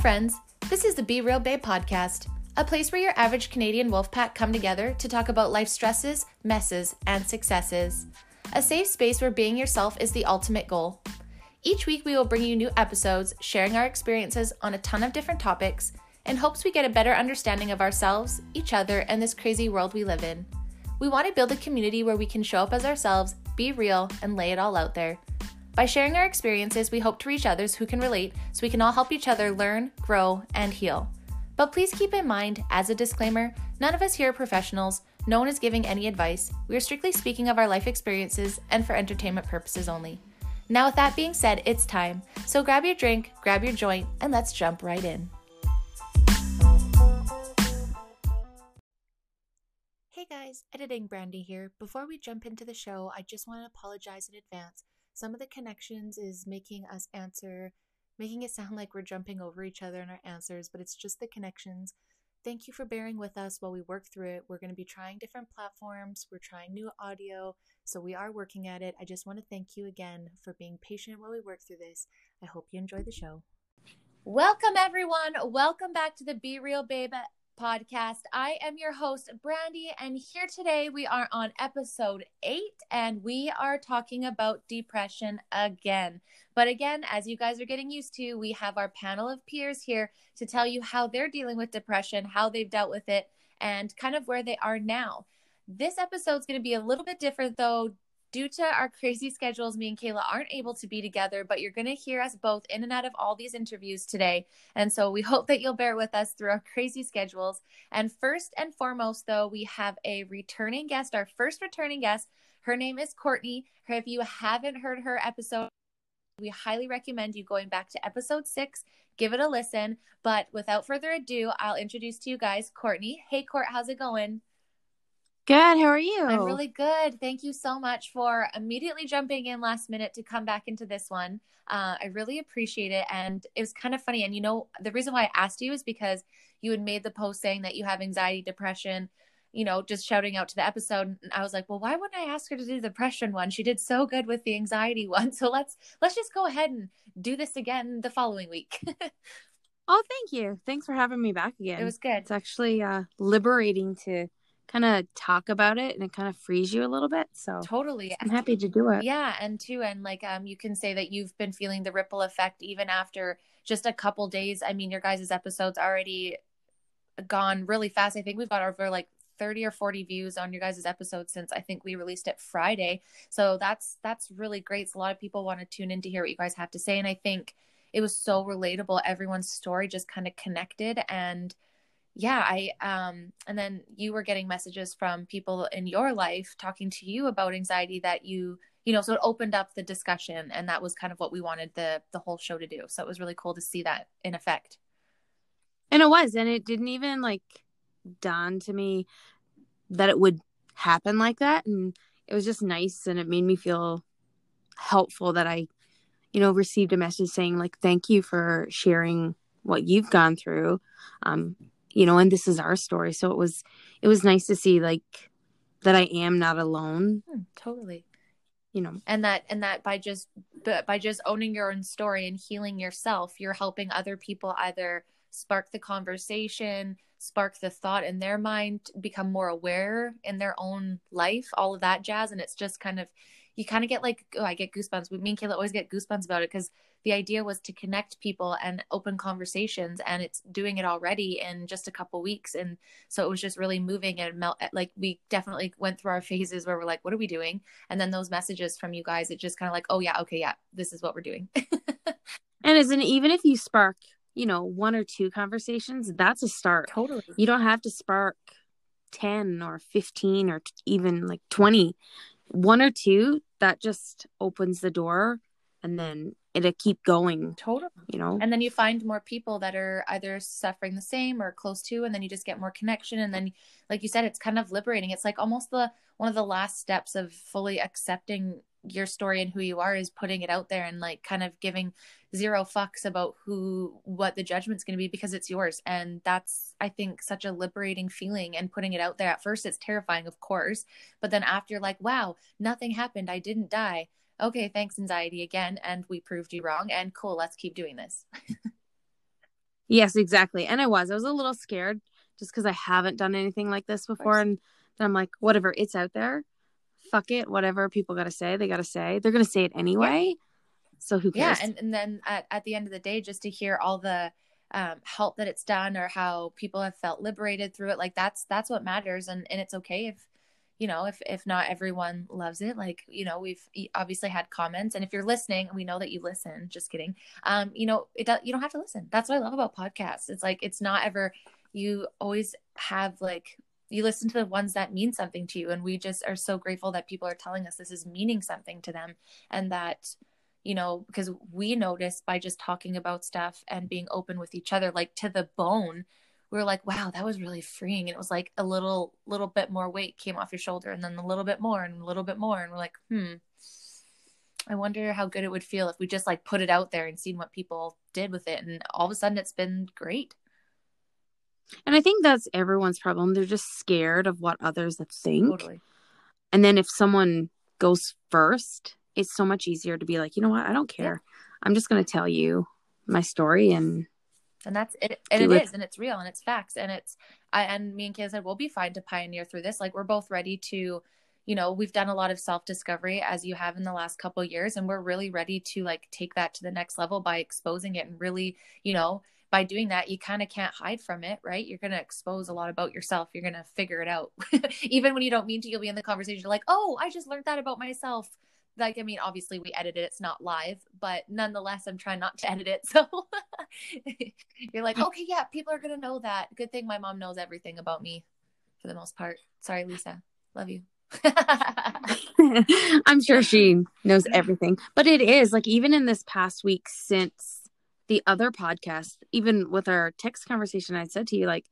friends. This is the Be Real Babe podcast, a place where your average Canadian wolf pack come together to talk about life stresses, messes, and successes. A safe space where being yourself is the ultimate goal. Each week, we will bring you new episodes, sharing our experiences on a ton of different topics, in hopes we get a better understanding of ourselves, each other, and this crazy world we live in. We want to build a community where we can show up as ourselves, be real, and lay it all out there. By sharing our experiences, we hope to reach others who can relate so we can all help each other learn, grow, and heal. But please keep in mind, as a disclaimer, none of us here are professionals, no one is giving any advice. We are strictly speaking of our life experiences and for entertainment purposes only. Now, with that being said, it's time. So grab your drink, grab your joint, and let's jump right in. Hey guys, editing Brandy here. Before we jump into the show, I just want to apologize in advance some of the connections is making us answer, making it sound like we're jumping over each other in our answers, but it's just the connections. Thank you for bearing with us while we work through it. We're going to be trying different platforms, we're trying new audio, so we are working at it. I just want to thank you again for being patient while we work through this. I hope you enjoy the show. Welcome, everyone. Welcome back to the Be Real Babe podcast. I am your host, Brandy, and here today we are on episode eight, and we are talking about depression again. But again, as you guys are getting used to, we have our panel of peers here to tell you how they're dealing with depression, how they've dealt with it, and kind of where they are now. This episode is going to be a little bit different, though, due to our crazy schedules, me and Kayla aren't able to be together, but you're going to hear us both in and out of all these interviews today. And so we hope that you'll bear with us through our crazy schedules. And first and foremost, though, we have a returning guest, our first returning guest. Her name is Courtney. If you haven't heard her episode, we highly recommend you going back to episode six, give it a listen. But without further ado, I'll introduce to you guys Courtney. Hey, Court, how's it going? Good. How are you? I'm really good. Thank you so much for immediately jumping in last minute to come back into this one. Uh, I really appreciate it. And it was kind of funny. And you know, the reason why I asked you is because you had made the post saying that you have anxiety, depression, you know, just shouting out to the episode. And I was like, well, why wouldn't I ask her to do the depression one? She did so good with the anxiety one. So let's let's just go ahead and do this again the following week. oh, thank you. Thanks for having me back again. It was good. It's actually uh, liberating to kind of talk about it and it kind of frees you a little bit. So totally, I'm happy to do it. Yeah, and too, and like um, you can say that you've been feeling the ripple effect even after just a couple days. I mean, your guys' episodes already gone really fast. I think we've got over like 30 or 40 views on your guys' episode since I think we released it Friday. So that's that's really great. So a lot of people want to tune in to hear what you guys have to say. And I think it was so relatable. Everyone's story just kind of connected and yeah i um and then you were getting messages from people in your life talking to you about anxiety that you you know so it opened up the discussion and that was kind of what we wanted the the whole show to do. So it was really cool to see that in effect. And it was and it didn't even like dawn to me that it would happen like that. And it was just nice and it made me feel helpful that i you know received a message saying like thank you for sharing what you've gone through. Um you know and this is our story. So it was it was nice to see like that i am not alone. Hmm, totally. You know. And that and that by just by just owning your own story and healing yourself you're helping other people either spark the conversation spark the thought in their mind become more aware in their own life all of that jazz. And it's just kind of you kind of get like oh i get goosebumps me and kayla always get goosebumps about it because the idea was to connect people and open conversations and it's doing it already in just a couple weeks and so it was just really moving and melt eh, like we definitely went through our phases where we're like what are we doing? And then those messages from you guys it just kind of like oh yeah okay yeah this is what we're doing. And isn't even if you spark you know one or two conversations that's a start. Totally. You don't have to spark 10 or 15 or even like 20 one or two that just opens the door and then it'll keep going totally. you know? And then you find more people that are either suffering the same or close to and then you just get more connection and then like you said it's kind of liberating. It's like almost the one of the last steps of fully accepting your story and who you are is putting it out there and like kind of giving zero fucks about who what the judgment's going to be because it's yours. And that's i think such a liberating feeling and putting it out there. At first it's terrifying of course but then after like wow nothing happened. I didn't die okay, thanks, anxiety again. And we proved you wrong. And cool, let's keep doing this. Yes, exactly. And I was. I was a little scared just because I haven't done anything like this before. And then I'm like, whatever, it's out there. Fuck it. Whatever people got to say, they got to say. They're going to say it anyway. Yeah. So who cares? Yeah. And, and then at, at the end of the day, just to hear all the um, help that it's done or how people have felt liberated through it, like that's, that's what matters. And, and it's okay if, you know if if not everyone loves it like you know we've obviously had comments and if you're listening we know that you listen just kidding. Um you know it you don't have to listen. That's what i love about podcasts. It's like it's not ever you always have like you listen to the ones that mean something to you and we just are so grateful that people are telling us this is meaning something to them and that you know because we notice by just talking about stuff and being open with each other like to the bone we were like wow that was really freeing and it was like a little little bit more weight came off your shoulder and then a little bit more and a little bit more and we're like hmm i wonder how good it would feel if we just like put it out there and seen what people did with it and all of a sudden it's been great and I think that's everyone's problem. They're just scared of what others think. Totally. And then if someone goes first, it's so much easier to be like, you know what? I don't care. Yeah. I'm just going to tell you my story and and that's it and it, it is and it's real and it's facts and it's I and me and Kayla said we'll be fine to pioneer through this. Like we're both ready to you know we've done a lot of self discovery as you have in the last couple years and we're really ready to like take that to the next level by exposing it and really you know by doing that, you kind of can't hide from it, right? You're going to expose a lot about yourself. You're going to figure it out. Even when you don't mean to, you'll be in the conversation like, oh, I just learned that about myself. Like, I mean, obviously we edit it, it's not live, but nonetheless, I'm trying not to edit it. So you're like, okay, yeah, people are going to know that. Good thing my mom knows everything about me for the most part. Sorry, Lisa. Love you. I'm sure she knows everything. But it is like even in this past week since the other podcast, even with our text conversation, I said to you, like,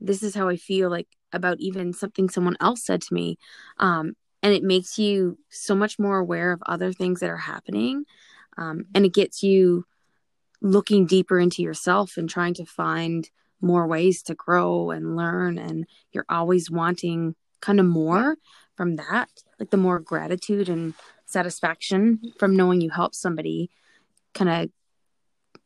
this is how I feel like about even something someone else said to me. Um, and it makes you so much more aware of other things that are happening. Um, and it gets you looking deeper into yourself and trying to find more ways to grow and learn. And you're always wanting kind of more from that, like the more gratitude and satisfaction from knowing you help somebody kind of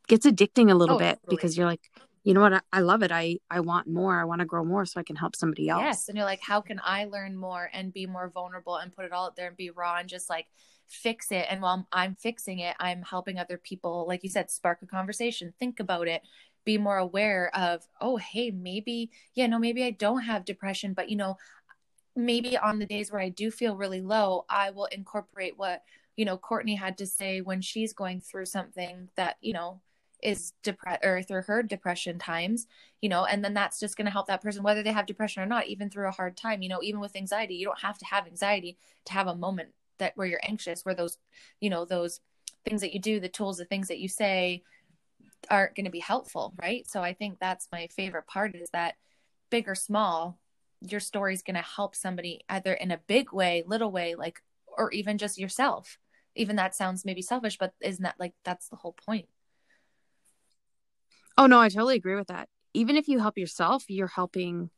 gets addicting a little oh, bit because you're like you know what? I, I, love it. I i want more. I want to grow more so i can help somebody else. Yes and you're like how can i learn more and be more vulnerable and put it all out there and be raw and just like fix it? And while i'm fixing it i'm helping other people like you said spark a conversation think about it be more aware of oh hey maybe yeah no maybe i don't have depression but you know maybe on the days where i do feel really low i will incorporate what you know courtney had to say when she's going through something that you know is depressed or through her depression times you know and then that's just going to help that person whether they have depression or not even through a hard time you know even with anxiety you don't have to have anxiety to have a moment that where you're anxious where those you know those things that you do the tools the things that you say aren't going to be helpful right? So i think that's my favorite part is that big or small your story is going to help somebody either in a big way little way like or even just yourself. Even that sounds maybe selfish but isn't that like that's the whole point Oh no, I totally agree with that. Even if you help yourself, you're helping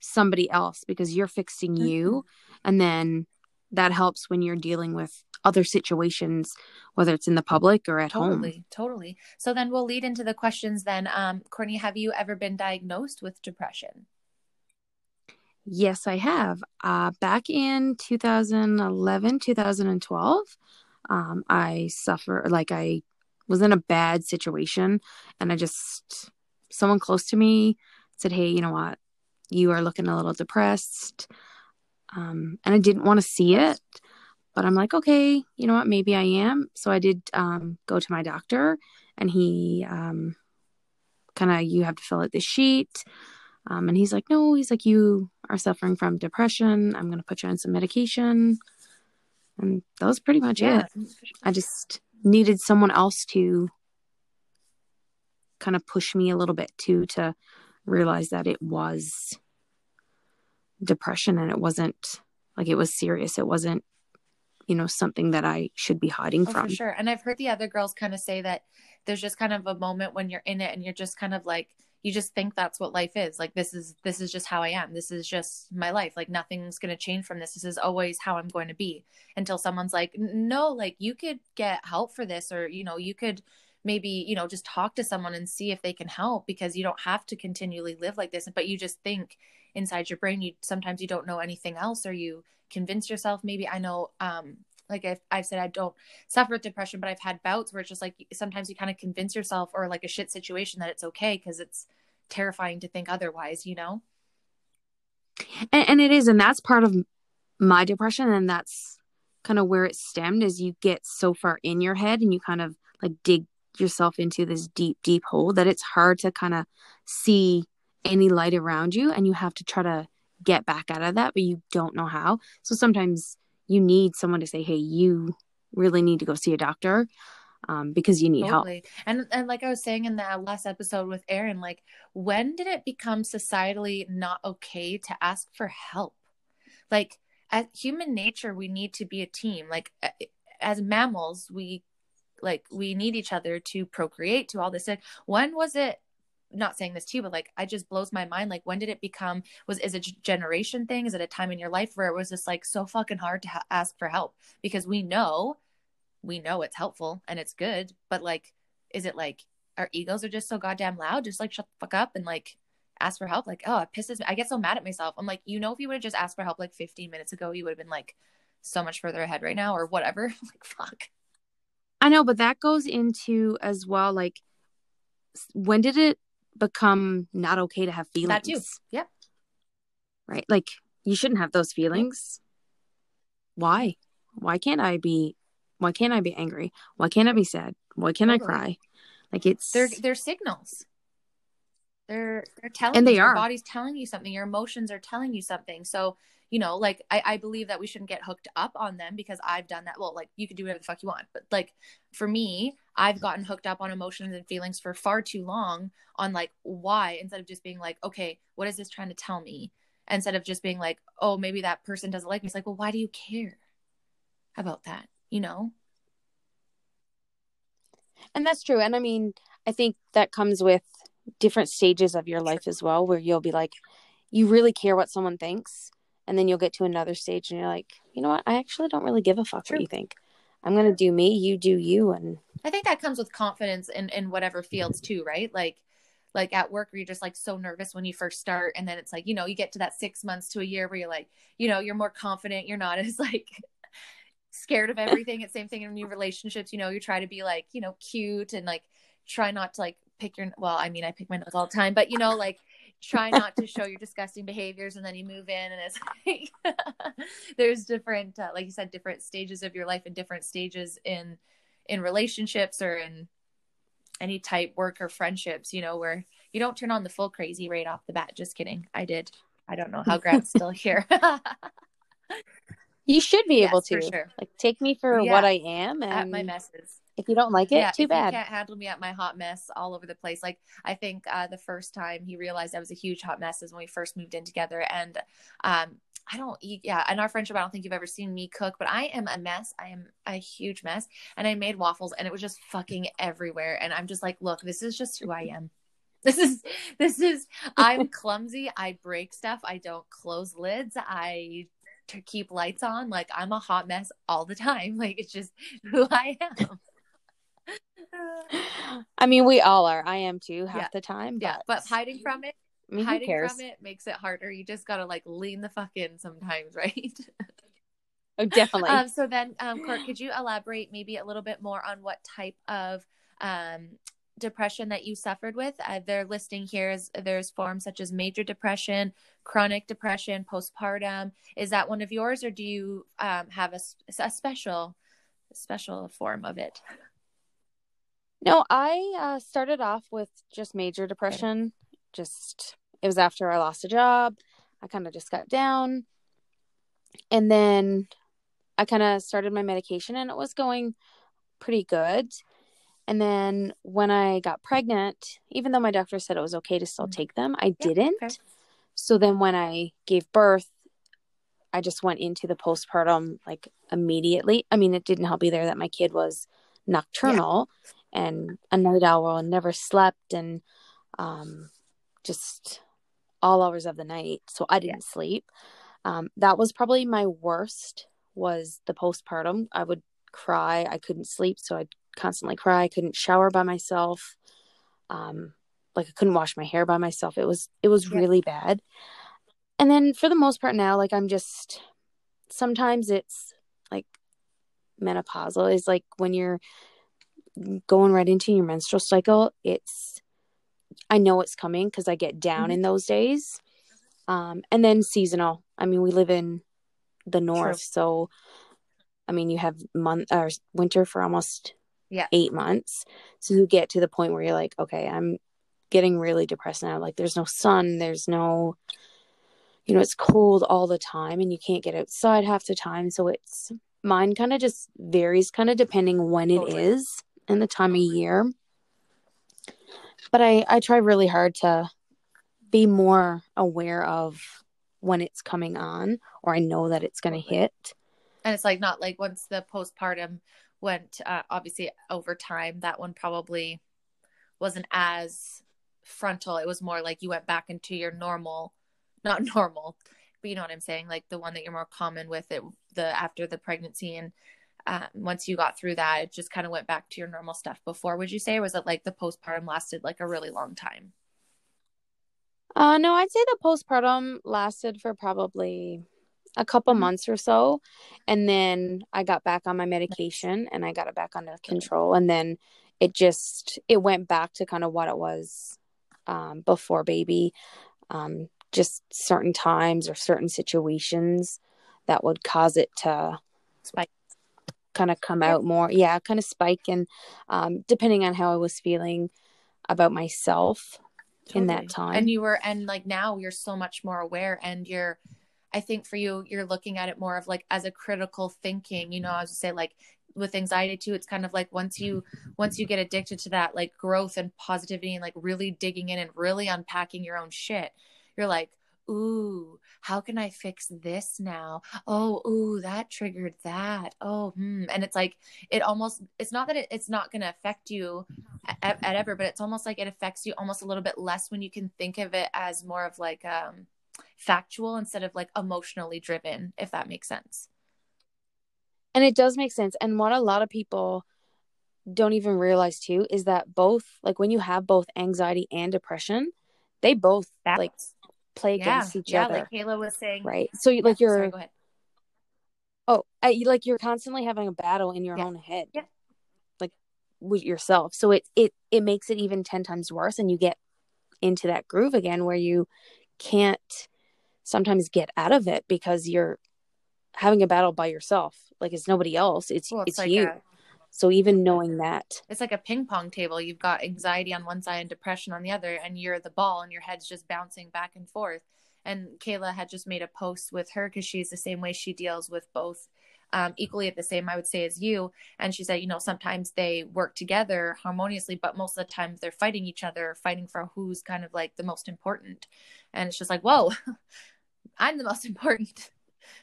somebody else because you're fixing mm-hmm. you. And then that helps when you're dealing with other situations whether it's in the public or at totally, home. Totally totally. So then we'll lead into the questions then. Um courtney have you ever been diagnosed with depression? Yes i have. Uh back in 2011 2012 um i suffer like i was in a bad situation and I just someone close to me said, "Hey, you know what? You are looking a little depressed." Um, and I didn't want to see it, but I'm like, okay, you know what? Maybe I am. So I did um, go to my doctor, and he um, kind of, you have to fill out this sheet. Um, and he's like, no, he's like, you are suffering from depression. I'm going to put you on some medication. And that was pretty much yeah. it. I just needed someone else to kind of push me a little bit too to realize that it was depression and it wasn't like it was serious. It wasn't, you know, something that I should be hiding oh, from. For sure. And I've heard the other girls kind of say that there's just kind of a moment when you're in it and you're just kind of like, you just think that's what life is. Like this is this is just how i am. This is just my life. Like nothing's going to change from this. This is always how i'm going to be. Until someone's like no like you could get help for this or you know you could maybe you know just talk to someone and see if they can help because you don't have to continually live like this. But you just think inside your brain you sometimes you don't know anything else or you convince yourself maybe i know um like I've, I've said i don't suffer with depression but i've had bouts where it's just like sometimes you kind of convince yourself or like a shit situation that it's okay because it's terrifying to think otherwise you know? And, and it is and that's part of my depression and that's kind of where it stemmed is you get so far in your head and you kind of like dig yourself into this deep deep hole that it's hard to kind of see any light around you and you have to try to get back out of that but you don't know how. So sometimes you need someone to say hey you really need to go see a doctor um, because you need totally. help and and like i was saying in that last episode with aaron like when did it become societally not okay to ask for help? Like as human nature we need to be a team. Like as mammals we like we need each other to procreate to all this. And when was it not saying this to you but like i just blows my mind like when did it become was is it generation thing? Is it a time in your life where it was just like so fucking hard to ha- ask for help? Because we know we know it's helpful and it's good but like is it like our egos are just so goddamn loud? Just like shut the fuck up and like ask for help? Like oh it pisses me i get so mad at myself. I'm like you know if you would have just asked for help like 15 minutes ago you would have been like so much further ahead right now or whatever. Like fuck. I know but that goes into as well like when did it become not okay to have feelings that too. Yep. right? Like you shouldn't have those feelings. Why? Why can't i be why can't i be angry? Why can't i be sad? Why can't totally. i cry? Like it's they're they're signals. They're they're telling and they you, are. your body's telling you something your emotions are telling you something. So you know like I, I believe that we shouldn't get hooked up on them because i've done that. Well like you can do whatever the fuck you want but like for me i've gotten hooked up on emotions and feelings for far too long on like why instead of just being like okay what is this trying to tell me? Instead of just being like oh maybe that person doesn't like me. It's like well why do you care about that? You know? And that's true. And i mean i think that comes with different stages of your life as well where you'll be like you really care what someone thinks and then you'll get to another stage and you're like you know what? I actually don't really give a fuck True. what you think. I'm gonna do me you do you and i think that comes with confidence in in whatever fields too right? Like like at work where you're just like so nervous when you first start and then it's like you know you get to that six months to a year where you're like you know you're more confident you're not as like scared of everything. It's same thing in new relationships you know you try to be like you know cute and like try not to like pick your well i mean i pick my nose all the time but you know like try not to show your disgusting behaviors and then you move in and it's like there's different uh, like you said different stages of your life and different stages in in relationships or in any type work or friendships you know where you don't turn on the full crazy right off the bat just kidding i did i don't know how grant's still here you should be yes, able to sure. like take me for yeah. what i am and at my messes if you don't like it, yeah, too bad. You can't handle me at my hot mess all over the place. Like I think uh, the first time he realized I was a huge hot mess is when we first moved in together, and um, I don't eat. Yeah, in our friendship, I don't think you've ever seen me cook, but I am a mess. I am a huge mess, and I made waffles, and it was just fucking everywhere. And I'm just like, look, this is just who I am. This is this is. I'm clumsy. I break stuff. I don't close lids. I to keep lights on. Like I'm a hot mess all the time. Like it's just who I am. I mean, we all are. I am too half yeah. the time. But... Yeah, but hiding from it, I mean, hiding from it makes it harder. You just gotta like lean the fuck in sometimes, right? oh, definitely. Um, so then, um, Court, could you elaborate maybe a little bit more on what type of um, depression that you suffered with? Uh, they're listing here is there's forms such as major depression, chronic depression, postpartum. Is that one of yours, or do you um, have a, a special special form of it? No, I uh, started off with just major depression. Just it was after I lost a job. I kind of just got down, and then I kind of started my medication, and it was going pretty good. And then when I got pregnant, even though my doctor said it was okay to still mm. take them, I yeah, didn't. Okay. So then when I gave birth, I just went into the postpartum like immediately. I mean, it didn't help either that my kid was nocturnal. Yeah and a night owl and never slept and um, just all hours of the night. So I didn't yeah. sleep. Um, that was probably my worst was the postpartum. I would cry. I couldn't sleep. So I'd constantly cry. I couldn't shower by myself. Um, like I couldn't wash my hair by myself. It was it was yeah. really bad. And then for the most part now, like I'm just sometimes it's like menopausal is like when you're going right into your menstrual cycle, it's I know it's coming because I get down mm-hmm. in those days. Um, and then seasonal. I mean, we live in the north, True. so I mean, you have month or winter for almost yeah eight months. So you get to the point where you're like, okay, I'm getting really depressed now. Like, there's no sun, there's no, you know, it's cold all the time, and you can't get outside half the time. So it's mine kind of just varies, kind of depending when it totally. is and the time of year. But I I try really hard to be more aware of when it's coming on or I know that it's going to hit. And it's like not like once the postpartum went uh, obviously over time that one probably wasn't as frontal. It was more like you went back into your normal not normal, but you know what I'm saying, like the one that you're more common with it the after the pregnancy and um, once you got through that, it just kind of went back to your normal stuff before. Would you say, or was it like the postpartum lasted like a really long time? Uh, no, I'd say the postpartum lasted for probably a couple mm-hmm. months or so. And then I got back on my medication and I got it back under control. And then it just, it went back to kind of what it was um, before baby. Um, just certain times or certain situations that would cause it to spike kind of come out more yeah kind of spike and um, depending on how i was feeling about myself totally. in that time and you were and like now you're so much more aware and you're i think for you you're looking at it more of like as a critical thinking you know i was say like with anxiety too it's kind of like once you once you get addicted to that like growth and positivity and like really digging in and really unpacking your own shit you're like ooh, how can I fix this now? Oh, ooh, that triggered that. Oh, hmm. and it's like it almost it's not that it, it's not going to affect you at, at, ever, but it's almost like it affects you almost a little bit less when you can think of it as more of like um factual instead of like emotionally driven, if that makes sense. And it does make sense. And what a lot of people don't even realize too is that both like when you have both anxiety and depression, they both like play against yeah, each yeah, other. like Kayla was saying. Right. So like you're sorry. Oh, I, like you're constantly having a battle in your yeah. own head. Yeah. Like with yourself. So it it it makes it even 10 times worse and you get into that groove again where you can't sometimes get out of it because you're having a battle by yourself. Like it's nobody else. It's well, it's, it's like you. A, so even knowing that it's like a ping pong table, you've got anxiety on one side and depression on the other, and you're the ball, and your head's just bouncing back and forth. And Kayla had just made a post with her because she's the same way she deals with both um, equally at the same, I would say, as you. And she said, you know, sometimes they work together harmoniously, but most of the time they're fighting each other, fighting for who's kind of like the most important. And it's just like, whoa, I'm the most important.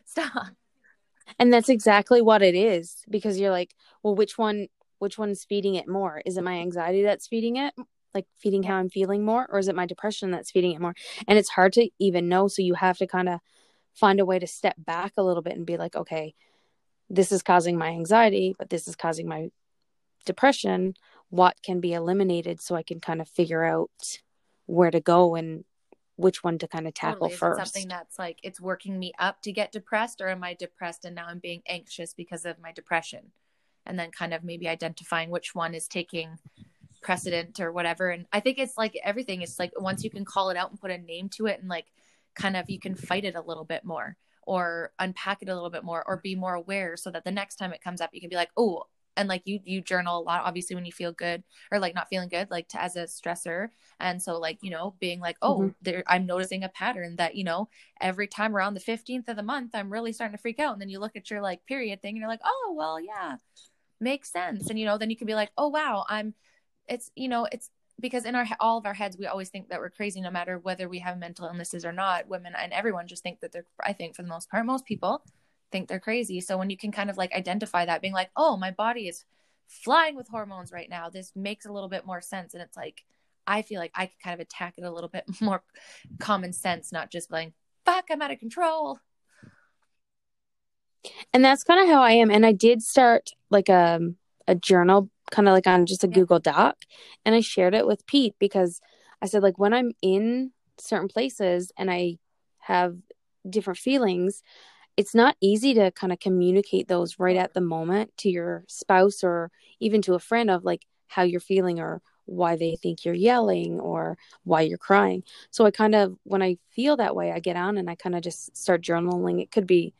Stop. And that's exactly what it is because you're like, well, which one which one's feeding it more? Is it my anxiety that's feeding it? Like feeding how I'm feeling more or is it my depression that's feeding it more? And it's hard to even know, so you have to kind of find a way to step back a little bit and be like, okay, this is causing my anxiety, but this is causing my depression. What can be eliminated so I can kind of figure out where to go and which one to kind of tackle totally. first. something that's like it's working me up to get depressed, or am I depressed and now I'm being anxious because of my depression? And then kind of maybe identifying which one is taking precedent or whatever. And I think it's like everything. It's like once you can call it out and put a name to it, and like kind of you can fight it a little bit more or unpack it a little bit more or be more aware so that the next time it comes up you can be like oh and like you you journal a lot obviously when you feel good or like not feeling good like to, as a stressor. And so like you know being like oh mm-hmm. there i'm noticing a pattern that you know every time around the 15th of the month i'm really starting to freak out. And then you look at your like period thing and you're like oh well yeah makes sense. And you know then you can be like oh wow i'm it's you know it's because in our all of our heads we always think that we're crazy no matter whether we have mental illnesses or not. Women and everyone just think that they're i think for the most part most people think they're crazy. So when you can kind of like identify that, being like, oh, my body is flying with hormones right now, this makes a little bit more sense. And it's like, I feel like I could kind of attack it a little bit more common sense, not just like, fuck, I'm out of control. And that's kind of how I am. And I did start like a, um, a journal kind of like on just a yeah. Google Doc and I shared it with Pete because I said like when I'm in certain places and I have different feelings, it's not easy to kind of communicate those right at the moment to your spouse or even to a friend of like how you're feeling or why they think you're yelling or why you're crying. So I kind of when I feel that way, I get on and I kind of just start journaling. It could be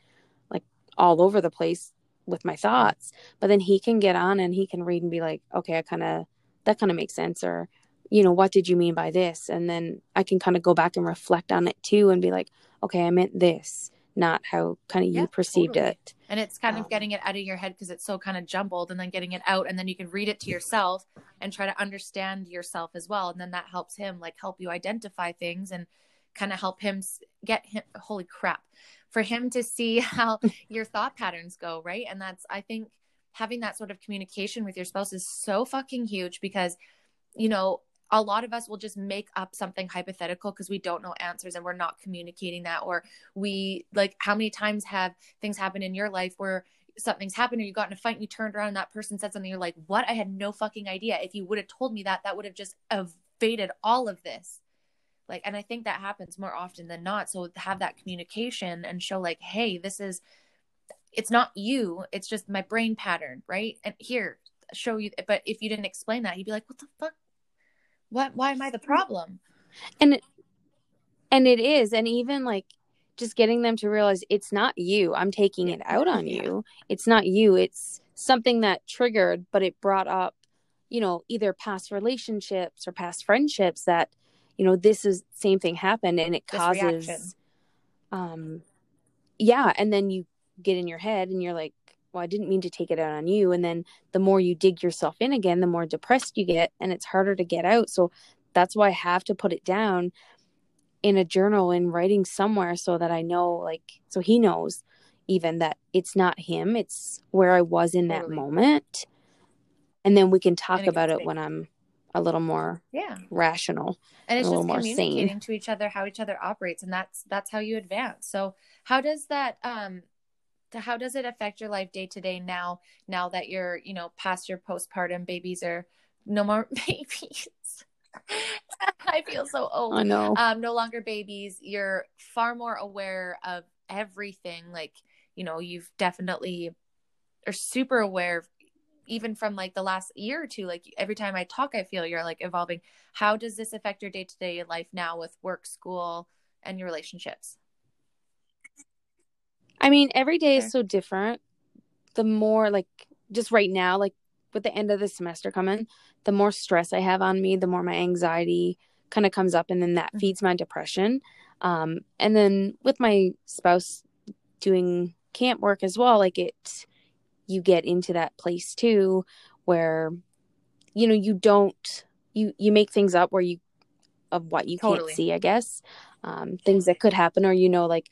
like all over the place with my thoughts, but then he can get on and he can read and be like, "Okay, I kind of that kind of makes sense," or you know, what did you mean by this? And then I can kind of go back and reflect on it too and be like, "Okay, I meant this." Not how kind of yeah, you perceived totally. it. And it's kind um, of getting it out of your head because it's so kind of jumbled and then getting it out and then you can read it to yourself and try to understand yourself as well. And then that helps him like help you identify things and kind of help him get him holy crap for him to see how your thought patterns go, right? And that's I think having that sort of communication with your spouse is so fucking huge because you know a lot of us will just make up something hypothetical because we don't know answers and we're not communicating that or we like how many times have things happened in your life where something's happened or you got in a fight and you turned around and that person said something you're like what? I had no fucking idea. If you would have told me that that would have just evaded all of this. Like and i think that happens more often than not. So have that communication and show like hey this is it's not you. It's just my brain pattern right? And here show you but if you didn't explain that you'd be like what the fuck what why am i the problem? And it, and it is. And even like just getting them to realize it's not you. I'm taking it out on you. It's not you. It's something that triggered but it brought up you know either past relationships or past friendships that you know this is same thing happened and it causes um yeah. And then you get in your head and you're like well, I didn't mean to take it out on you. And then the more you dig yourself in again, the more depressed you get and it's harder to get out. So that's why I have to put it down in a journal and writing somewhere so that I know, like, so he knows even that it's not him, it's where I was in totally. that moment. And then we can talk about it when I'm a little more yeah rational and it's a just communicating sane. to each other how each other operates and that's that's how you advance so how does that um how does it affect your life day to day now now that you're you know past your postpartum babies are no more babies? I feel so old. I know. Um no longer babies. You're far more aware of everything. Like you know you've definitely are super aware even from like the last year or two like every time i talk i feel you're like evolving. How does this affect your day-to-day life now with work school and your relationships I mean, every day is so different. The more like just right now, like with the end of the semester coming, the more stress I have on me, the more my anxiety kind of comes up, and then that mm-hmm. feeds my depression. Um, and then with my spouse doing camp work as well, like it, you get into that place too where, you know, you don't you you make things up where you of what you totally. can't see, I guess. Um, things that could happen, or you know, like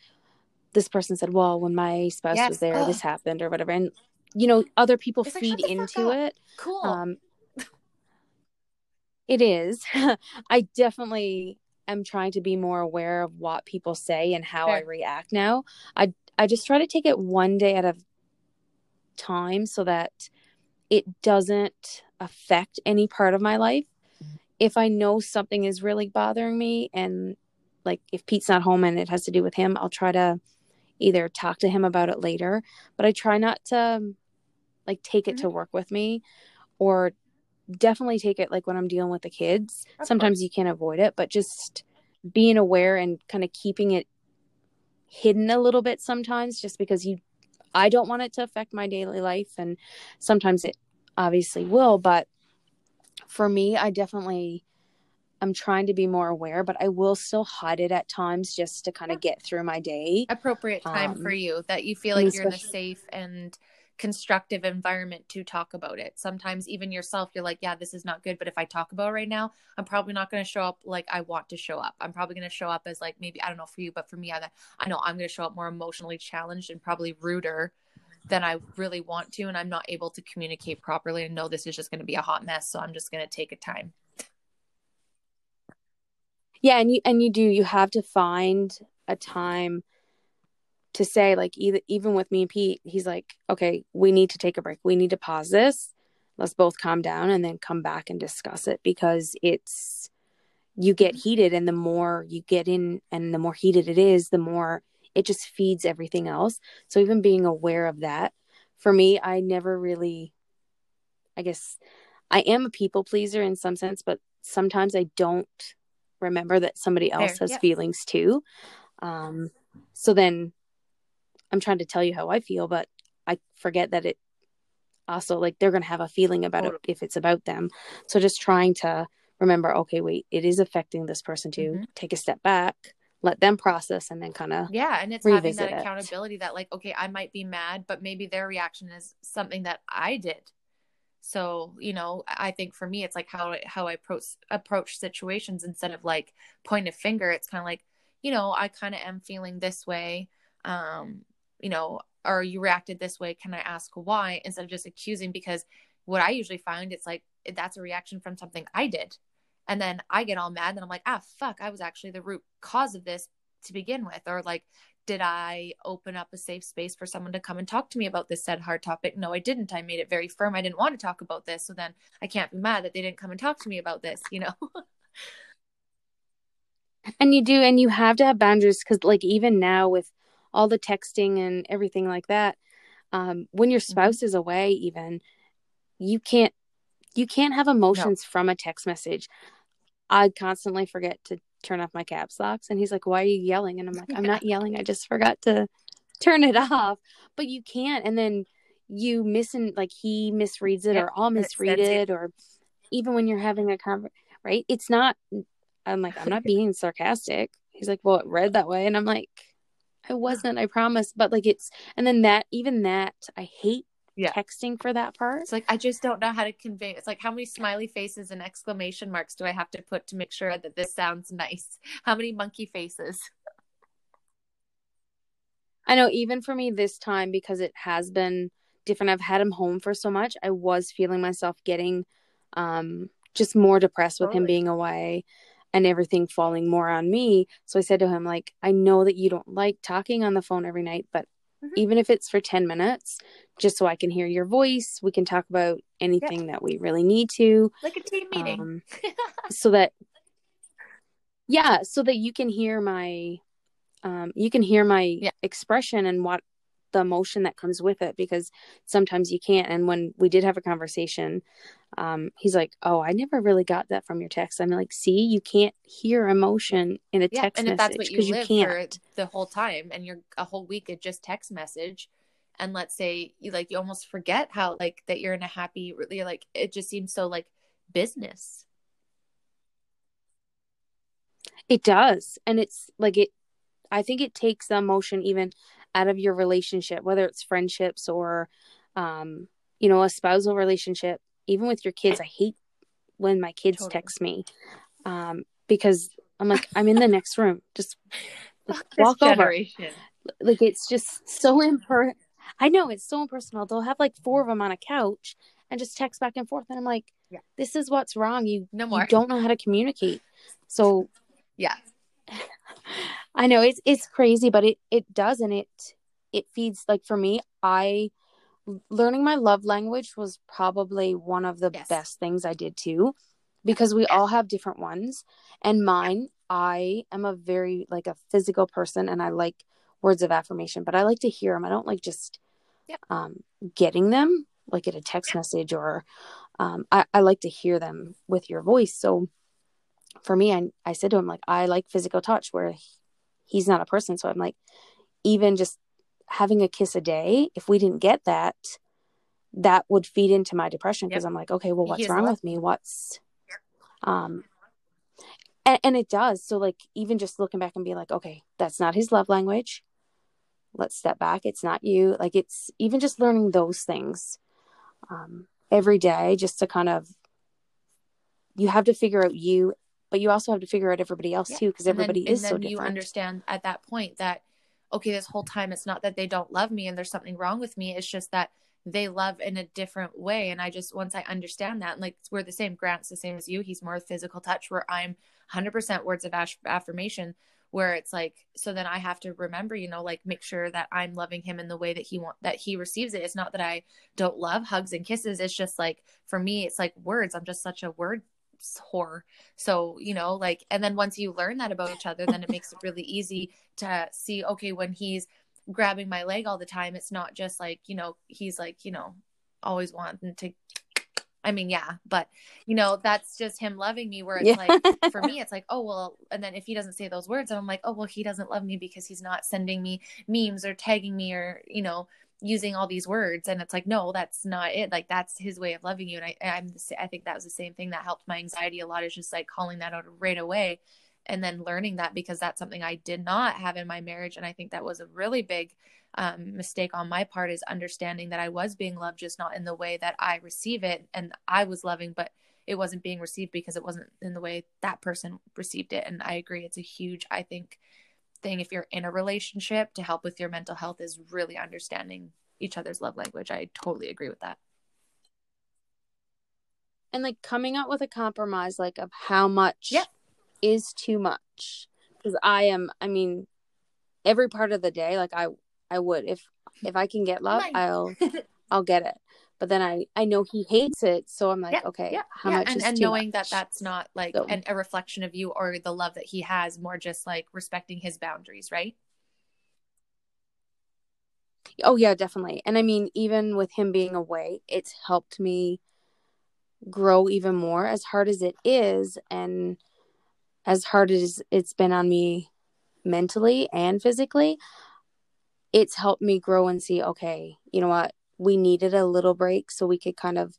this person said, well, when my spouse yes. was there, Ugh. this happened or whatever. And, you know, other people it's feed like, into it. Cool. Um, it is. I definitely am trying to be more aware of what people say and how I react now. I, I just try to take it one day at a time so that it doesn't affect any part of my life. If I know something is really bothering me and like if Pete's not home and it has to do with him, I'll try to either talk to him about it later, but I try not to um, like take it mm-hmm. to work with me or definitely take it like when I'm dealing with the kids. Of Sometimes course. you can't avoid it, but just being aware and kind of keeping it hidden a little bit sometimes just because you I don't want it to affect my daily life and sometimes it obviously will, but for me I definitely I'm trying to be more aware, but I will still hide it at times just to kind of get through my day. Appropriate time um, for you that you feel like you're in a safe and constructive environment to talk about it. Sometimes even yourself, you're like, yeah, this is not good. But if I talk about right now, I'm probably not going to show up like I want to show up. I'm probably going to show up as like maybe I don't know for you, but for me, I, I know I'm going to show up more emotionally challenged and probably ruder than I really want to, and I'm not able to communicate properly and know this is just going to be a hot mess. So I'm just going to take a time yeah and you and you do you have to find a time to say like either even with me and pete he's like okay we need to take a break. We need to pause this. Let's both calm down and then come back and discuss it because it's you get heated and the more you get in and the more heated it is the more it just feeds everything else. So even being aware of that for me i never really i guess i am a people pleaser in some sense but sometimes i don't remember that somebody else has feelings too. Um so then i'm trying to tell you how i feel but i forget that it also like they're going to have a feeling about it if it's about them. So just trying to remember okay wait it is affecting this person too. Mm-hmm. take a step back let them process and then kind of yeah and it's having that accountability it. that like okay i might be mad but maybe their reaction is something that i did so you know i think for me it's like how how i approach approach situations instead of like point a finger it's kind of like you know i kind of am feeling this way um you know or you reacted this way can i ask why instead of just accusing because what i usually find it's like that's a reaction from something i did and then I get all mad and I'm like, ah, fuck, I was actually the root cause of this to begin with. Or like, did I open up a safe space for someone to come and talk to me about this said hard topic? No, I didn't. I made it very firm. I didn't want to talk about this. So then I can't be mad that they didn't come and talk to me about this, you know? and you do, and you have to have boundaries because, like, even now with all the texting and everything like that, um, when your mm-hmm. spouse mm-hmm. is away, even you can't you can't have emotions no. from a text message. I constantly forget to turn off my caps locks and he's like, "Why are you yelling?" And I'm like, "I'm not yelling. I just forgot to turn it off." But you can't and then you miss and like he misreads it yep. or I'll misread it, it or even when you're having a conversation, right? It's not I'm like, "I'm not being sarcastic." He's like, "Well, it read that way." And I'm like, I wasn't, I promise. But like it's and then that even that I hate yeah. texting for that part. It's like I just don't know how to convey. It's like how many smiley faces and exclamation marks do I have to put to make sure that this sounds nice? How many monkey faces? I know even for me this time because it has been different. I've had him home for so much. I was feeling myself getting um just more depressed with totally. him being away and everything falling more on me. So I said to him like, I know that you don't like talking on the phone every night, but mm-hmm. even if it's for 10 minutes, just so I can hear your voice. We can talk about anything that we really need to. Like a team meeting. Um, so that, yeah, so that you can hear my, um, you can hear my yeah. expression and what the emotion that comes with it because sometimes you can't. And when we did have a conversation, um, he's like, "Oh, I never really got that from your text." I'm like, "See, you can't hear emotion in a yeah, text and if that's what you, you can't. the whole time, and you're a whole week of just text message, and let's say you like you almost forget how like that you're in a happy, you're like it just seems so like business. It does, and it's like it. I think it takes the emotion even out of your relationship, whether it's friendships or, um, you know, a spousal relationship even with your kids, I hate when my kids totally. text me um, because I'm like, I'm in the next room. Just walk generation. over. Like it's just so imper. I know it's so impersonal. They'll have like four of them on a couch and just text back and forth, and I'm like, yeah. this is what's wrong. You no more. You don't know how to communicate. So yeah, I know it's it's crazy, but it it does, and it it feeds like for me. I learning my love language was probably one of the yes. best things I did too because we all have different ones and mine I am a very like a physical person and I like words of affirmation but I like to hear them I don't like just yep. um getting them like at a text message or um I, I like to hear them with your voice so for me I, I said to him like I like physical touch where he's not a person so I'm like even just having a kiss a day, if we didn't get that, that would feed into my depression because yep. I'm like, okay, well, what's wrong with me? What's, um, and, and it does. So, like, even just looking back and being like, okay, that's not his love language. Let's step back. It's not you. Like, it's even just learning those things um, every day just to kind of, you have to figure out you, but you also have to figure out everybody else yeah. too because everybody then, is so different. You understand at that point that okay, this whole time it's not that they don't love me and there's something wrong with me. It's just that they love in a different way. And I just, once I understand that, and like we're the same, Grant's the same as you. He's more physical touch, where I'm 100% words of affirmation. where it's like so then i have to remember you know like make sure that i'm loving him in the way that he want that he receives it it's not that i don't love hugs and kisses it's just like for me it's like words i'm just such a word whore so you know like and then once you learn that about each other then it makes it really easy to see okay when he's grabbing my leg all the time it's not just like you know he's like you know always wanting to I mean, yeah, but you know, that's just him loving me. Where it's yeah. like, for me, it's like, oh, well, and then if he doesn't say those words, I'm like, oh, well, he doesn't love me because he's not sending me memes or tagging me or, you know, using all these words. And it's like, no, that's not it. Like, that's his way of loving you. And I, I'm, I think that was the same thing that helped my anxiety a lot is just like calling that out right away and then learning that because that's something I did not have in my marriage. And I think that was a really big um, mistake on my part is understanding that I was being loved, just not in the way that I receive it. And I was loving, but it wasn't being received because it wasn't in the way that person received it. And I agree. It's a huge, I think, thing if you're in a relationship to help with your mental health is really understanding each other's love language. I totally agree with that. And like coming up with a compromise, like of how much yeah. is too much. Because I am, I mean, every part of the day, like I I would if if I can get oh love. I'll I'll get it. But then I I know he hates it, so I'm like, yeah, okay, yeah, how yeah. much and, and knowing much? that that's not like so. an, a reflection of you or the love that he has, more just like respecting his boundaries, right? Oh yeah, definitely. And I mean, even with him being away, it's helped me grow even more as hard as it is and as hard as it's been on me mentally and physically it's helped me grow and see okay you know what we needed a little break so we could kind of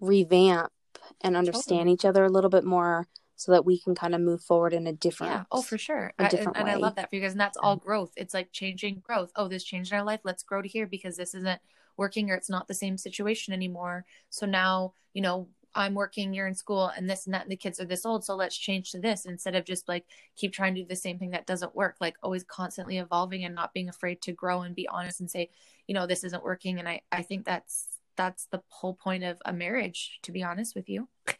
revamp and understand totally. each other a little bit more so that we can kind of move forward in a different yeah. Oh for sure. a different I, and, and, i love that for you guys and that's all growth. It's like changing growth. Oh this changed in our life. Let's grow to here because this isn't working or it's not the same situation anymore. So now you know I'm working, you're in school, and this and that, and the kids are this old. So let's change to this instead of just like keep trying to do the same thing that doesn't work. Like always constantly evolving and not being afraid to grow and be honest and say, you know, this isn't working. And I, I think that's that's the whole point of a marriage, to be honest with you.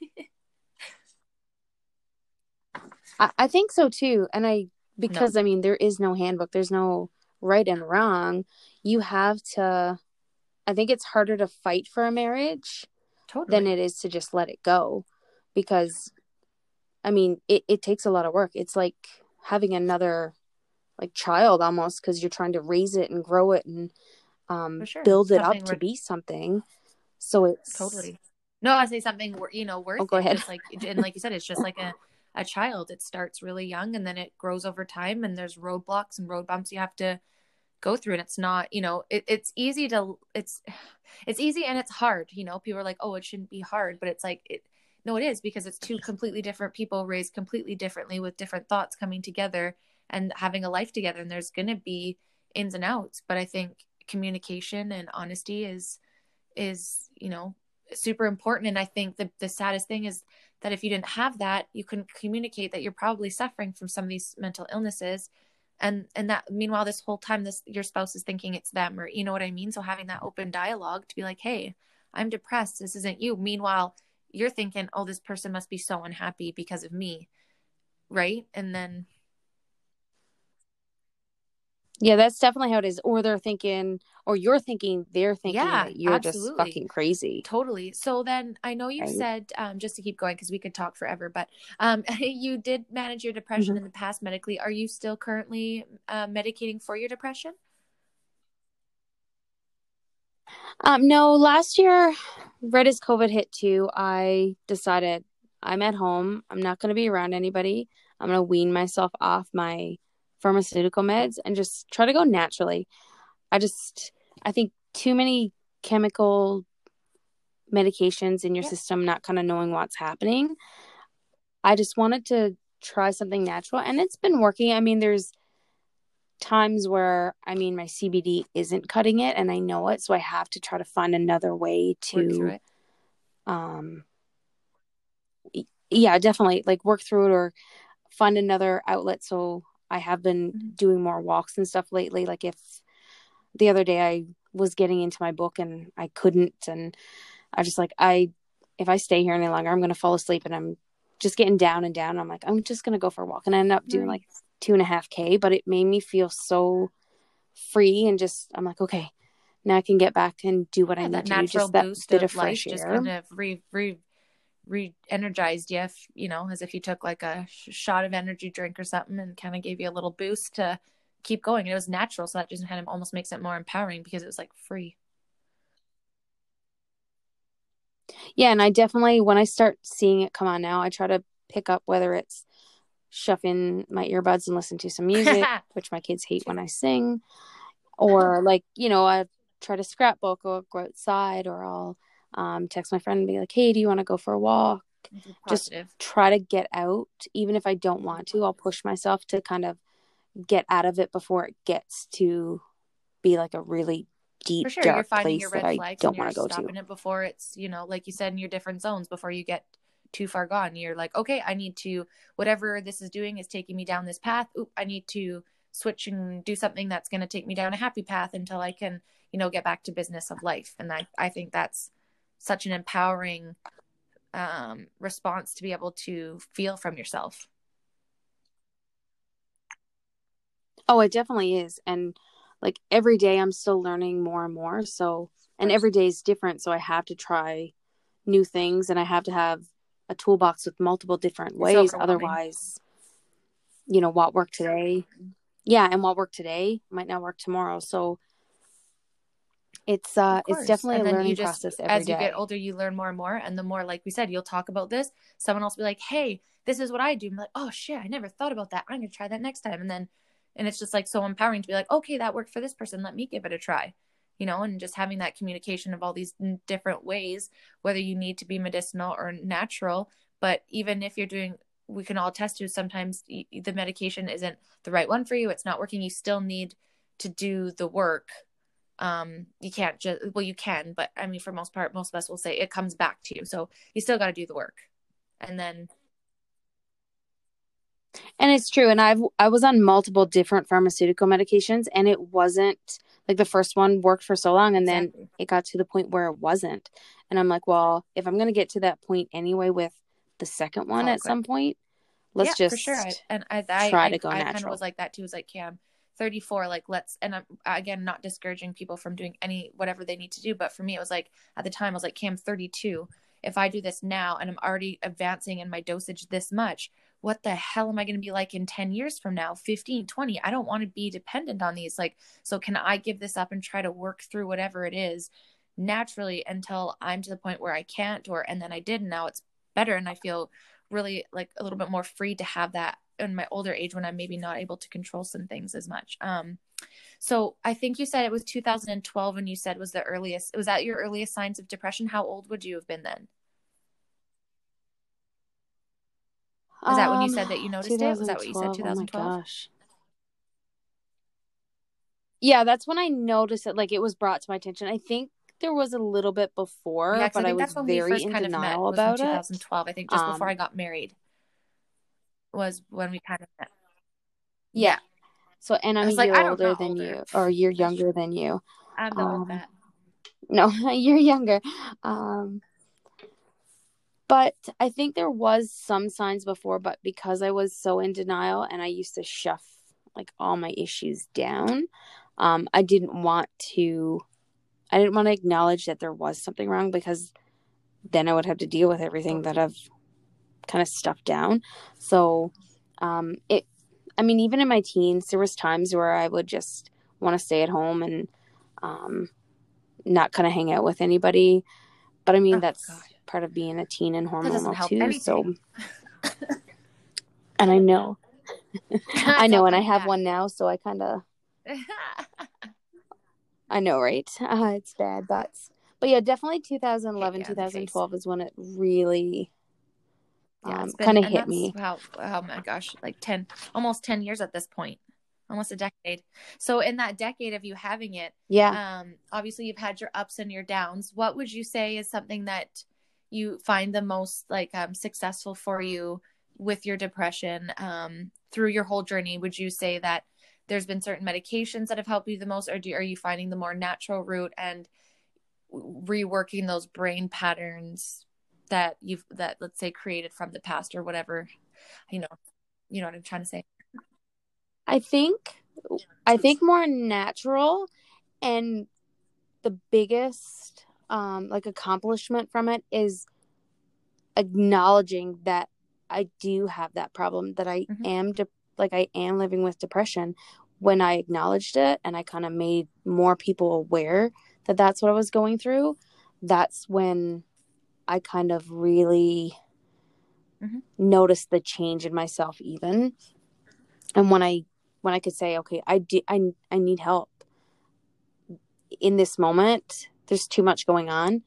I, I think so too. And I because no. I mean there is no handbook, there's no right and wrong. You have to I think it's harder to fight for a marriage totally. than it is to just let it go because i mean it, it takes a lot of work it's like having another like child almost because you're trying to raise it and grow it and um, sure. build it something up to be something so it's totally no i say something you know worth oh, go ahead. Just like and like you said it's just like a a child it starts really young and then it grows over time and there's roadblocks and road bumps you have to go through and it's not you know it, it's easy to it's it's easy and it's hard you know? People are like oh it shouldn't be hard but it's like it no it is because it's two completely different people raised completely differently with different thoughts coming together and having a life together and there's going to be ins and outs but i think communication and honesty is is you know super important and i think the, the saddest thing is that if you didn't have that you couldn't communicate that you're probably suffering from some of these mental illnesses and and that meanwhile this whole time this your spouse is thinking it's them or you know what i mean? So having that open dialogue to be like hey i'm depressed. This isn't you. Meanwhile you're thinking oh this person must be so unhappy because of me. Right? And then yeah, that's definitely how it is. Or they're thinking, or you're thinking, they're thinking yeah, that you're absolutely. just fucking crazy. Totally. So then I know you right. said, um, just to keep going, because we could talk forever, but um, you did manage your depression mm-hmm. in the past medically. Are you still currently uh, medicating for your depression? Um, no, last year, right as COVID hit too, I decided I'm at home. I'm not going to be around anybody. I'm going to wean myself off my pharmaceutical meds and just try to go naturally. I just I think too many chemical medications in your yeah. system not kind of knowing what's happening. I just wanted to try something natural and it's been working. I mean there's times where I mean my CBD isn't cutting it and I know it so I have to try to find another way to um yeah, definitely like work through it or find another outlet so I have been mm-hmm. doing more walks and stuff lately. Like if the other day I was getting into my book and I couldn't, and I just like I if I stay here any longer, I'm gonna fall asleep, and I'm just getting down and down. I'm like I'm just gonna go for a walk, and I end up doing like two and a half K, but it made me feel so free and just, I'm like, okay, now I can get back and do what yeah, I need to do. Just that bit of, fresh life air. just kind of re, re, re-energized you, if, you know, as if you took like a shot of energy drink or something and kind of gave you a little boost to keep going. And it was natural. So that just kind of almost makes it more empowering because it was like free. Yeah, and I definitely when I start seeing it come on now, I try to pick up whether it's shove in my earbuds and listen to some music, which my kids hate when I sing, or like you know I try to scrapbook or go outside, or I'll um, text my friend and be like, "Hey, do you want to go for a walk?" Just try to get out, even if I don't want to. I'll push myself to kind of get out of it before it gets to be like a really deep, sure, dark place that I don't want to go to. It before it's you know, like you said, in your different zones before you get too far gone. You're like, okay, I need to whatever this is doing is taking me down this path. Oop, I need to switch and do something that's going to take me down a happy path until I can, you know, get back to business of life. And I I think that's such an empowering um, response to be able to feel from yourself. Oh, it definitely is. And like every day I'm still learning more and more. So, and every day is different. So I have to try new things and I have to have a toolbox with multiple different ways. Otherwise, you know, what worked today. Yeah. And what worked today might not work tomorrow. So it's, uh, it's definitely and a learning just, process As you day. get older, you learn more and more. And the more, like we said, you'll talk about this, someone else will be like, Hey, this is what I do. I'm like, Oh shit, I never thought about that. I'm going to try that next time. And then and it's just like so empowering to be like okay that worked for this person let me give it a try you know and just having that communication of all these different ways whether you need to be medicinal or natural but even if you're doing we can all test to sometimes the medication isn't the right one for you it's not working you still need to do the work um you can't just well you can but i mean for most part most of us will say it comes back to you so you still got to do the work and then and it's true. And I've I was on multiple different pharmaceutical medications and it wasn't like the first one worked for so long and exactly. then it got to the point where it wasn't. And I'm like, well, if I'm gonna get to that point anyway with the second one oh, at good. some point, let's yeah, just for sure. I, and I, I try I, to go I, natural. Kind of was like that too. It was like Cam. 34 like let's and i'm again not discouraging people from doing any whatever they need to do but for me it was like at the time i was like cam 32 if i do this now and i'm already advancing in my dosage this much what the hell am I going to be like in 10 years from now, 15, 20? I don't want to be dependent on these. Like, so can I give this up and try to work through whatever it is naturally until I'm to the point where I can't, or, and then I did, and now it's better. And I feel really like a little bit more free to have that in my older age when I'm maybe not able to control some things as much. Um, so I think you said it was 2012 and you said was the earliest, was that your earliest signs of depression? How old would you have been then? Was that when you said that you um, noticed it? Was that what you said? 2012. Oh gosh. Yeah, that's when I noticed it. Like it was brought to my attention. I think there was a little bit before, yeah, but I, I was very in denial about in 2012. It. I think just um, before I got married was when we kind of met. Yeah. So, and I'm a year like, older than older. you, or year younger than you. I'm not um, that. No, you're younger. Um, but I think there was some signs before, but because I was so in denial and I used to shove like all my issues down, um, I didn't want to I didn't want to acknowledge that there was something wrong because then I would have to deal with everything that I've kind of stuffed down. So um it I mean even in my teens there was times where I would just want to stay at home and um not kind of hang out with anybody. But I mean oh, that's God part of being a teen and hormonal too. Anything. So, and I know, I know, and I have one now, so I kind of, I know, right? Uh, it's bad, but but yeah, definitely 2011, yeah, 2012 is when it really. Yeah, um, kind of hit me. Wow, oh my gosh, like 10, almost 10 years at this point almost a decade. So in that decade of you having it, yeah. Um, obviously you've had your ups and your downs. What would you say is something that you find the most like um, successful for you with your depression um, through your whole journey would you say that there's been certain medications that have helped you the most or do, are you finding the more natural route and reworking those brain patterns that you've that let's say created from the past or whatever you know you know what i'm trying to say I think I think more natural and the biggest um like accomplishment from it is acknowledging that I do have that problem that I Mhm. am de- like I am living with depression when I acknowledged it and I kind of made more people aware that that's what I was going through that's when I kind of really Mhm. noticed the change in myself even. And when I when I could say okay I do I I need help in this moment. There's too much going on.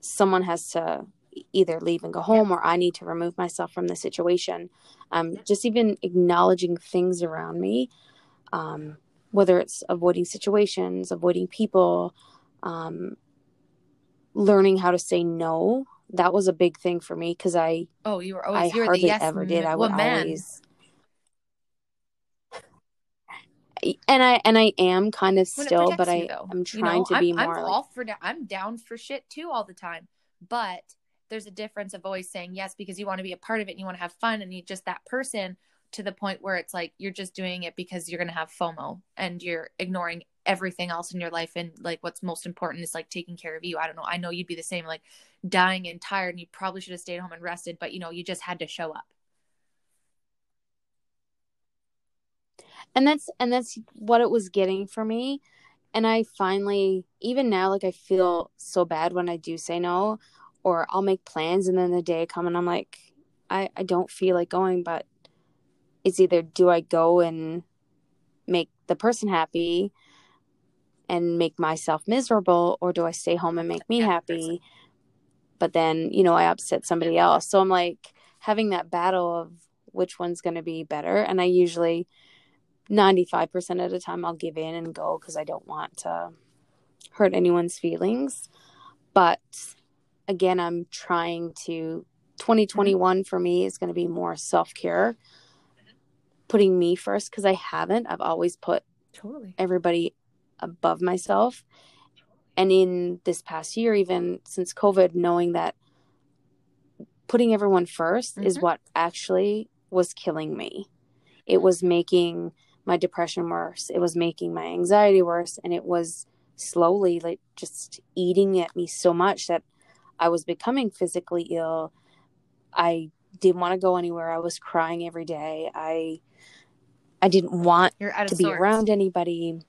Someone has to either leave and go home or I need to remove myself from the situation. Um, just even acknowledging things around me, um, whether it's avoiding situations, avoiding people, um, learning how to say no. That was a big thing for me because I Oh, you were I always you were the hardly yes ever did. I would woman. always, and I and I am kind of still, but I though, I'm you trying know, to I'm, be I'm like all for I'm down for shit too all the time, but there's a difference of always saying yes because you want to be a part of it and you want to have fun and you just that person to the point where it's like you're just doing it because you're gonna have FOMO and you're ignoring everything else in your life and like what's most important is like taking care of you. I don't know. I know you'd be the same, like dying and tired and you probably should have stayed home and rested, but you know, you just had to show up. and that's and that's what it was getting for me and i finally even now like i feel so bad when i do say no or i'll make plans and then the day come and i'm like i i don't feel like going but it's either do i go and make the person happy and make myself miserable or do i stay home and make me happy but then you know i upset somebody else so i'm like having that battle of which one's going to be better and i usually 95% of the time I'll give in and go because I don't want to hurt anyone's feelings. But again, I'm trying to 2021 for me is going to be more self-care. Putting me first because I haven't. I've always put Totally. everybody above myself. And in this past year, even since COVID, knowing that putting everyone 1st is Mhm. what actually was killing me. It was making my depression worse. It was making my anxiety worse. And it was slowly like just eating at me so much that I was becoming physically ill. I didn't want to go anywhere. I was crying every day. I I didn't want to be sorts. around anybody.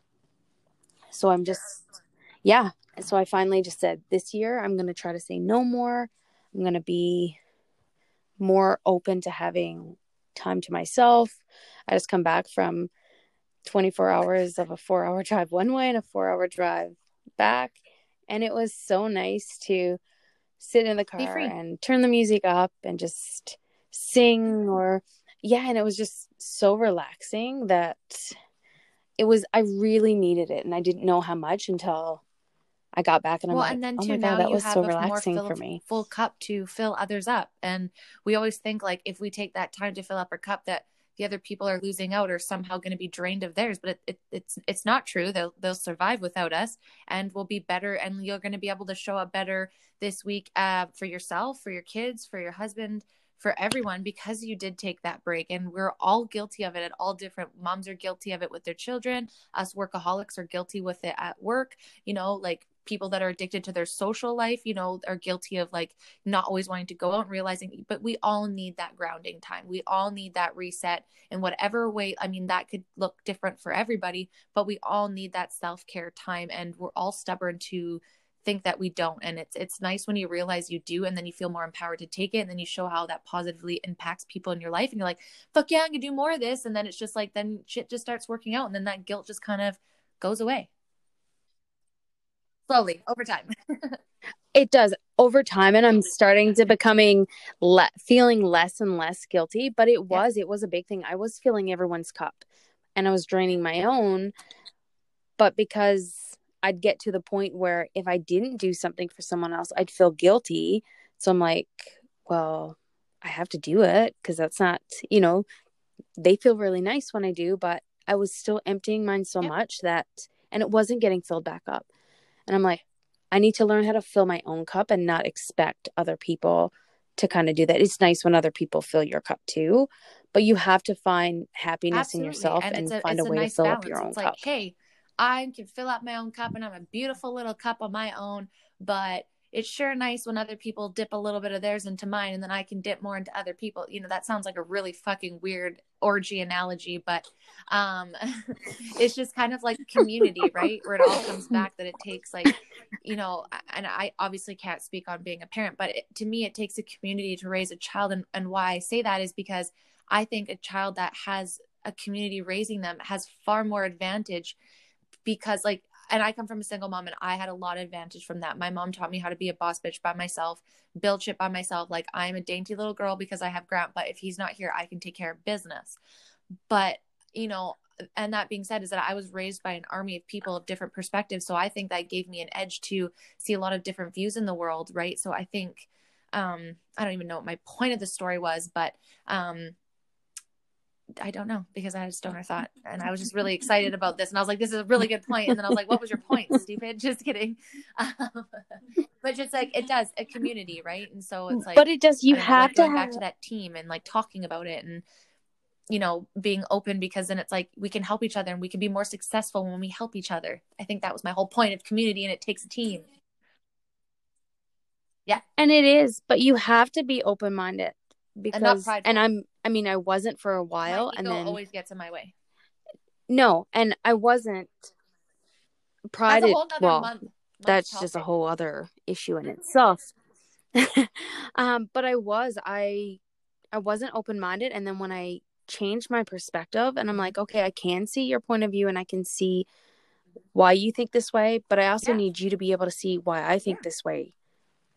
So I'm just, yeah. So I finally just said, this year I'm going to try to say no more. I'm going to be more open to having time to myself. I just come back from 24 hours of a four hour drive one way and a four hour drive back. And it was so nice to sit in the car and turn the music up and just sing or, yeah. And it was just so relaxing that it was, I really needed it. And I didn't know how much until I got back and I'm well, like, and then oh too, my now God, that was so relaxing fill, for me. full cup to fill others up. And we always think like if we take that time to fill up our cup, that the other people are losing out or somehow going to be drained of theirs. But it, it, it's it's not true. They'll they'll survive without us, and we'll be better. And you're going to be able to show up better this week uh, for yourself, for your kids, for your husband, for everyone because you did take that break. And we're all guilty of it at all different. Moms are guilty of it with their children. Us workaholics are guilty with it at work. You know, like people that are addicted to their social life, you know, are guilty of like not always wanting to go out and realizing, but we all need that grounding time. We all need that reset in whatever way. I mean, that could look different for everybody, but we all need that self care time. And we're all stubborn to think that we don't and it's it's nice when you realize you do and then you feel more empowered to take it and then you show how that positively impacts people in your life and you're like fuck yeah i can do more of this and then it's just like then shit just starts working out and then that guilt just kind of goes away slowly over time It does over time, and I'm starting to becoming le- feeling less and less guilty. But it was it was a big thing. I was filling everyone's cup, and I was draining my own. But because I'd get to the point where if I didn't do something for someone else, I'd feel guilty. So I'm like, well, I have to do it because that's not you know they feel really nice when I do, but I was still emptying mine so Yep. much that and it wasn't getting filled back up. And I'm like, I need to learn how to fill my own cup and not expect other people to kind of do that. It's nice when other people fill your cup too, but you have to find happiness Absolutely. in yourself and, and a, find a way nice to fill balance. up your own it's cup. like, hey, I can fill up my own cup and I'm a beautiful little cup on my own, but it's sure nice when other people dip a little bit of theirs into mine and then I can dip more into other people. You know, that sounds like a really fucking weird orgy analogy, but um it's just kind of like community, right? Where it all comes back that it takes like, you know, and I obviously can't speak on being a parent, but it, to me it takes a community to raise a child and and why I say that is because I think a child that has a community raising them has far more advantage because like and I come from a single mom and I had a lot of advantage from that. My mom taught me how to be a boss bitch by myself, build shit by myself. Like I'm a dainty little girl because I have Grant, but if he's not here, I can take care of business. But, you know, and that being said is that I was raised by an army of people of different perspectives. So I think that gave me an edge to see a lot of different views in the world, right? So I think um I don't even know what my point of the story was, but um I don't know because I had a stoner thought and I was just really excited about this. And I was like, this is a really good point. And then I was like, what was your point, stupid? Just kidding. Um, but just like it does a community, right? And so it's like, but it does, you have like to have... back to that team and like talking about it and, you know, being open because then it's like we can help each other and we can be more successful when we help each other. I think that was my whole point of community and it takes a team. Yeah. And it is, but you have to be open minded because and, and, I'm I mean I wasn't for a while and then always gets in my way. No, and I wasn't pride that's well month, month that's just a whole other issue in itself. um but I was I I wasn't open-minded and then when I changed my perspective and I'm like okay, I can see your point of view and I can see why you think this way, but I also yeah. need you to be able to see why I think yeah. this way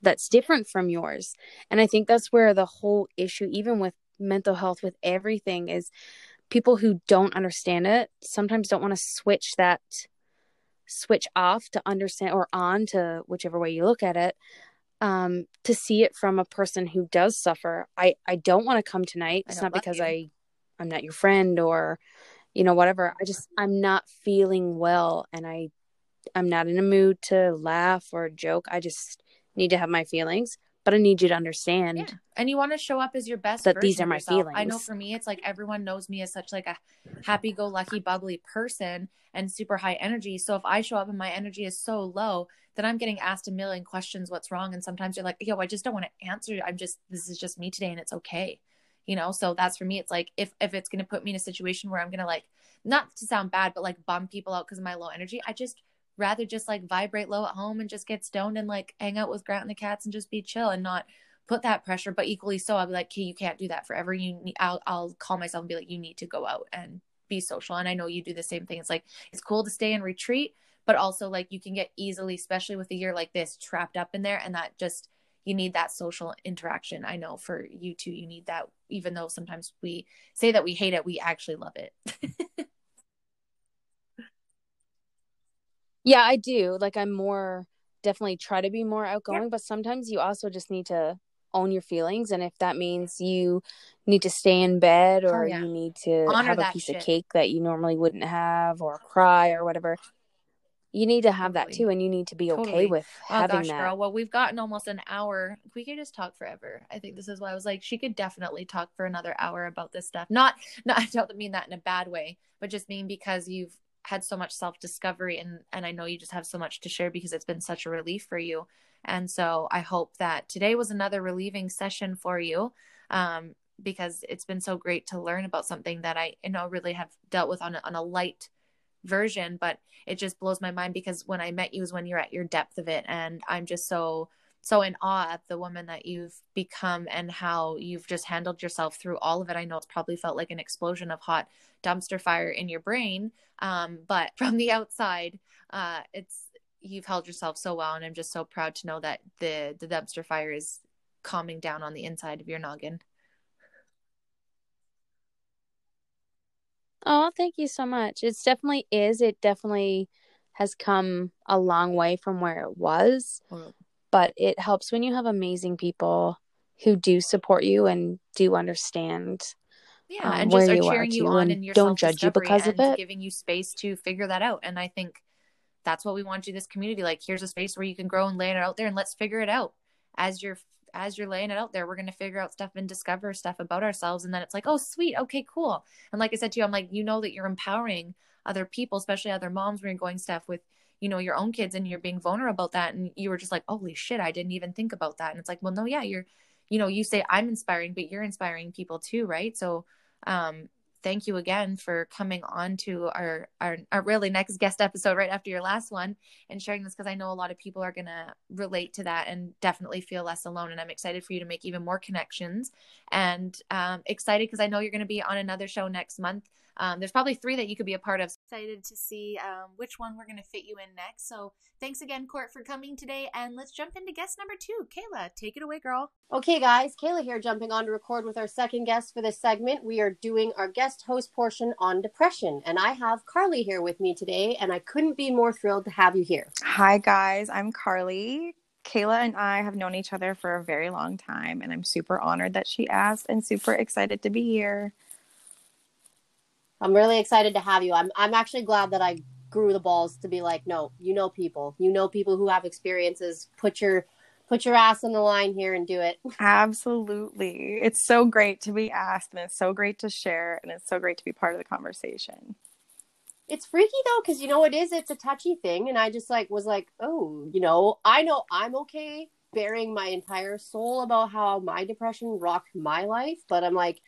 that's different from yours. And I think that's where the whole issue, even with mental health, with everything, is people who don't understand it sometimes don't want to switch that switch off to understand or on to whichever way you look at it um to see it from a person who does suffer. I i don't want to come tonight. It's not because you. i i'm not your friend or you know whatever. I just i'm not feeling well and i i'm not in a mood to laugh or joke. I just need to have my feelings, but I need you to understand. Yeah. And you want to show up as your best that these are my yourself. feelings. I know for me, it's like everyone knows me as such like a happy go lucky, bubbly person and super high energy. So if I show up and my energy is so low, then I'm getting asked a million questions what's wrong. And sometimes you're like, yo, I just don't want to answer. I'm just, this is just me today and it's okay. You know, so that's for me. It's like if if it's gonna put me in a situation where I'm gonna like not to sound bad, but like bum people out because of my low energy, I just rather just like vibrate low at home and just get stoned and like hang out with Grant and the cats and just be chill and not put that pressure. But equally so, I'll be like, okay, you can't do that forever. You need, I'll, I'll call myself and be like, you need to go out and be social. And I know you do the same thing. It's like, it's cool to stay in retreat, but also like you can get easily, especially with a year like this, trapped up in there. And that just, you need that social interaction. I know for you too, you need that, even though sometimes we say that we hate it, we actually love it. Yeah, I do. Like I'm more definitely try to be more outgoing, but sometimes you also just need to own your feelings and if that means you need to stay in bed oh, or oh, yeah. you need to Honor have a piece shit. of cake that you normally wouldn't have or cry or whatever you need to have totally. that too and you need to be totally. okay with oh, having gosh, that girl. well we've gotten almost an hour we could just talk forever i think this is why i was like she could definitely talk for another hour about this stuff not not i don't mean that in a bad way but just mean because you've had so much self discovery and and I know you just have so much to share because it's been such a relief for you. And so I hope that today was another relieving session for you. Um, because it's been so great to learn about something that I you know really have dealt with on a, on a light version, but it just blows my mind because when I met you is when you're at your depth of it, and I'm just so so in awe at the woman that you've become and how you've just handled yourself through all of it. I know it's probably felt like an explosion of hot dumpster fire in your brain, um, but from the outside, uh, it's you've held yourself so well, and I'm just so proud to know that the the dumpster fire is calming down on the inside of your noggin. Oh, thank you so much. It definitely is. It definitely has come a long way from where it was but it helps when you have amazing people who do support you and do understand yeah um, and just are cheering you, on and your don't judge you because of it giving you space to figure that out and i think that's what we want do this community like here's a space where you can grow and lay it out there and let's figure it out as you're as you're laying it out there, we're going to figure out stuff and discover stuff about ourselves. And then it's like, oh, sweet. Okay, cool. And like I said to you, I'm like, you know that you're empowering other people, especially other moms when you're going stuff with, you know, your own kids and you're being vulnerable about that. And you were just like, holy shit, I didn't even think about that. And it's like, well, no, yeah, you're, you know, you say I'm inspiring, but you're inspiring people too, right? So, um, thank you again for coming on to our, our, our really next guest episode right after your last one and sharing this because I know a lot of people are to relate to that and definitely feel less alone. And I'm excited for you to make even more connections and um, excited because I know you're to be on another show next month. Um, there's probably three that you could be a part of. Excited to see um, which one we're going to fit you in next. So thanks again, Court, for coming today. And let's jump into guest number two. Kayla, take it away, girl. Okay, guys, Kayla here, jumping on to record with our second guest for this segment. We are doing our guest host portion on depression. And I have Carly here with me today, and I couldn't be more thrilled to have you here. Hi, guys. I'm Carly. Kayla and I have known each other for a very long time, and I'm super honored that she asked and super excited to be here. I'm really excited to have you. I'm I'm actually glad that I grew the balls to be like, no, you know people. You know people who have experiences. Put your put your ass on the line here and do it. Absolutely. It's so great to be asked and it's so great to share and it's so great to be part of the conversation. It's freaky though cuz you know it is it's a touchy thing and I just like was like, "Oh, you know, I know I'm okay bearing my entire soul about how my depression rocked my life, but I'm like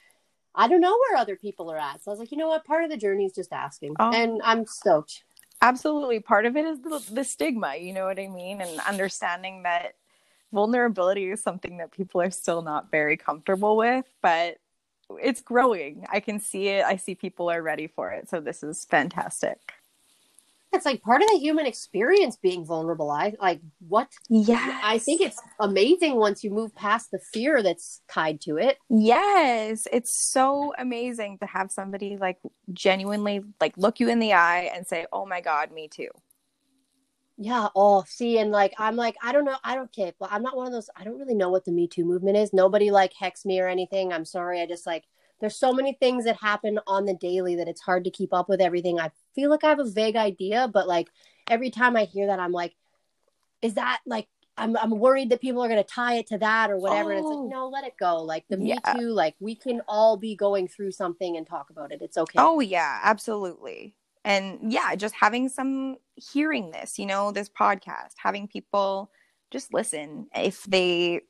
I don't know where other people are at. So I was like, you know what? Part of the journey is just asking. Oh. And I'm stoked. Absolutely. Part of it is the, the stigma, you know what I mean? And understanding that vulnerability is something that people are still not very comfortable with, but it's growing. I can see it. I see people are ready for it. So this is fantastic it's like part of the human experience being vulnerable. I like what? Yeah. I think it's amazing once you move past the fear that's tied to it. Yes. It's so amazing to have somebody like genuinely like look you in the eye and say, Oh my God, me too. Yeah. Oh, see, and like I'm like, I don't know, I don't care, but I'm not one of those, I don't really know what the Me Too movement is. Nobody like hex me or anything. I'm sorry. I just like there's so many things that happen on the daily that it's hard to keep up with everything. I feel like I have a vague idea, but like every time I hear that, I'm like, is that like I'm I'm worried that people are gonna tie it to that or whatever. Oh. And it's like, oh. no, let it go. Like the yeah. Me Too, like we can all be going through something and talk about it. It's okay. Oh yeah, absolutely. And yeah, just having some hearing this, you know, this podcast, having people just listen if they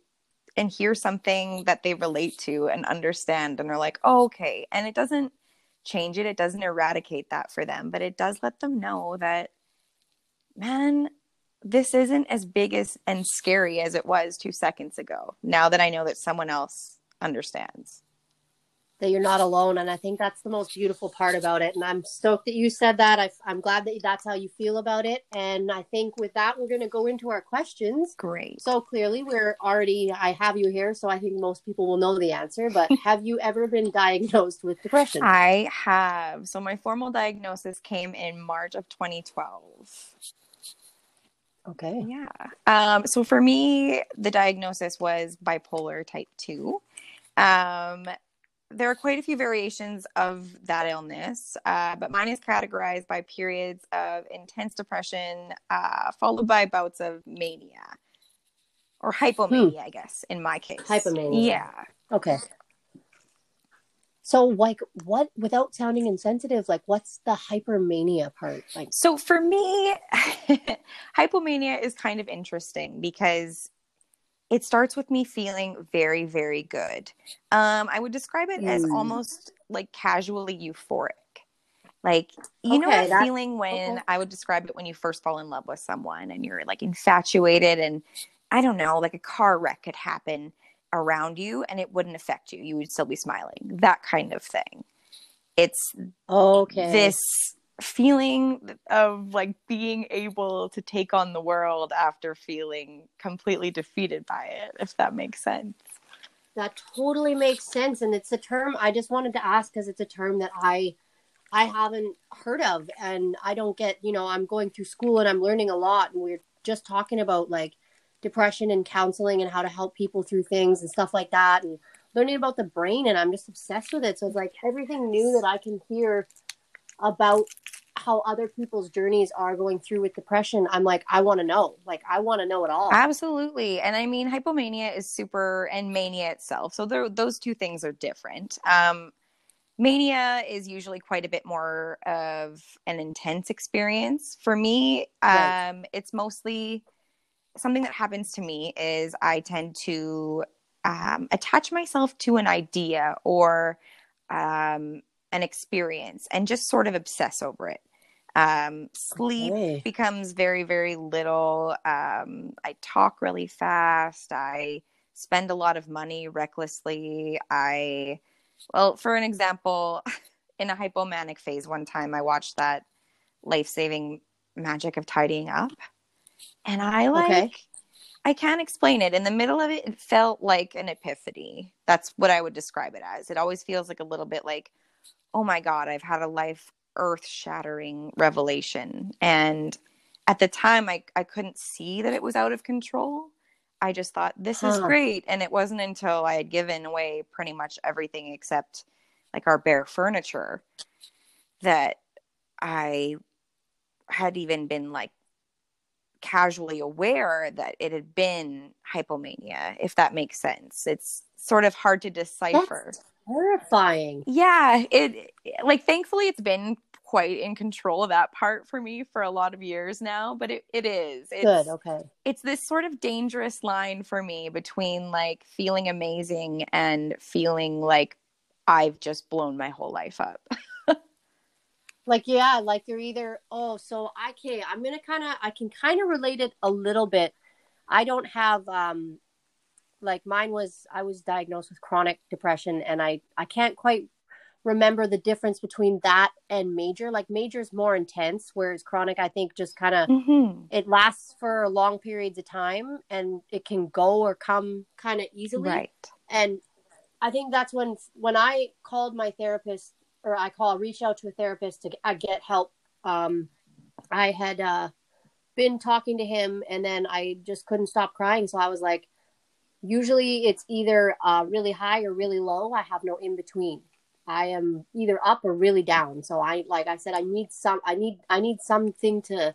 and hear something that they relate to and understand and they're like, oh, okay. And it doesn't change it, it doesn't eradicate that for them, but it does let them know that, man, this isn't as big as and scary as it was two seconds ago. Now that I know that someone else understands that you're not alone. And I think that's the most beautiful part about it. And I'm stoked that you said that. I, am glad that that's how you feel about it. And I think with that, we're going to go into our questions. Great. So clearly, we're already, I have you here. So I think most people will know the answer. But have you ever been diagnosed with depression? I have. So my formal diagnosis came in March of 2012. Okay. Yeah. Um, so for me, the diagnosis was bipolar type 2. Um, there are quite a few variations of that illness, uh, but mine is categorized by periods of intense depression, uh, followed by bouts of mania or hypomania, hmm. I guess, in my case. Hypomania. Yeah. Okay. So, like, what, without sounding insensitive, like, what's the hypermania part? Like, so for me, hypomania is kind of interesting because it starts with me feeling very, very good. Um, I would describe it mm. as almost like casually euphoric. Like, you okay, know that, feeling when okay. I would describe it when you first fall in love with someone and you're like infatuated and I don't know, like a car wreck could happen around you and it wouldn't affect you. You would still be smiling. That kind of thing. It's okay. This feeling of like being able to take on the world after feeling completely defeated by it if that makes sense. That totally makes sense and it's a term i just wanted to ask because it's a term that i i haven't heard of and i don't get you know i'm going through school and i'm learning a lot and we're just talking about like depression and counseling and how to help people through things and stuff like that and learning about the brain and i'm just obsessed with it so it's like everything new that i can hear about how other people's journeys are going through with depression, I'm like, I want to know. Like, I want to know it all. Absolutely. And I mean, hypomania is super, and mania itself. So those two things are different. Um, mania is usually quite a bit more of an intense experience. For me, right. um, it's mostly something that happens to me is I tend to um, attach myself to an idea or um, an experience and just sort of obsess over it. Um, sleep okay. becomes very, very little. Um, I talk really fast. I spend a lot of money recklessly. I, well, for an example, in a hypomanic phase, one time I watched that life saving magic of tidying up. And I like, okay. I can't explain it. In the middle of it, it felt like an epiphany. That's what I would describe it as. It always feels like a little bit like, oh my God, I've had a life earth shattering revelation. And at the time, I, I couldn't see that it was out of control. I just thought, this huh. is great. And it wasn't until I had given away pretty much everything except like our bare furniture that I had even been like casually aware that it had been hypomania, if that makes sense. It's sort of hard to decipher. That's terrifying. Yeah, it like thankfully it's been quite in control of that part for me for a lot of years now, but it, it is. It's, Good, okay. It's this sort of dangerous line for me between like feeling amazing and feeling like I've just blown my whole life up. like yeah like you're either oh so i can i'm gonna kind of i can kind of relate it a little bit i don't have um like mine was i was diagnosed with chronic depression and i i can't quite remember the difference between that and major like major is more intense whereas chronic i think just kind of mm-hmm. it lasts for long periods of time and it can go or come kind of easily right and i think that's when when i called my therapist or I call reach out to a therapist to uh, get help. Um, I had uh, been talking to him and then I just couldn't stop crying. So I was like, usually it's either uh, really high or really low. I have no in between. I am either up or really down. So I, like I said, I need some, I need, I need something to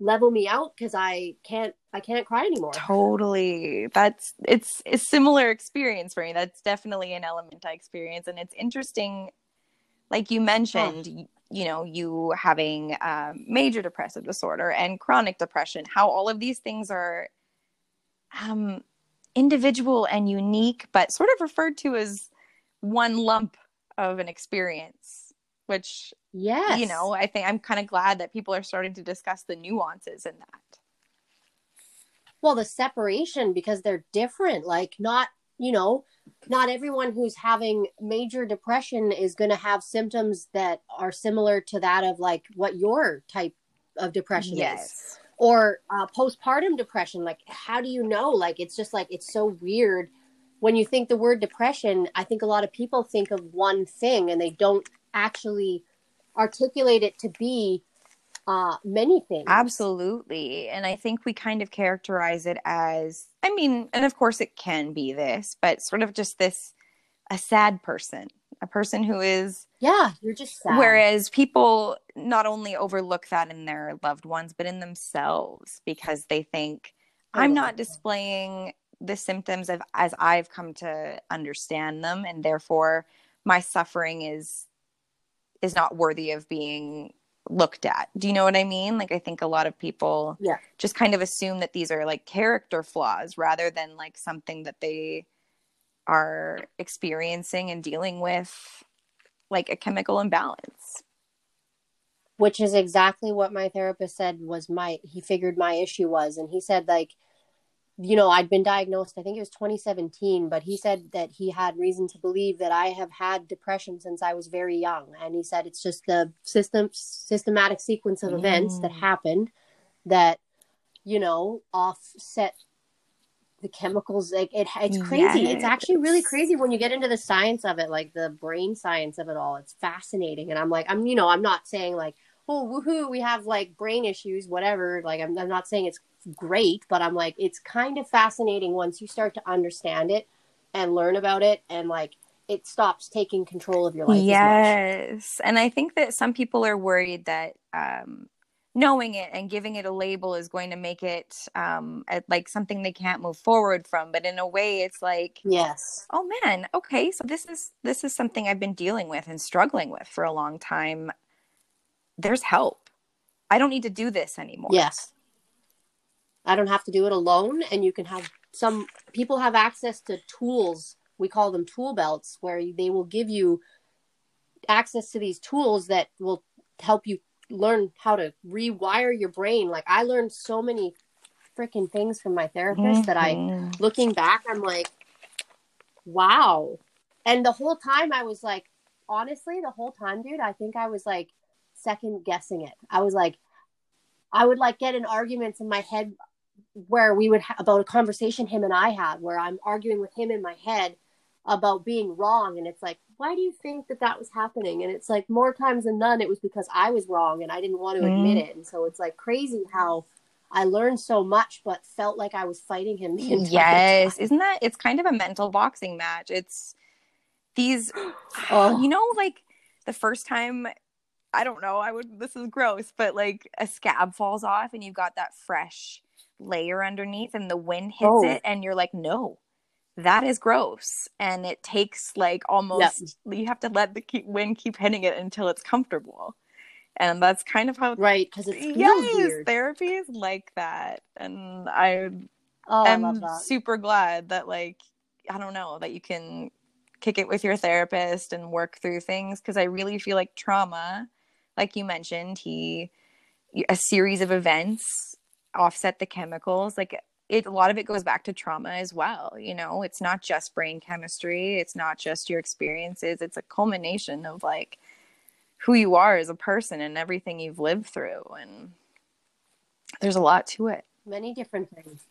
level me out because I can't, I can't cry anymore. Totally. That's, it's a similar experience for me. That's definitely an element I experience. And it's interesting like you mentioned you know you having um, major depressive disorder and chronic depression how all of these things are um, individual and unique but sort of referred to as one lump of an experience which yeah you know i think i'm kind of glad that people are starting to discuss the nuances in that. Well the separation because they're different like not you know not everyone who's having major depression is going to have symptoms that are similar to that of like what your type of depression yes. is or uh, postpartum depression like how do you know like it's just like it's so weird when you think the word depression i think a lot of people think of one thing and they don't actually articulate it to be uh, many things. Absolutely. And I think we kind of characterize it as, I mean, and of course it can be this, but sort of just this a sad person, a person who is. Yeah, you're just sad. Whereas people not only overlook that in their loved ones, but in themselves because they think, I'm not displaying the symptoms of as I've come to understand them, and therefore my suffering is is not worthy of being looked at. Do you know what I mean? Like I think a lot of people yeah. just kind of assume that these are like character flaws rather than like something that they are experiencing and dealing with like a chemical imbalance. Which is exactly what my therapist said was my he figured my issue was and he said like you know, I'd been diagnosed, I think it was 2017, but he said that he had reason to believe that I have had depression since I was very young. And he said it's just the system systematic sequence of events mm. that happened that, you know, offset the chemicals. Like it, it's crazy. Yes. It's actually really crazy when you get into the science of it, like the brain science of it all. It's fascinating. And I'm like, I'm, you know, I'm not saying like, oh, woohoo, we have like brain issues, whatever. Like, I'm, I'm not saying it's great, but I'm like, it's kind of fascinating once you start to understand it and learn about it and like it stops taking control of your life. Yes. And I think that some people are worried that um, knowing it and giving it a label is going to make it um, like something they can't move forward from. But in a way, it's like, yes, oh man, okay, so this is this is something I've been dealing with and struggling with for a long time. There's help. I don't need to do this anymore. Yes. I don't have to do it alone. And you can have some people have access to tools. We call them tool belts, where they will give you access to these tools that will help you learn how to rewire your brain. Like I learned so many freaking things from my therapist mm-hmm. that I, mm-hmm. looking back, I'm like, wow. And the whole time I was like, honestly, the whole time, dude, I think I was like second guessing it. I was like, I would like get in arguments in my head where we would ha- about a conversation him and I had where I'm arguing with him in my head about being wrong and it's like why do you think that that was happening and it's like more times than none it was because I was wrong and I didn't want to admit mm. it and so it's like crazy how I learned so much but felt like I was fighting him the entire yes time. isn't that it's kind of a mental boxing match it's these oh. you know like the first time I don't know I would this is gross but like a scab falls off and you've got that fresh layer underneath and the wind hits oh. it and you're like no that is gross and it takes like almost you have to let the keep, wind keep hitting it until it's comfortable and that's kind of how right because it's yes, weird. therapy is like that and i oh, am I super glad that like i don't know that you can kick it with your therapist and work through things because i really feel like trauma like you mentioned he a series of events offset the chemicals like it a lot of it goes back to trauma as well you know? It's not just brain chemistry it's not just your experiences it's a culmination of like who you are as a person and everything you've lived through and there's a lot to it. Many different things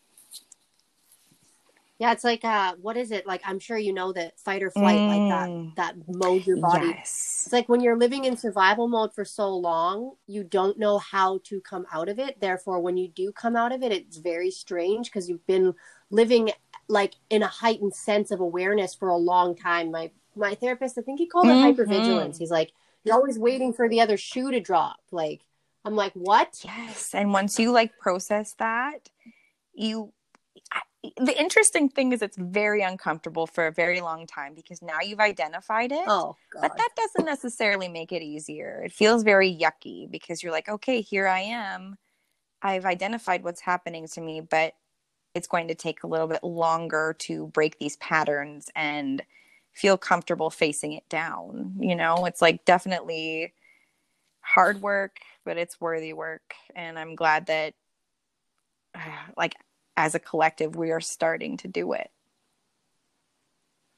yeah, it's like uh what is it? Like I'm sure you know that fight or flight mm. like that mm. that mode your body. Yes. It's like when you're living in survival mode for so long, you don't know how to come out of it. Therefore, when you do come out of it, it's very strange because you've been living like in a heightened sense of awareness for a long time. My my therapist, I think he called it mm-hmm. hypervigilance. He's like, you're always waiting for the other shoe to drop. Like I'm like, what? Yes. And once you like process that, you the interesting thing is it's very uncomfortable for a very long time because now you've identified it. Oh, God. But that doesn't necessarily make it easier. It feels very yucky because you're like, okay, here I am. I've identified what's happening to me, but it's going to take a little bit longer to break these patterns and feel comfortable facing it down. You know, it's like definitely hard work, but it's worthy work. And I'm glad that, like, as a collective we are starting to do it.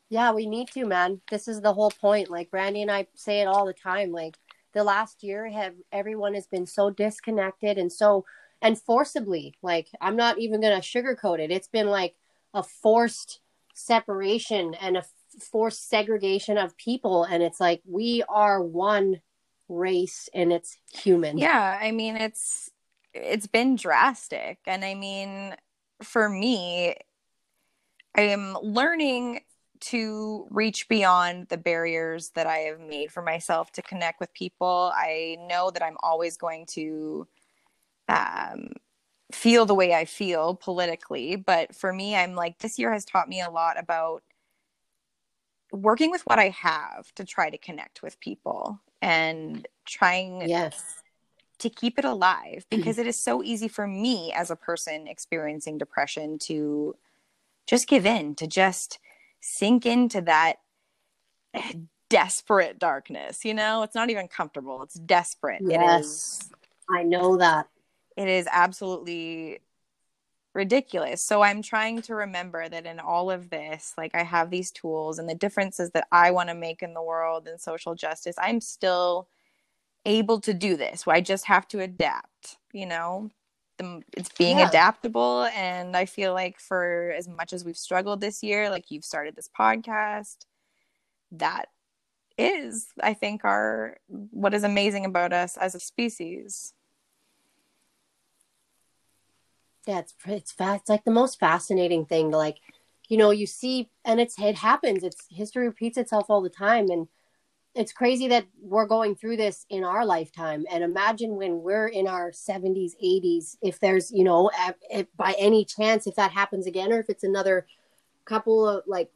Yeah we need to man. This is the whole point. Like brandy and i say it all the time. Like the last year have everyone has been so disconnected and so and forcibly. Like i'm not even gonna sugarcoat it. It's been like a forced separation and a forced segregation of people. And it's like we are one race and it's human. Yeah i mean it's it's been drastic. And i mean for me, I am learning to reach beyond the barriers that I have made for myself to connect with people. I know that I'm always going to um, feel the way I feel politically, but for me, I'm like, this year has taught me a lot about working with what I have to try to connect with people and trying yes to keep it alive because it is so easy for me as a person experiencing depression to just give in, to just sink into that desperate darkness. You know, it's not even comfortable, it's desperate. Yes. It is, I know that. It is absolutely ridiculous. So I'm trying to remember that in all of this, like I have these tools and the differences that I want to make in the world and social justice, I'm still able to do this. I just have to adapt, you know? It's being yeah. adaptable. And I feel like for as much as we've struggled this year, like you've started this podcast, that is, I think, our what is amazing about us as a species. Yeah, it's it's fast. It's like the most fascinating thing to like, you know, you see, and it's it happens. It's history repeats itself all the time, and it's crazy that we're going through this in our lifetime and imagine when we're in our 70s 80s if there's you know if, if by any chance if that happens again or if it's another couple of like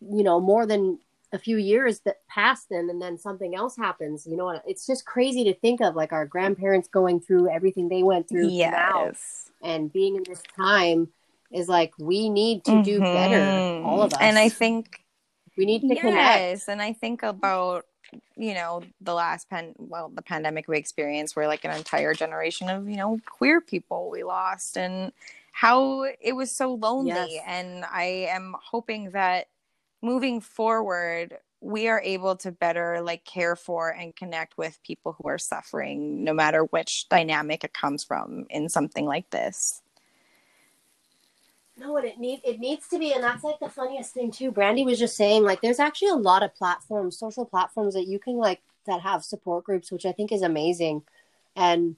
you know more than a few years that pass then and then something else happens you know it's just crazy to think of like our grandparents going through everything they went through yes. and being in this time is like we need to do mm-hmm. better all of us and i think we need to yes, connect. and I think about you know the last pen well the pandemic we experienced where like an entire generation of you know queer people we lost and how it was so lonely yes. and i am hoping that moving forward we are able to better like care for and connect with people who are suffering no matter which dynamic it comes from in something like this no, and it need it needs to be, and that's like the funniest thing too. Brandy was just saying like there's actually a lot of platforms, social platforms that you can like that have support groups, which I think is amazing. And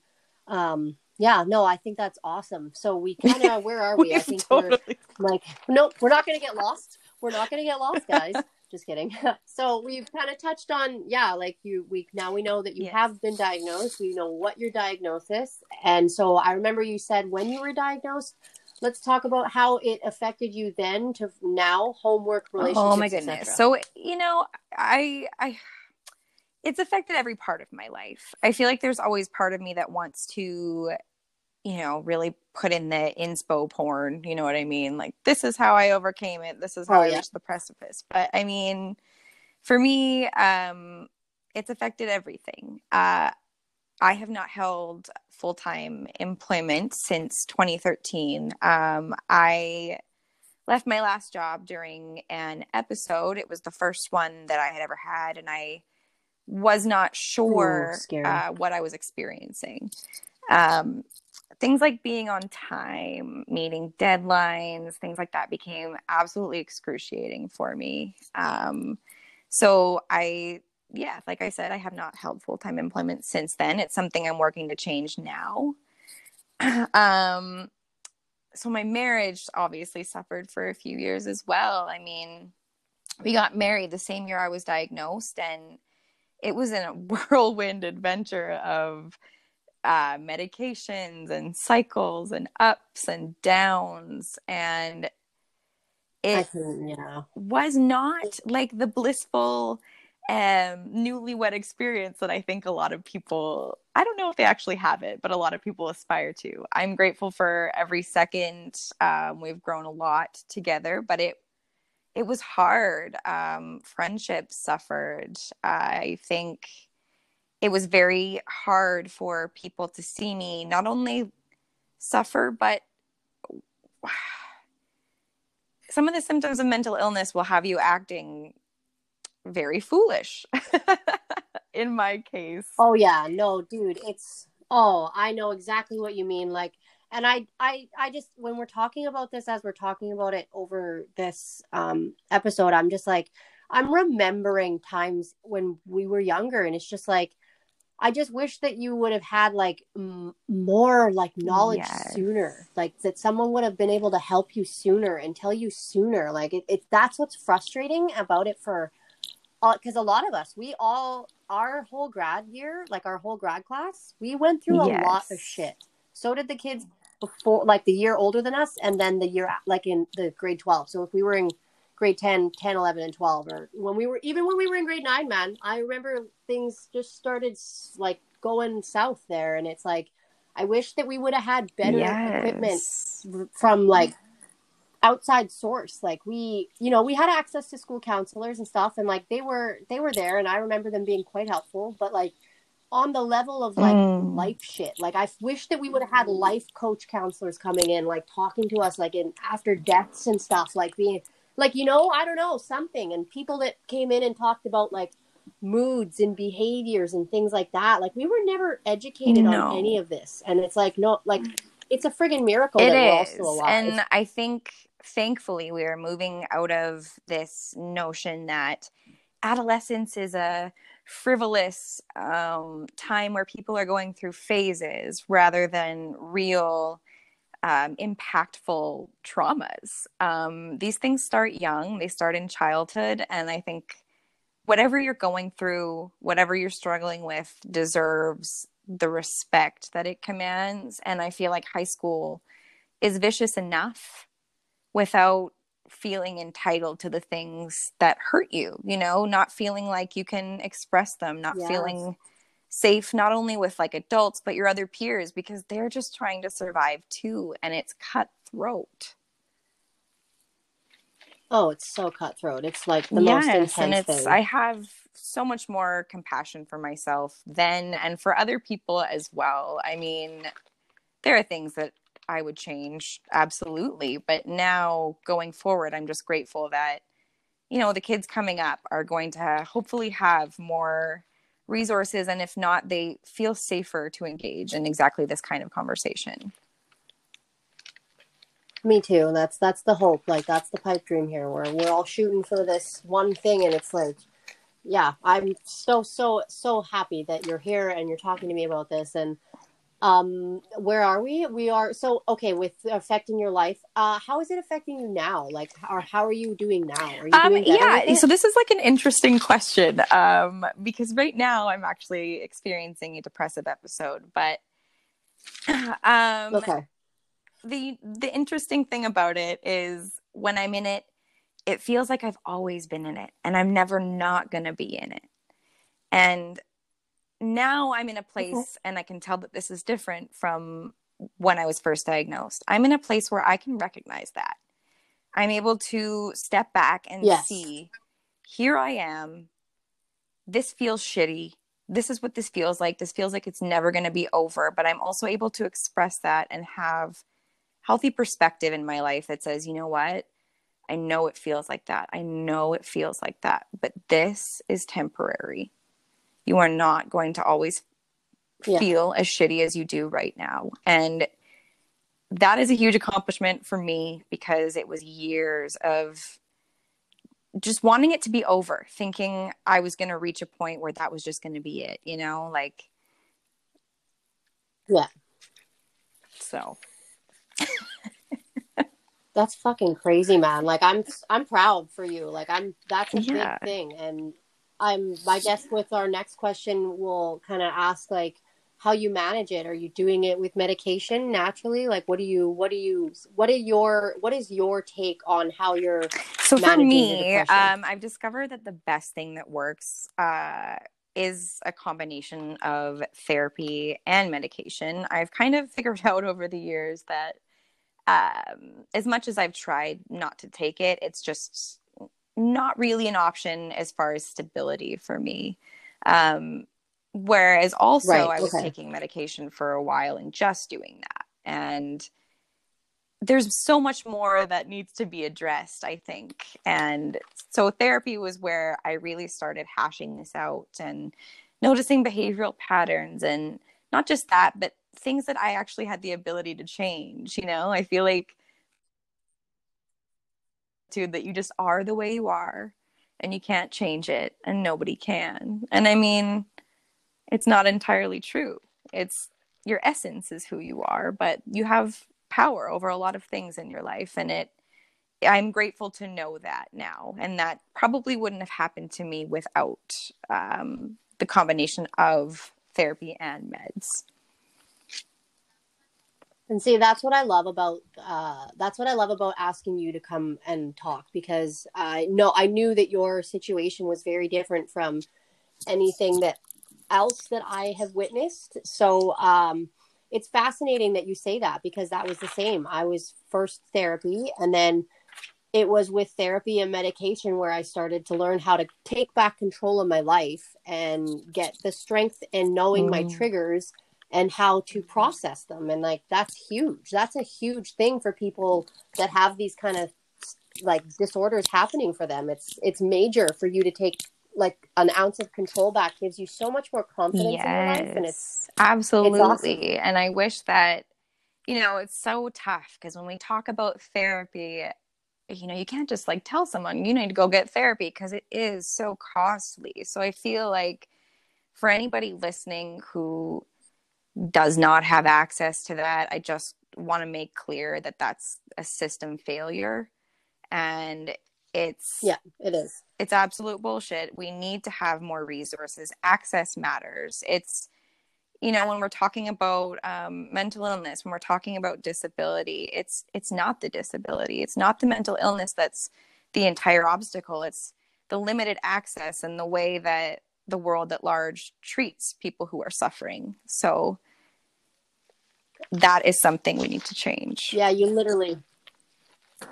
um yeah, no, I think that's awesome. So we kind of where are we? I think totally... we're like nope, we're not gonna get lost. We're not gonna get lost, guys. just kidding. so we've kind of touched on yeah, like you we now we know that you yes. have been diagnosed. We know what your diagnosis, and so I remember you said when you were diagnosed let's talk about how it affected you then to now homework relationships oh my goodness. so you know i i it's affected every part of my life. I feel like there's always part of me that wants to you know really put in the inspo porn you know what i mean? Like this is how i overcame it. This is how oh, i yeah. reached the precipice. But i mean for me um it's affected everything. Uh I have not held full time employment since 2013. Um, I left my last job during an episode. It was the first one that I had ever had, and I was not sure Ooh, uh, what I was experiencing. Um, things like being on time, meeting deadlines, things like that became absolutely excruciating for me. Um, so I yeah, like I said, I have not held full time employment since then. It's something I'm working to change now. um, so my marriage obviously suffered for a few years as well. I mean, we got married the same year I was diagnosed, and it was in a whirlwind adventure of uh, medications and cycles and ups and downs. And it yeah. was not like the blissful um, newlywed experience that I think a lot of people, I don't know if they actually have it, but a lot of people aspire to. I'm grateful for every second. Um, we've grown a lot together, but it it was hard. Um, friendships suffered. I think it was very hard for people to see me not only suffer, but some of the symptoms of mental illness will have you acting very foolish in my case. Oh yeah, no, dude, it's oh, I know exactly what you mean like and I I I just when we're talking about this as we're talking about it over this um episode, I'm just like I'm remembering times when we were younger and it's just like I just wish that you would have had like m- more like knowledge yes. sooner, like that someone would have been able to help you sooner and tell you sooner. Like it, it that's what's frustrating about it for because a lot of us, we all, our whole grad year, like our whole grad class, we went through a yes. lot of shit. So did the kids before, like the year older than us, and then the year, like in the grade 12. So if we were in grade 10, 10, 11, and 12, or when we were, even when we were in grade nine, man, I remember things just started like going south there. And it's like, I wish that we would have had better yes. equipment from like outside source like we you know we had access to school counselors and stuff and like they were they were there and i remember them being quite helpful but like on the level of like mm. life shit like i wish that we would have had life coach counselors coming in like talking to us like in after deaths and stuff like being like you know i don't know something and people that came in and talked about like moods and behaviors and things like that like we were never educated no. on any of this and it's like no like it's a friggin' miracle it that is. we're all still alive. And I think thankfully we are moving out of this notion that adolescence is a frivolous um, time where people are going through phases rather than real um, impactful traumas. Um, these things start young, they start in childhood, and I think whatever you're going through, whatever you're struggling with, deserves the respect that it commands. And I feel like high school is vicious enough without feeling entitled to the things that hurt you, you know, not feeling like you can express them, not yes. feeling safe not only with like adults but your other peers because they're just trying to survive too and it's cutthroat. Oh, it's so cutthroat. It's like the yes, most intense and it's thing. I have so much more compassion for myself then and for other people as well. I mean, there are things that I would change absolutely, but now going forward, I'm just grateful that you know, the kids coming up are going to hopefully have more resources and if not, they feel safer to engage in exactly this kind of conversation. Me too. That's that's the hope. Like that's the pipe dream here, where we're all shooting for this one thing, and it's like, yeah, I'm so so so happy that you're here and you're talking to me about this. And um, where are we? We are so okay with affecting your life. Uh, how is it affecting you now? Like, or how are you doing now? Are you um, doing yeah. So this is like an interesting question, um, because right now I'm actually experiencing a depressive episode, but um, okay the the interesting thing about it is when I'm in it, it feels like I've always been in it and I'm never not going to be in it. And now I'm in a place okay. and I can tell that this is different from when I was first diagnosed. I'm in a place where I can recognize that. I'm able to step back and yes. see here I am. This feels shitty. This is what this feels like. This feels like it's never going to be over, but I'm also able to express that and have healthy perspective in my life that says, you know what? I know it feels like that. I know it feels like that, but this is temporary. You are not going to always yeah. feel as shitty as you do right now. And that is a huge accomplishment for me because it was years of just wanting it to be over, thinking I was going to reach a point where that was just going to be it, you know, like yeah. So that's fucking crazy, man. Like I'm I'm proud for you. Like I'm that's a yeah. big thing. And I'm I guess with our next question we'll kind of ask like how you manage it. Are you doing it with medication naturally? Like what do you what do you what are your what is your take on how you're So for me, um I've discovered that the best thing that works uh is a combination of therapy and medication. I've kind of figured out over the years that um, as much as I've tried not to take it, it's just not really an option as far as stability for me. Um, whereas also right, I was taking medication for a while and just doing that. And there's so much more that needs to be addressed, I think. And so therapy was where I really started hashing this out and noticing behavioral patterns and not just that, but things that I actually had the ability to change, you know? I feel like dude that you just are the way you are and you can't change it and nobody can. And I mean, it's not entirely true. It's your essence is who you are, but you have power over a lot of things in your life and it i'm grateful to know that now and that probably wouldn't have happened to me without um, the combination of therapy and meds and see that's what i love about uh, that's what i love about asking you to come and talk because i know i knew that your situation was very different from anything that else that i have witnessed so um it's fascinating that you say that because that was the same. I was first therapy and then it was with therapy and medication where I started to learn how to take back control of my life and get the strength in knowing mm. my triggers and how to process them. And like that's huge. That's a huge thing for people that have these kind of like disorders happening for them. It's it's major for you to take like an ounce of control back gives you so much more confidence yes, in your life and it's absolutely it's awesome. and i wish that you know it's so tough because when we talk about therapy you know you can't just like tell someone you need to go get therapy because it is so costly so i feel like for anybody listening who does not have access to that i just want to make clear that that's a system failure and It's yeah, it is. It's absolute bullshit. We need to have more resources. Access matters. It's you know when we're talking about um, mental illness when we're talking about disability it's it's not the disability it's not the mental illness that's the entire obstacle it's the limited access and the way that the world at large treats people who are suffering so that is something we need to change yeah you literally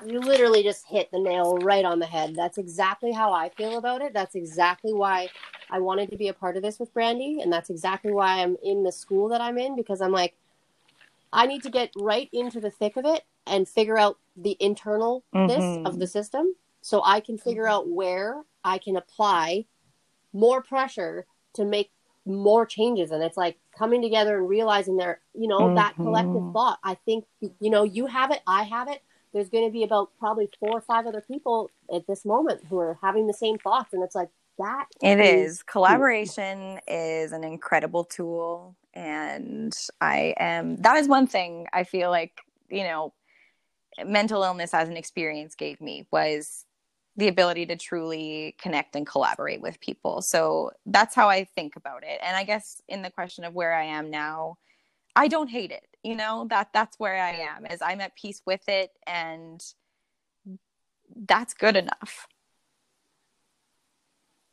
you literally just hit the nail right on the head. That's exactly how I feel about it. That's exactly why I wanted to be a part of this with Brandy. And that's exactly why I'm in the school that I'm in because I'm like, I need to get right into the thick of it and figure out the internalness mm-hmm. of the system so I can figure out where I can apply more pressure to make more changes. And it's like coming together and realizing there, you know, mm-hmm. that collective thought. I think, you know, you have it, I have it there's going to be about probably four or five other people at this moment who are having the same thoughts and it's like that it is, is collaboration is an incredible tool and i am that is one thing i feel like you know mental illness as an experience gave me was the ability to truly connect and collaborate with people. So that's how i think about it. And i guess in the question of where i am now i don't hate it you know that that's where i am is i'm at peace with it and that's good enough.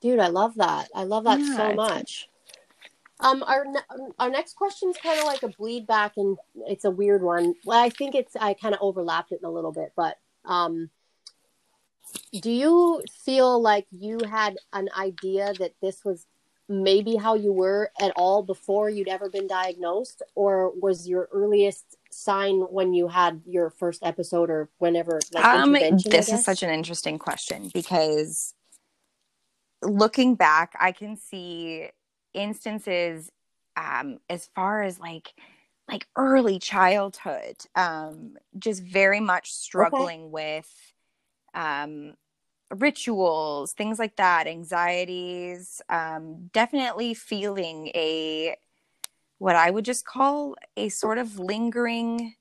Dude i love that. I love that yeah, so much. Um our our next question is kind of like a bleed back and it's a weird one. Well i think it's i kind of overlapped it a little bit but um do you feel like you had an idea that this was maybe how you were at all before you'd ever been diagnosed or was your earliest sign when you had your first episode or whenever like, um this is such an interesting question because looking back i can see instances um as far as like like early childhood um just very much struggling okay. with um rituals, things like that, anxieties, um, definitely feeling a what I would just call a sort of lingering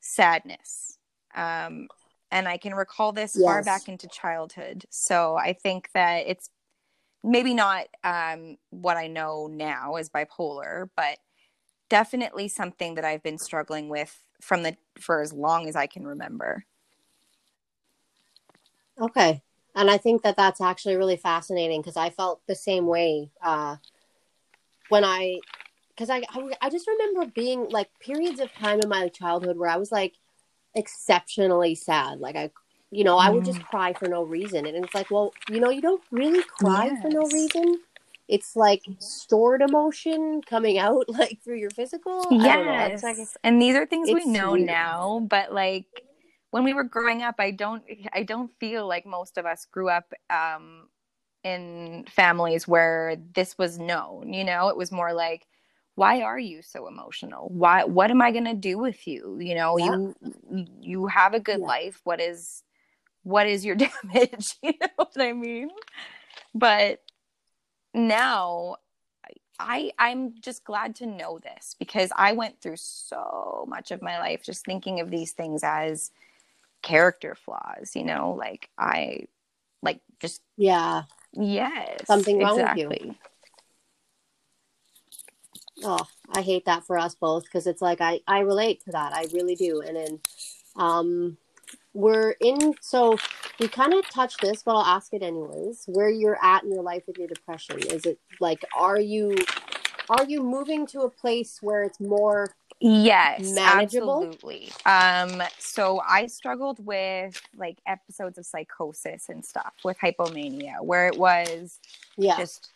sadness. Um, and I can recall this yes. far back into childhood. So I think that it's maybe not um, what I know now as bipolar, but definitely something that I've been struggling with from the for as long as I can remember. Okay. And I think that that's actually really fascinating because I felt the same way uh, when I, because I, I, I just remember being like periods of time in my childhood where I was like exceptionally sad. Like I, you know, I would just mm. cry for no reason. And it's like, well, you know, you don't really cry yes. for no reason. It's like stored emotion coming out like through your physical. Yes. Like, and these are things we know weird. now, but like when we were growing up i don't i don't feel like most of us grew up um, in families where this was known you know? It was more like why are you so emotional? Why what am i going to do with you? You know yeah. you you have a good yeah. life. What is what is your damage? You know what i mean? But now I I'm just glad to know this because I went through so much of my life just thinking of these things as character flaws, you know, like I like just Yeah. Yes. Something wrong exactly. with you. Oh, I hate that for us both because it's like I I relate to that. I really do. And then um we're in so we kind of touched this, but I'll ask it anyways. Where you're at in your life with your depression. Is it like are you are you moving to a place where it's more Yes, manageable? absolutely. Um, so I struggled with like episodes of psychosis and stuff with hypomania, where it was yeah. just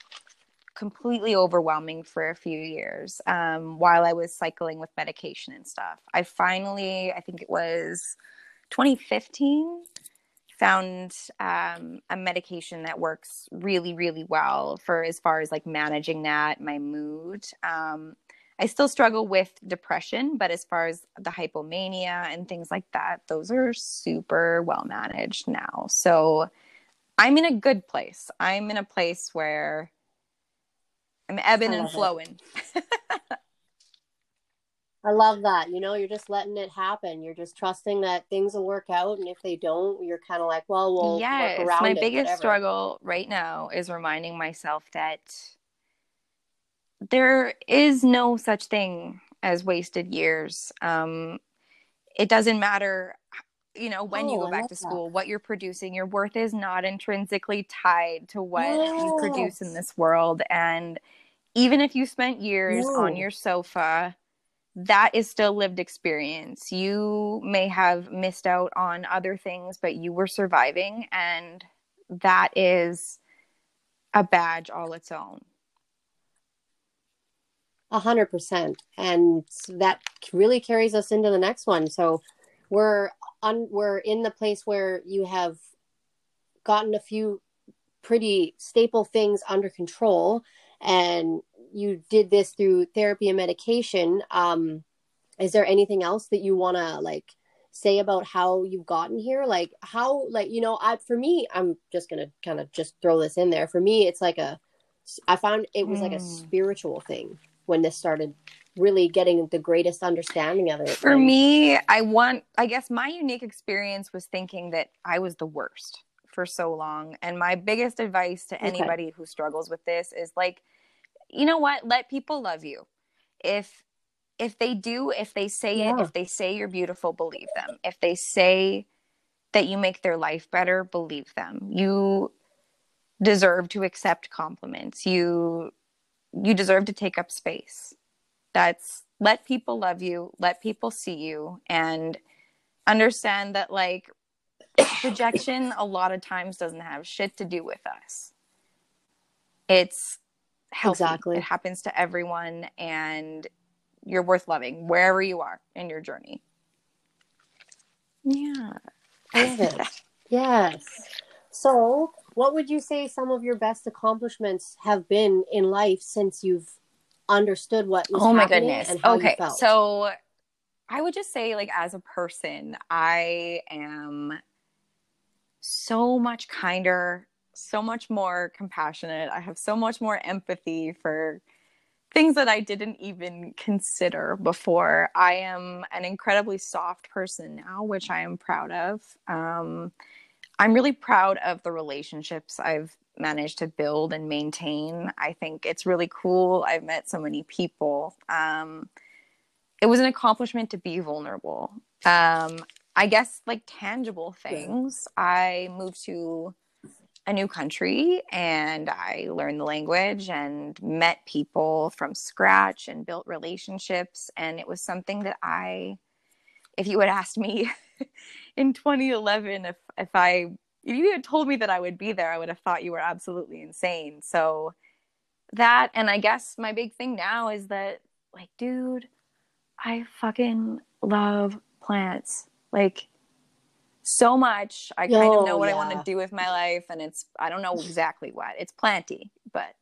completely overwhelming for a few years um, while I was cycling with medication and stuff. I finally, I think it was 2015, found um, a medication that works really, really well for as far as like managing that, my mood. Um, I still struggle with depression, but as far as the hypomania and things like that, those are super well managed now. So I'm in a good place. I'm in a place where I'm ebbing and flowing. I love that. You know, you're just letting it happen. You're just trusting that things will work out, and if they don't, you're kind of like, well, we'll yes. work around My it, biggest whatever. struggle right now is reminding myself that there is no such thing as wasted years. Um, it doesn't matter, you know, when you Oh, go I back to that. school, what you're producing. Your worth is not intrinsically tied to what you produce in this world. And even if you spent years on your sofa, that is still lived experience. You may have missed out on other things, but you were surviving, and that is a badge all its own. A hundred percent, and that really carries us into the next one. So we're on, we're in the place where you have gotten a few pretty staple things under control, and you did this through therapy and medication. Um, is there anything else that you want to like say about how you've gotten here? Like how, like you know, I for me, I'm just gonna kind of just throw this in there. For me, it's like a, I found it was like a Mm. spiritual thing when this started really getting the greatest understanding of it. For And- me, I want, I guess my unique experience was thinking that I was the worst for so long. And my biggest advice to Okay. anybody who struggles with this is like, you know what? Let people love you. If, if they do, if they say it, if they say you're beautiful, believe them. If they say that you make their life better, believe them. You deserve to accept compliments. You you deserve to take up space. That's let people love you, let people see you and understand that like rejection a lot of times doesn't have shit to do with us. It's healthy. Exactly. It happens to everyone and you're worth loving wherever you are in your journey. Yeah. I love it. Yes. So, what would you say some of your best accomplishments have been in life since you've understood what oh my goodness. and how you okay so i would just say like as a person i am so much kinder so much more compassionate. I have so much more empathy for things that i didn't even consider before. I am an incredibly soft person now which i am proud of. Um, i'm really proud of the relationships i've managed to build and maintain. I think it's really cool. I've met so many people. Um, it was an accomplishment to be vulnerable. Um, I guess like tangible things. I moved to a new country and I learned the language and met people from scratch and built relationships. And it was something that I, if you had asked me in 2011, if, if I if you had told me that I would be there, I would have thought you were absolutely insane. So that, and I guess my big thing now is that, like, dude, I fucking love plants. Like, so much. I kind of know what I want to do with my life, and it's, I don't know exactly what. It's planty, but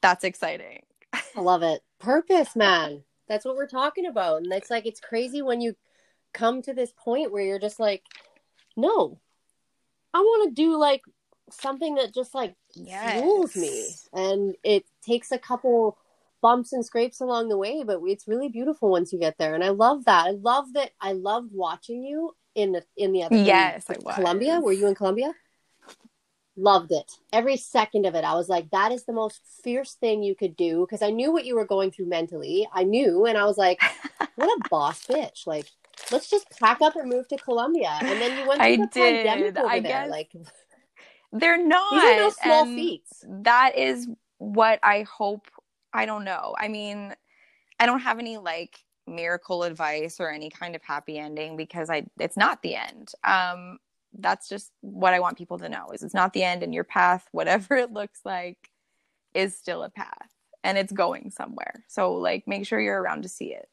that's exciting. I love it. Purpose, man. That's what we're talking about. And it's like it's crazy when you come to this point where you're just like, no, I want to do like something that just like fuels me. And it takes a couple bumps and scrapes along the way, but it's really beautiful once you get there. And I love that. I love that. I loved watching you in the in the other in Yes, I was. Colombia. Were you in Colombia? Loved it. Every second of it. I was like, that is the most fierce thing you could do because I knew what you were going through mentally. I knew, and I was like, what a boss bitch. Like, let's just pack up and move to Colombia. And then you went through I the pandemic did. over I there. guess Like, They're not. these are no small feats. that is what I hope. I don't know. I mean, I don't have any like miracle advice or any kind of happy ending because I it's not the end. Um that's just what I want people to know is it's not the end and your path whatever it looks like is still a path and it's going somewhere. So like make sure you're around to see it.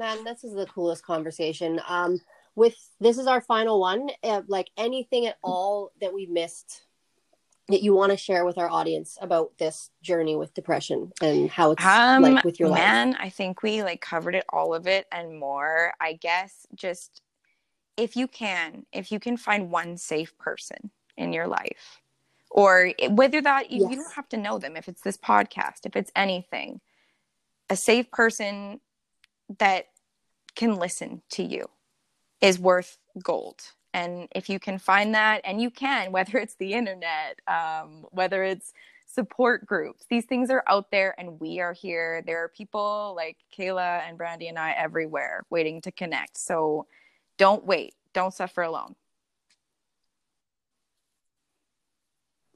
Man, this is the coolest conversation. Um, with this is our final one. Uh, like anything at all that we missed that you want to share with our audience about this journey with depression and how it's Um, like with your life. man, I think we like covered it all of it and more. I guess just if you can, if you can find one safe person in your life, or whether that you, you don't have to know them, if it's this podcast, if it's anything, a safe person that can listen to you is worth gold. And if you can find that, and you can, whether it's the internet, um, whether it's support groups, these things are out there and we are here. There are people like Kayla and Brandy and I everywhere waiting to connect. So don't wait, don't suffer alone.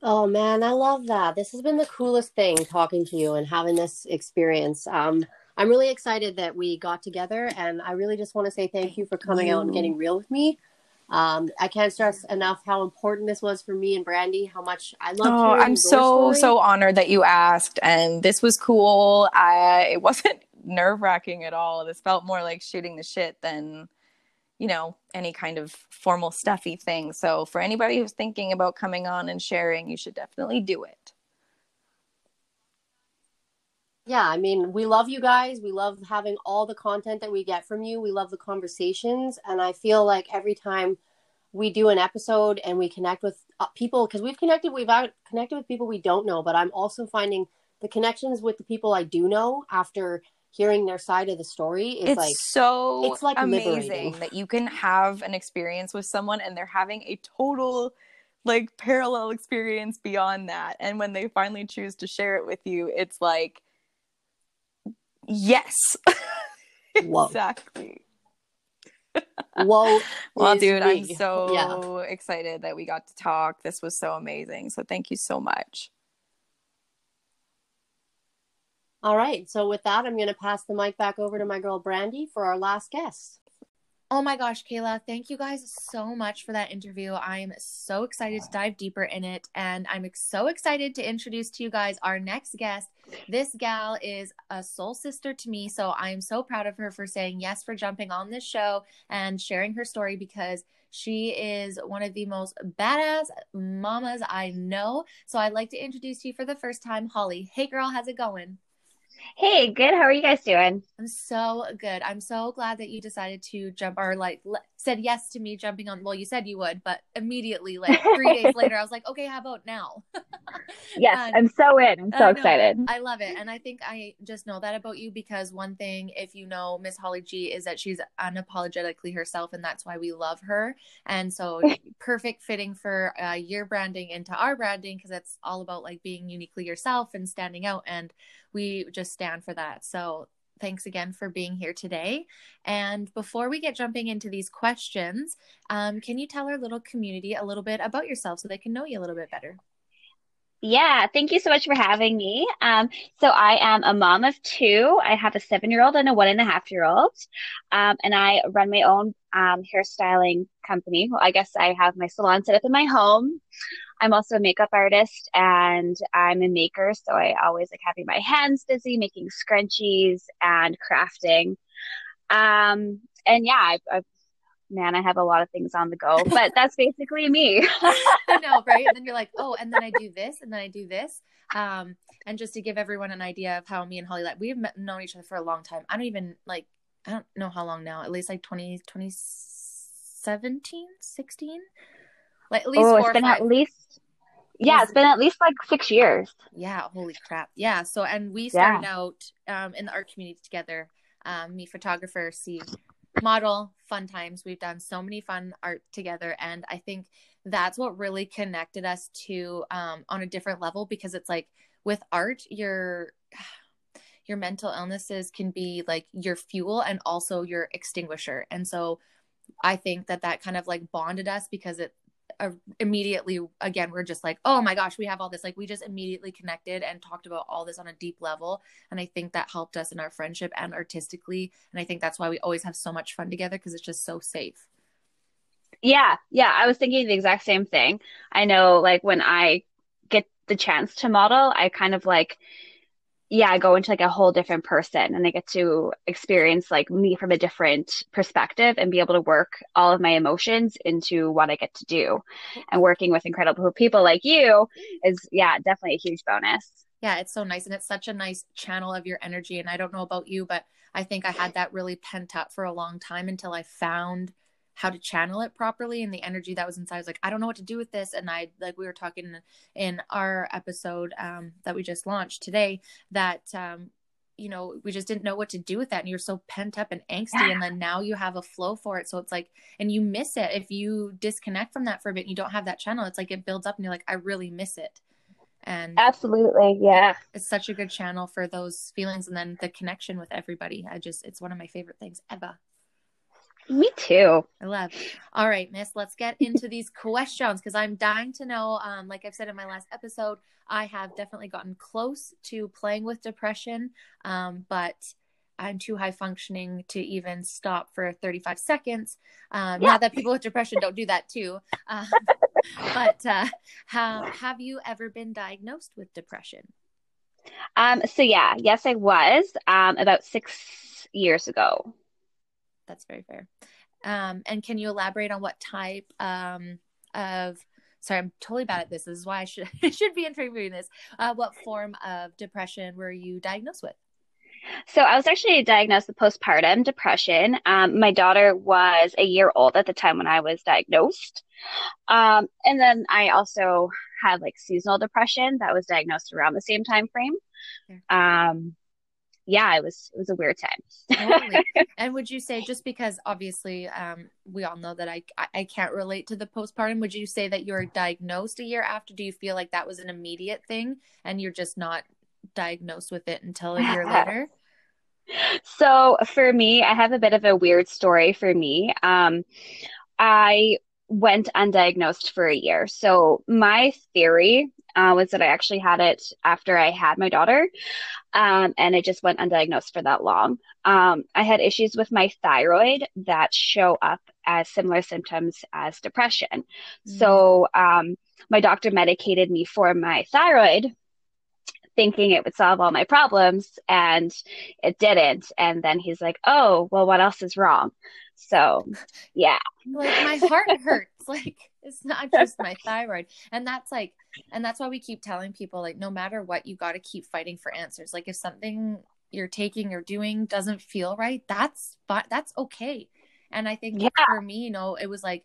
Oh man, I love that. This has been the coolest thing talking to you and having this experience. Um, I'm really excited that we got together, and I really just want to say thank you for coming out and getting real with me. Um, I can't stress enough how important this was for me and Brandy. How much I love. Oh, I'm so story. so honored that you asked, and this was cool. I it wasn't nerve wracking at all. This felt more like shooting the shit than you know any kind of formal stuffy thing. So for anybody who's thinking about coming on and sharing, you should definitely do it yeah i mean we love you guys we love having all the content that we get from you we love the conversations and i feel like every time we do an episode and we connect with uh, people because we've connected we've out, connected with people we don't know but i'm also finding the connections with the people i do know after hearing their side of the story is it's like so it's like amazing liberating. that you can have an experience with someone and they're having a total like parallel experience beyond that and when they finally choose to share it with you it's like Yes. exactly. Whoa. well, dude, I'm so yeah. excited that we got to talk. This was so amazing. So thank you so much. All right. So with that, I'm going to pass the mic back over to my girl Brandy for our last guest. Oh my gosh, Kayla, thank you guys so much for that interview. I'm so excited to dive deeper in it. And I'm so excited to introduce to you guys our next guest. This gal is a soul sister to me. So I'm so proud of her for saying yes for jumping on this show and sharing her story because she is one of the most badass mamas I know. So I'd like to introduce to you for the first time, Holly. Hey, girl, how's it going? Hey, good. How are you guys doing? I'm so good. I'm so glad that you decided to jump or like said yes to me jumping on. Well, you said you would, but immediately, like three days later, I was like, okay, how about now? yes, and I'm so in. I'm so I excited. I love it. And I think I just know that about you because one thing, if you know Miss Holly G, is that she's unapologetically herself, and that's why we love her. And so, perfect fitting for uh, your branding into our branding because it's all about like being uniquely yourself and standing out. And we just stand for that. So thanks again for being here today. And before we get jumping into these questions, um, can you tell our little community a little bit about yourself so they can know you a little bit better? Yeah, thank you so much for having me. Um, so I am a mom of two. I have a seven-year-old and a one and a half-year-old, um, and I run my own um, hairstyling company. Well, I guess I have my salon set up in my home. I'm also a makeup artist and I'm a maker, so I always like having my hands busy making scrunchies and crafting. Um, and yeah, I've, I've man, I have a lot of things on the go, but that's basically me. I know, right? And then you're like, oh, and then I do this, and then I do this. Um, and just to give everyone an idea of how me and Holly like, we've met, known each other for a long time. I don't even like, I don't know how long now, at least like 20, 2017, 16. Like at least oh, it's been at least yeah, it's been at least like six years. Yeah, holy crap. Yeah. So and we started yeah. out um in the art community together. Um, me photographer, see model, fun times. We've done so many fun art together. And I think that's what really connected us to um on a different level because it's like with art, your your mental illnesses can be like your fuel and also your extinguisher. And so I think that that kind of like bonded us because it uh, immediately again we're just like oh my gosh we have all this. Like we just immediately connected and talked about all this on a deep level and i think that helped us in our friendship and artistically and i think that's why we always have so much fun together because it's just so safe. Yeah yeah i was thinking the exact same thing. I know like when i get the chance to model i kind of like yeah, I go into like a whole different person and I get to experience like me from a different perspective and be able to work all of my emotions into what I get to do. And working with incredible people like you is, yeah, definitely a huge bonus. Yeah, it's so nice. And it's such a nice channel of your energy. And I don't know about you, but I think I had that really pent up for a long time until I found how to channel it properly and the energy that was inside. I was like I don't know what to do with this. And I like we were talking in our episode um, that we just launched today that um, you know we just didn't know what to do with that and you're so pent up and angsty and then now you have a flow for it. So it's like and you miss it if you disconnect from that for a bit and you don't have that channel it's like it builds up and you're like i really miss it. And absolutely yeah. it's such a good channel for those feelings and then the connection with everybody. I just it's one of my favorite things ever me too. I love. All right, Miss, let's get into these questions because I'm dying to know. Um, like I've said in my last episode, I have definitely gotten close to playing with depression, um, but I'm too high functioning to even stop for 35 seconds. Um, yeah. Not that people with depression don't do that too. Um, but uh, how, have you ever been diagnosed with depression? Um, so yeah, yes, I was um, about six years ago that's very fair. Um, and can you elaborate on what type um, of sorry, I'm totally bad at this. This is why I should should be interviewing this. Uh, what form of depression were you diagnosed with? So I was actually diagnosed with postpartum depression. Um, my daughter was a year old at the time when I was diagnosed. Um, and then I also had like seasonal depression that was diagnosed around the same time frame. Um, yeah, it was it was a weird time. totally. And would you say just because obviously um, we all know that I I can't relate to the postpartum, would you say that you were diagnosed a year after? Do you feel like that was an immediate thing and you're just not diagnosed with it until a year later? So for me, I have a bit of a weird story for me. Um, I went undiagnosed for a year. So my theory uh, was that I actually had it after I had my daughter, um, and it just went undiagnosed for that long. Um, I had issues with my thyroid that show up as similar symptoms as depression. Mm. So um, my doctor medicated me for my thyroid, thinking it would solve all my problems, and it didn't. And then he's like, "Oh, well, what else is wrong?" So, yeah. Like my heart hurts. Like it's not just my thyroid. And that's like and that's why we keep telling people like no matter what you got to keep fighting for answers. Like if something you're taking or doing doesn't feel right, that's fine. That's okay. And I think yeah. for me, you know, it was like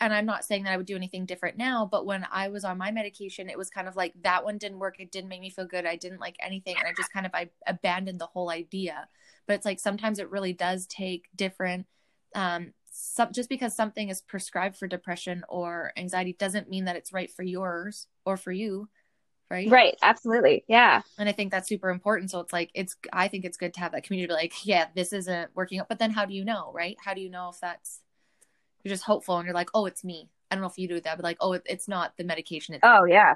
and I'm not saying that I would do anything different now, but when I was on my medication, it was kind of like that one didn't work. It didn't make me feel good. I didn't like anything. And I just kind of I abandoned the whole idea. But it's like sometimes it really does take different um, some, just because something is prescribed for depression or anxiety doesn't mean that it's right for yours or for you right right absolutely yeah and i think that's super important so it's like it's i think it's good to have that community like yeah this isn't working out but then how do you know right how do you know if that's you're just hopeful and you're like oh it's me i don't know if you do that but like oh it, it's not the medication it's oh yeah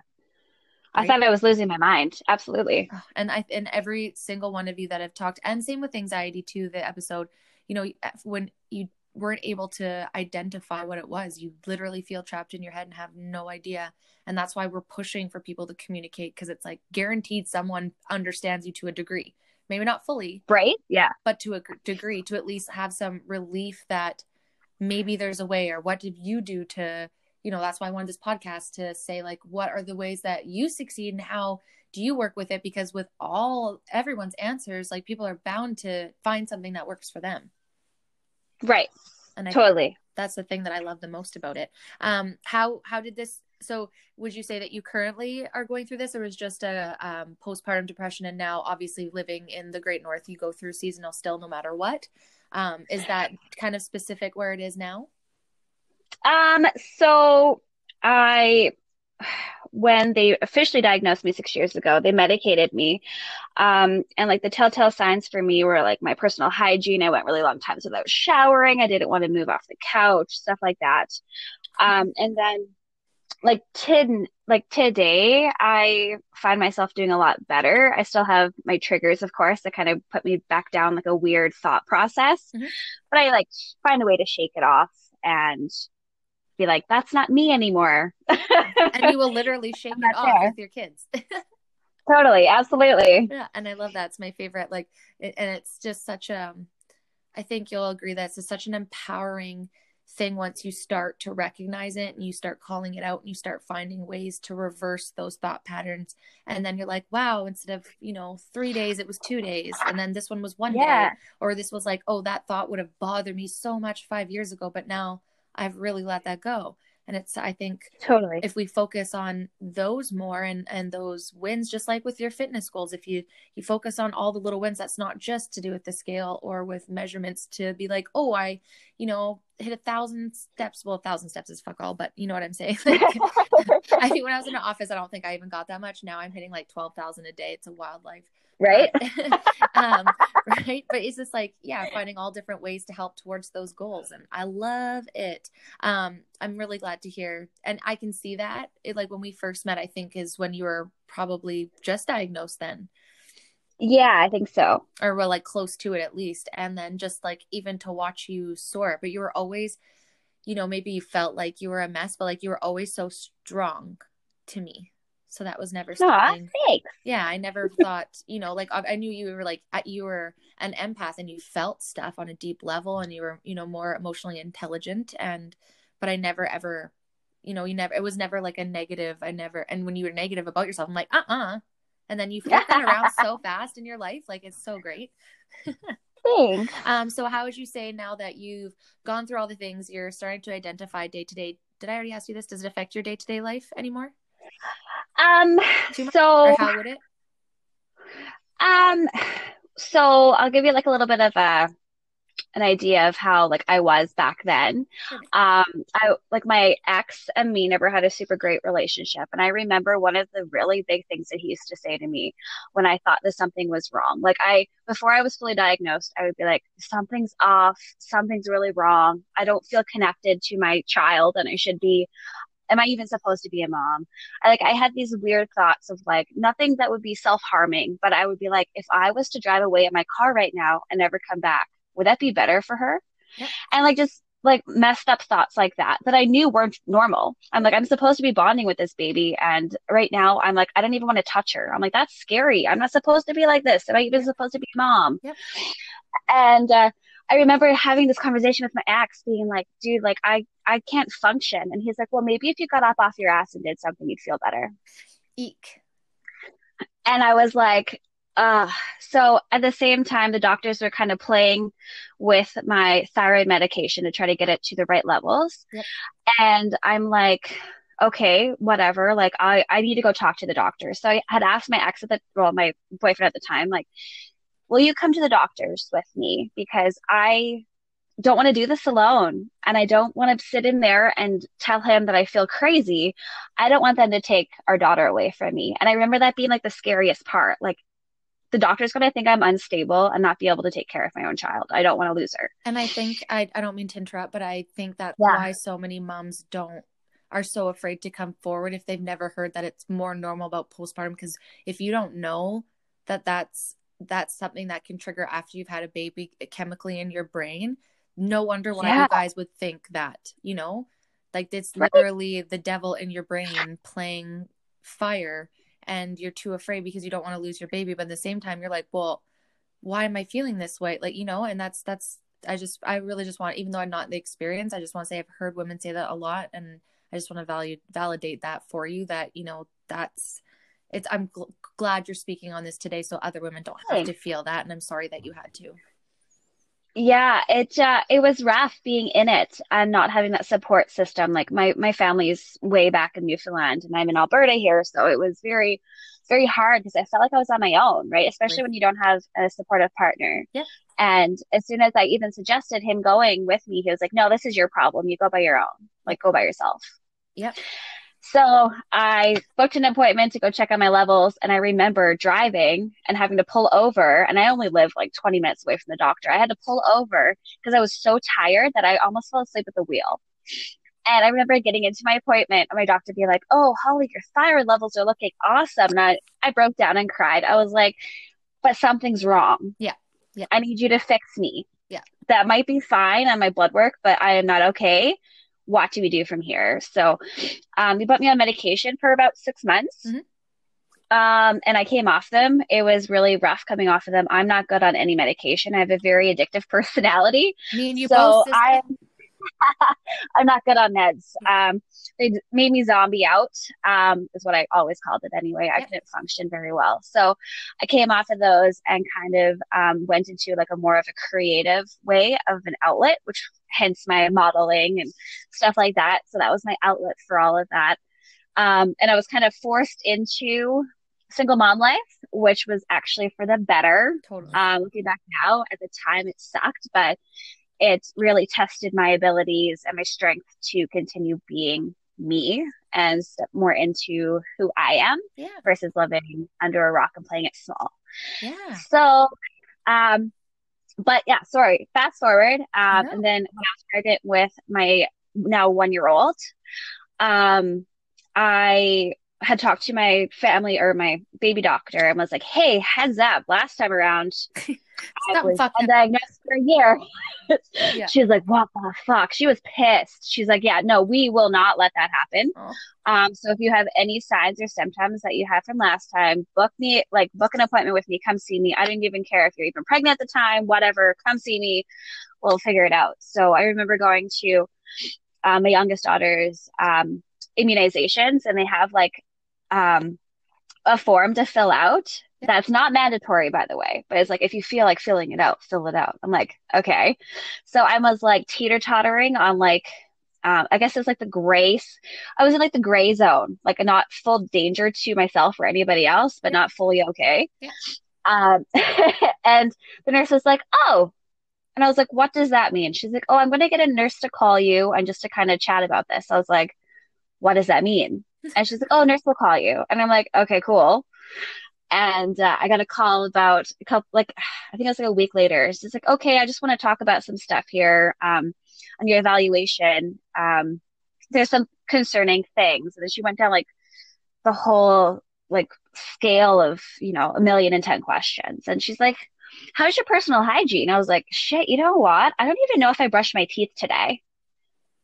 Right? I thought I was losing my mind. Absolutely. And I and every single one of you that have talked, and same with anxiety too. The episode, you know, when you weren't able to identify what it was. You literally feel trapped in your head and have no idea. And that's why we're pushing for people to communicate because it's like guaranteed someone understands you to a degree. Maybe not fully. Right? Yeah. But to a degree, to at least have some relief that maybe there's a way, or what did you do to, you know, that's why I wanted this podcast to say, like, what are the ways that you succeed and how do you work with it? Because with all everyone's answers, like, people are bound to find something that works for them. Right. And I totally. That's the thing that I love the most about it. Um, how how did this? So, would you say that you currently are going through this, or was just a um, postpartum depression, and now obviously living in the Great North, you go through seasonal still, no matter what? Um, is that kind of specific where it is now? Um. So I when they officially diagnosed me six years ago, they medicated me. Um, and like the telltale signs for me were like my personal hygiene. I went really long times without showering. I didn't want to move off the couch, stuff like that. Um, and then like to like today, I find myself doing a lot better. I still have my triggers, of course, that kind of put me back down like a weird thought process, mm-hmm. but I like find a way to shake it off and be like, that's not me anymore. and you will literally shake it off there. with your kids. totally. Absolutely. Yeah. And I love that. It's my favorite. Like, it, and it's just such a, um, think you'll agree that it's such an empowering thing once you start to recognize it and you start calling it out and you start finding ways to reverse those thought patterns and then you're like wow instead of you know three days it was two days and then this one was one yeah. day or this was like oh that thought would have bothered me so much five years ago but now I've really let that go. and it's i think Totally. if we focus on those more and and those wins just like with your fitness goals if you you focus on all the little wins that's not just to do with the scale or with measurements to be like oh i you know hit a thousand steps. Well a thousand steps is fuck all but you know what i'm saying? Like, i think when i was in the office i don't think i even got that much. Now i'm hitting like 12000 a day. It's a wild life right? um, right? But it's just like yeah finding all different ways to help towards those goals and i love it. Um i'm really glad to hear and i can see that. It, like when we first met i think is when you were probably just diagnosed then Yeah, I think so. or well like close to it at least and then just like even to watch you soar but you were always you know maybe you felt like you were a mess but like you were always so strong to me so that was never Aw, something thanks. yeah i never thought you know like i I knew you were like you were an empath and you felt stuff on a deep level and you were you know more emotionally intelligent and but i never ever you know you never it was never like a negative i never and when you were negative about yourself i'm like uh-uh and then you flip that around so fast in your life like it's so great. Thanks. um so how would you say now that you've gone through all the things you're starting to identify day to day did i already ask you this? Does it affect your day to day life anymore? Um, much? so how would it? Um, so I'll give you like a little bit of a an idea of how like I was back then. Sure. Um, I like my ex and me never had a super great relationship, and I remember one of the really big things that he used to say to me when I thought that something was wrong. Like I before I was fully diagnosed, I would be like, something's off, something's really wrong. I don't feel connected to my child, and I should be. Am I even supposed to be a mom? I, like I had these weird thoughts of like nothing that would be self-harming, but I would be like, if I was to drive away in my car right now and never come back, would that be better for her? Yep. And like just like messed up thoughts like that that I knew weren't normal. I'm like, I'm supposed to be bonding with this baby, and right now I'm like, I don't even want to touch her. I'm like, that's scary. I'm not supposed to be like this. Am I even supposed to be mom? Yep. And uh, I remember having this conversation with my ex, being like, dude, like I I can't function. And he's like, well, maybe if you got up off your ass and did something, you'd feel better. eek And I was like, uh, so at the same time, the doctors were kind of playing with my thyroid medication to try to get it to the right levels. Yep. And I'm like, okay, whatever. Like, I, I need to go talk to the doctor. So I had asked my ex at the, well, my boyfriend at the time, like, will you come to the doctors with me? Because I don't want to do this alone. And I don't want to sit in there and tell him that I feel crazy. I don't want them to take our daughter away from me. And I remember that being like the scariest part. Like, the doctor's going to think I'm unstable and not be able to take care of my own child. I don't want to lose her. And I think I I don't mean to interrupt, but I think that's Yeah. why so many moms don't are so afraid to come forward if they've never heard that it's more normal about postpartum because if you don't know that that's that's something that can trigger after you've had a baby chemically in your brain, no wonder why Yeah. you guys would think that, you know? Like it's Right. literally the devil in your brain playing fire and you're too afraid because you don't want to lose your baby, but at the same time you're like, well, why am I feeling this way? Like, you know, and that's that's I just I really just want even though I'm not the experience, I just want to say I've heard women say that a lot and I just want to value validate that for you that, you know, that's it's I'm gl- glad you're speaking on this today so other women don't have to feel that and I'm sorry that you had to. Yeah, it uh, it was rough being in it and not having that support system. Like my my family's way back in Newfoundland and I'm in Alberta here, so it was very very hard because I felt like I was on my own, right? Especially Right. when you don't have a supportive partner. Yeah. And as soon as I even suggested him going with me, he was like, "No, this is your problem. You go by your own. Like go by yourself." Yep. So I booked an appointment to go check on my levels, and I remember driving and having to pull over. And I only live like 20 minutes away from the doctor. I had to pull over because I was so tired that I almost fell asleep at the wheel. And I remember getting into my appointment and my doctor being like, Oh, Holly, your thyroid levels are looking awesome. And I, I broke down and cried. I was like, But something's wrong. Yeah. Yeah. I need you to fix me. Yeah. That might be fine on my blood work, but I am not okay. What do we do from here? So, um, they put me on medication for about six months. Mhm. Um, and I came off them. It was really rough coming off of them. I'm not good on any medication. I have a very addictive personality. Me and you so both sister. I, I'm not good on meds. Um, they made me zombie out, um, is what I always called it anyway. I couldn't function very well. So I came off of those and kind of um, went into like a more of a creative way of an outlet, which hence my modeling and stuff like that. So that was my outlet for all of that. Um, and I was kind of forced into single mom life, which was actually for the better. Totally. Um, looking back now, at the time it sucked, but it really tested my abilities and my strength to continue being me and step more into who I am Yeah. versus living under a rock and playing it small. Yeah. So, um, but yeah, sorry, fast forward. Um, No. and then when I was pregnant with my now one year old, um, I had talked to my family or my baby doctor and was like, Hey, heads up, last time around, Stop was fucking- undiagnosed for a year. Yeah. She was like, What the fuck? She was pissed. She's like, Yeah, no, we will not let that happen. Oh. Um, so if you have any signs or symptoms that you had from last time, book me, like book an appointment with me, come see me. I didn't even care if you're even pregnant at the time, whatever, come see me. We'll figure it out. So I remember going to um, my youngest daughter's um, immunizations and they have like um, a form to fill out. That's not mandatory, by the way, but it's like if you feel like filling it out, fill it out. I'm like, okay. So I was like teeter tottering on like, um, I guess it's like the grace. I was in like the gray zone, like not full danger to myself or anybody else, but not fully okay. Yeah. Um, and the nurse was like, oh, and I was like, what does that mean? She's like, oh, I'm going to get a nurse to call you and just to kind of chat about this. I was like, what does that mean? And she's like, oh, nurse will call you. And I'm like, okay, cool. And uh, I got a call about a couple, like, I think it was like a week later. She's like, okay, I just want to talk about some stuff here um, on your evaluation. Um, there's some concerning things. And then she went down like the whole like scale of, you know, a million and ten questions. And she's like, how's your personal hygiene? I was like, shit, you know what? I don't even know if I brushed my teeth today.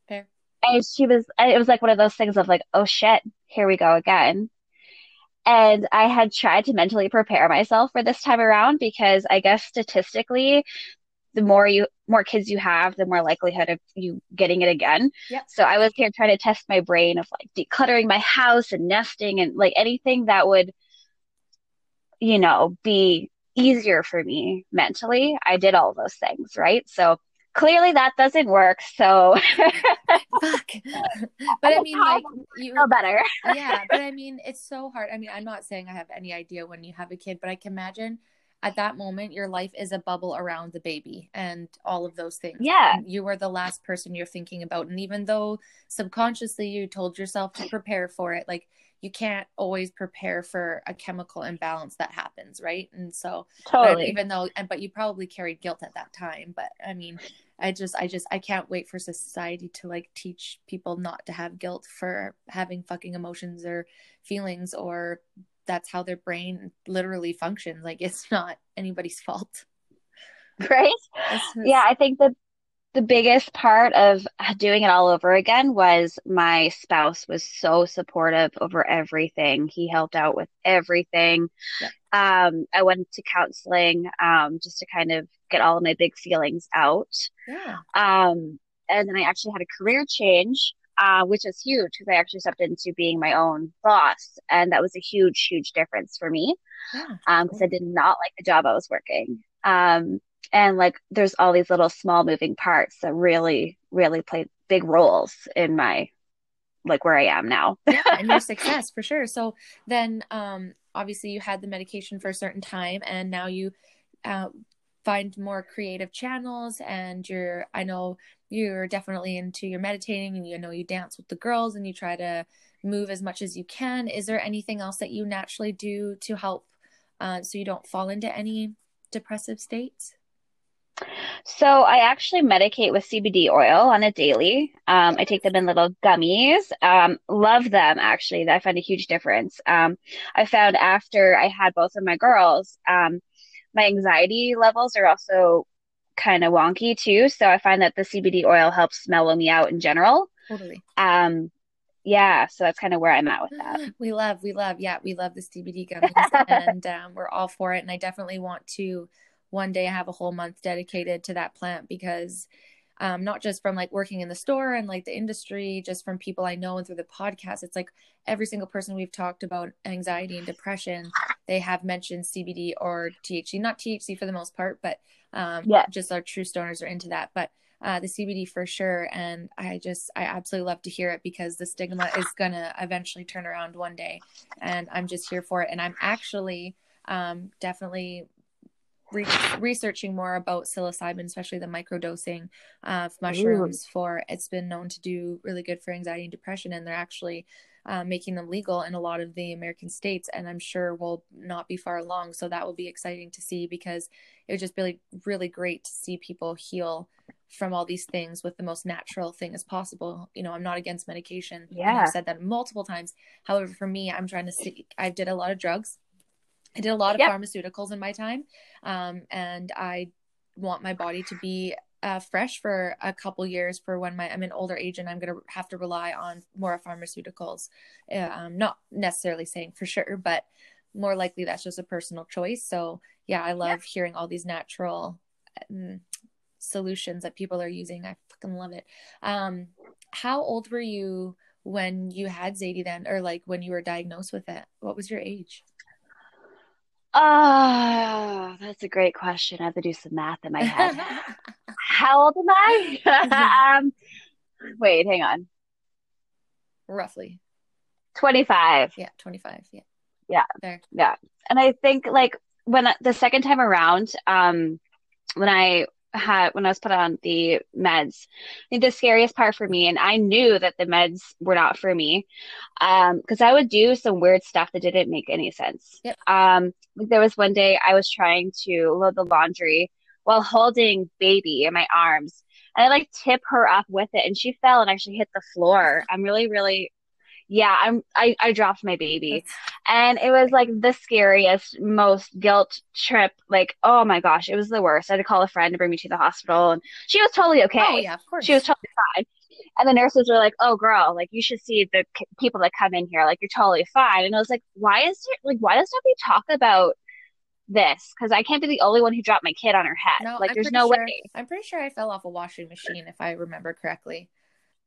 Fair. And she was, it was like one of those things of like, oh shit, here we go again. And I had tried to mentally prepare myself for this time around because I guess statistically, the more you, more kids you have, the more likelihood of you getting it again. Yep. So I was here trying to test my brain of like decluttering my house and nesting and like anything that would, you know, be easier for me mentally. I did all those things, right? So clearly that doesn't work. So Fuck. but I mean, like you. feel better. yeah, but I mean, it's so hard. I mean, I'm not saying I have any idea when you have a kid, but I can imagine at that moment your life is a bubble around the baby and all of those things. Yeah. You were the last person you're thinking about. And even though subconsciously you told yourself to prepare for it, like you can't always prepare for a chemical imbalance that happens, right? And so Totally. even though and but you probably carried guilt at that time. But I mean, I just I just I can't wait for society to like teach people not to have guilt for having fucking emotions or feelings or that's how their brain literally functions. Like it's not anybody's fault. Right? It's- Yeah, I think the the biggest part of doing it all over again was my spouse was so supportive over everything. He helped out with everything. Yeah. Um, I went to counseling um, just to kind of get all of my big feelings out. Yeah. Um, and then I actually had a career change, uh, which is huge because I actually stepped into being my own boss, and that was a huge, huge difference for me Yeah. um because I did not like the job I was working. Um and like there's all these little small moving parts that really really play big roles in my like where I am now. yeah and your success for sure. So then um obviously you had the medication for a certain time and now you uh, find more creative channels and you're i know you're definitely into your meditating and you know you dance with the girls and you try to move as much as you can. Is there anything else that you naturally do to help uh, so you don't fall into any depressive states So I actually medicate with CBD oil on a daily. Um, I take them in little gummies. Um, love them actually. I find a huge difference. Um, I found after I had both of my girls, um, my anxiety levels are also kind of wonky too. So I find that the CBD oil helps mellow me out in general. totally Um, yeah, so that's kind of where I'm at with that. we love we love yeah we love the cbd gummies and um, we're all for it and i definitely want to one day I have a whole month dedicated to that plant because um, not just from like working in the store and like the industry, just from people I know and through the podcast. It's like every single person we've talked about anxiety and depression, they have mentioned CBD or THC, not THC for the most part, but um, yeah. just our true stoners are into that. But uh, the CBD for sure. And I just, I absolutely love to hear it because the stigma is going to eventually turn around one day. And I'm just here for it. And I'm actually um, definitely re- researching more about psilocybin, especially the microdosing of mushrooms Ooh. for it's been known to do really good for anxiety and depression. And they're actually uh, making them legal in a lot of the American states, and I'm sure we'll not be far along. So that will be exciting to see because it would just be really, really great to see people heal from all these things with the most natural thing as possible. You know, I'm not against medication. Yeah, I've said that multiple times. However, for me, I'm trying to see. I did a lot of drugs. I did a lot of yep. pharmaceuticals in my time, um, and I want my body to be uh, fresh for a couple years for when my I'm an older age and I'm gonna have to rely on more pharmaceuticals. Um, not necessarily saying for sure, but more likely that's just a personal choice. So yeah, I love yeah. hearing all these natural um, solutions that people are using. I fucking love it. Um, how old were you when you had Zadie then, or like when you were diagnosed with it? What was your age? Oh, that's a great question. I have to do some math in my head. How old am I? um, wait, hang on. Roughly. 25. Yeah, 25. Yeah. Yeah. There. Yeah. And I think like when the second time around, um, when I had when I was put on the meds. I think the scariest part for me, and I knew that the meds were not for me, um, because I would do some weird stuff that didn't make any sense. Yep. Um, there was one day I was trying to load the laundry while holding baby in my arms, and I like tip her up with it, and she fell and actually hit the floor. I'm really, really yeah, I'm I, I dropped my baby. And it was like the scariest, most guilt trip. Like, oh my gosh, it was the worst. I had to call a friend to bring me to the hospital and she was totally okay. Oh, yeah, of course. She was totally fine. And the nurses were like, "Oh, girl, like you should see the c- people that come in here. Like you're totally fine." And I was like, "Why is there like why does nobody talk about this? Because I can't be the only one who dropped my kid on her head. No, like I'm there's no sure, way." I'm pretty sure I fell off a washing machine if I remember correctly.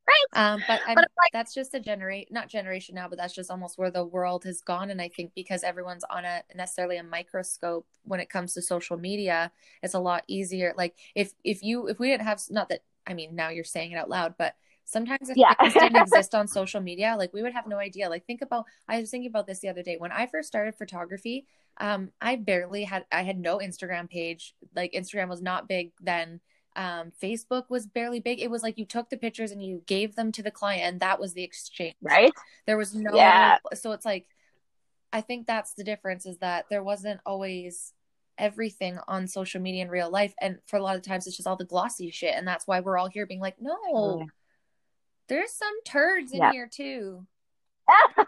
Right. Um, but, but like, that's just a generate, not generation now, but that's just almost where the world has gone. And I think because everyone's on a necessarily a microscope when it comes to social media, it's a lot easier. Like if if you if we didn't have not that I mean now you're saying it out loud, but sometimes if yeah. things didn't exist on social media, like we would have no idea. Like think about I was thinking about this the other day when I first started photography. Um, I barely had I had no Instagram page. Like Instagram was not big then um, Facebook was barely big. It was like you took the pictures and you gave them to the client, and that was the exchange. Right. There was no. Yeah. So it's like, I think that's the difference is that there wasn't always everything on social media in real life, and for a lot of times it's just all the glossy shit, and that's why we're all here being like, no, there's some turds in yeah. here too.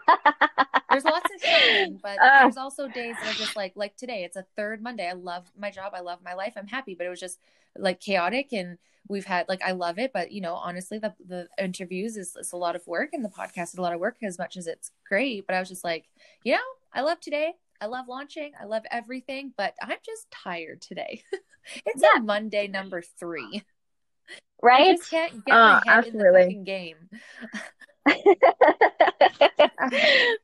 there's lots of shit, but uh, there's also days that are just like like today. It's a third Monday. I love my job. I love my life. I'm happy, but it was just like chaotic and we've had like I love it, but you know, honestly, the the interviews is, is a lot of work and the podcast is a lot of work as much as it's great. But I was just like, you know, I love today. I love launching. I love everything, but I'm just tired today. it's yeah. a Monday number three. Right? I can't get uh, my head absolutely. in the fucking game.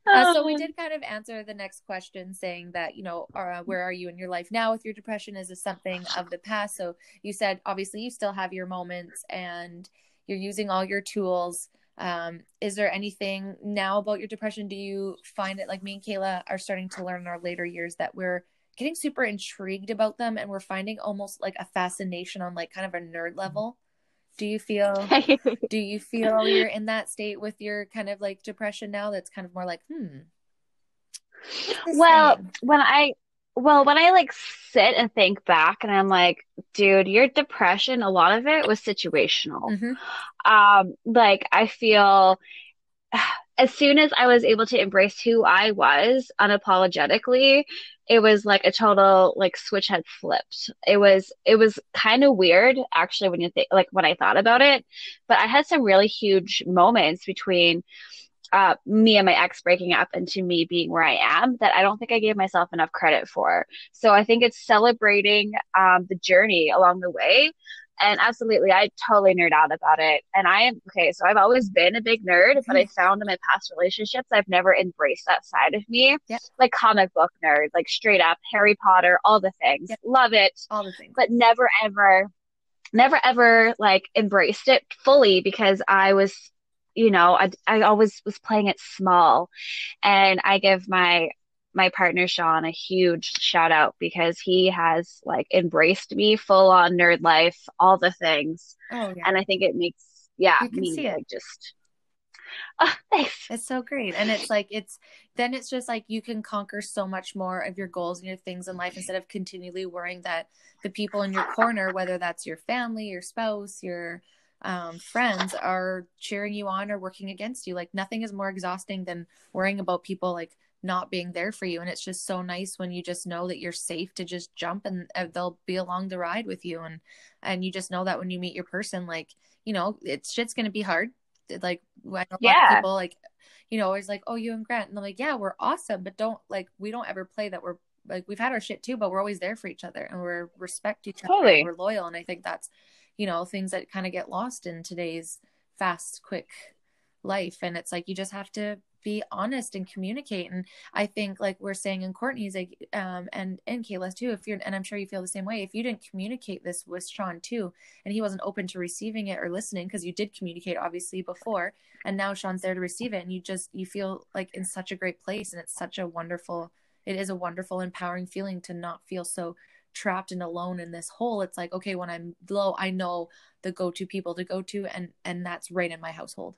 uh, so we um, did kind of answer the next question saying that you know uh, where are you in your life now with your depression? Is this something of the past? So you said obviously you still have your moments and you're using all your tools. Um, is there anything now about your depression? Do you find it like me and kayla are starting to learn in our later years that we're getting super intrigued about them and we're finding almost like a fascination on like kind of a nerd level do you feel do you feel you're in that state with your kind of like depression now that's kind of more like hmm well when i well when i like sit and think back and i'm like dude your depression a lot of it was situational mm-hmm. um like i feel as soon as i was able to embrace who i was unapologetically it was like a total like switch had flipped. It was it was kind of weird actually when you think like when I thought about it, but I had some really huge moments between uh, me and my ex breaking up and to me being where I am that I don't think I gave myself enough credit for. So I think it's celebrating um, the journey along the way and absolutely, I totally nerd out about it. And I am okay. So I've always been a big nerd, but I mm-hmm. found in my past relationships, I've never embraced that side of me. Yep. Like comic book nerd, like straight up Harry Potter, all the things. Yep. Love it, All the things. but never ever, never ever like embraced it fully because I was, you know, I I always was playing it small, and I give my my partner Sean a huge shout out because he has like embraced me full on nerd life, all the things. oh yeah. And I think it makes yeah, You can me see it. like just oh, thanks. It's so great. And it's like it's then it's just like you can conquer so much more of your goals and your things in life instead of continually worrying that the people in your corner, whether that's your family, your spouse, your um, friends, are cheering you on or working against you. Like nothing is more exhausting than worrying about people like not being there for you. And it's just so nice when you just know that you're safe to just jump and uh, they'll be along the ride with you. And and you just know that when you meet your person, like you know, it's shit's gonna be hard. Like I know a lot of Yeah. people like you know, always like, oh, you and Grant. And I'm like, yeah, we're awesome, but don't like, we don't ever play that we're like, we've had our shit too, but we're always there for each other and we're respect each other. Totally. And we're loyal. And I think that's, you know, things that kind of get lost in today's fast, quick life. And it's like, you just have to be honest and communicate. And I think like we're saying in Courtney's like, um, and, and Kayla's too, if you're, and I'm sure you feel the same way, if you didn't communicate this with Sean too, and he wasn't open to receiving it or listening, because you did communicate obviously before, and now Sean's there to receive it and you just you feel like in such a great place and it's such a wonderful it is a wonderful empowering feeling to not feel so trapped and alone in this hole it's like okay when I'm low I know the go-to people to go to and and that's right in my household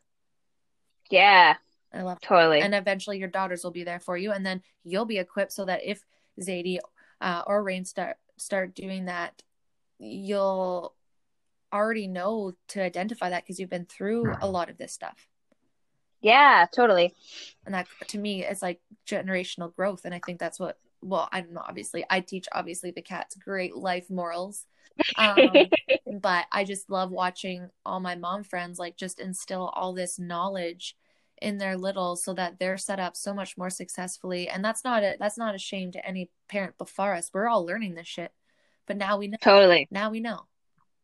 Yeah, I love totally. and eventually your daughters will be there for you and then you'll be equipped so that if Zadie uh, or Rain start start doing that you'll already know to identify that because you've been through a lot of this stuff yeah, totally. and that to me is like generational growth and i think that's what well i don't know obviously i teach obviously the cats great life morals um, but i just love watching all my mom friends like just instill all this knowledge in their little so that they're set up so much more successfully. And that's not a that's not a shame to any parent before us. We're all learning this shit. But now we know. Totally. now we know.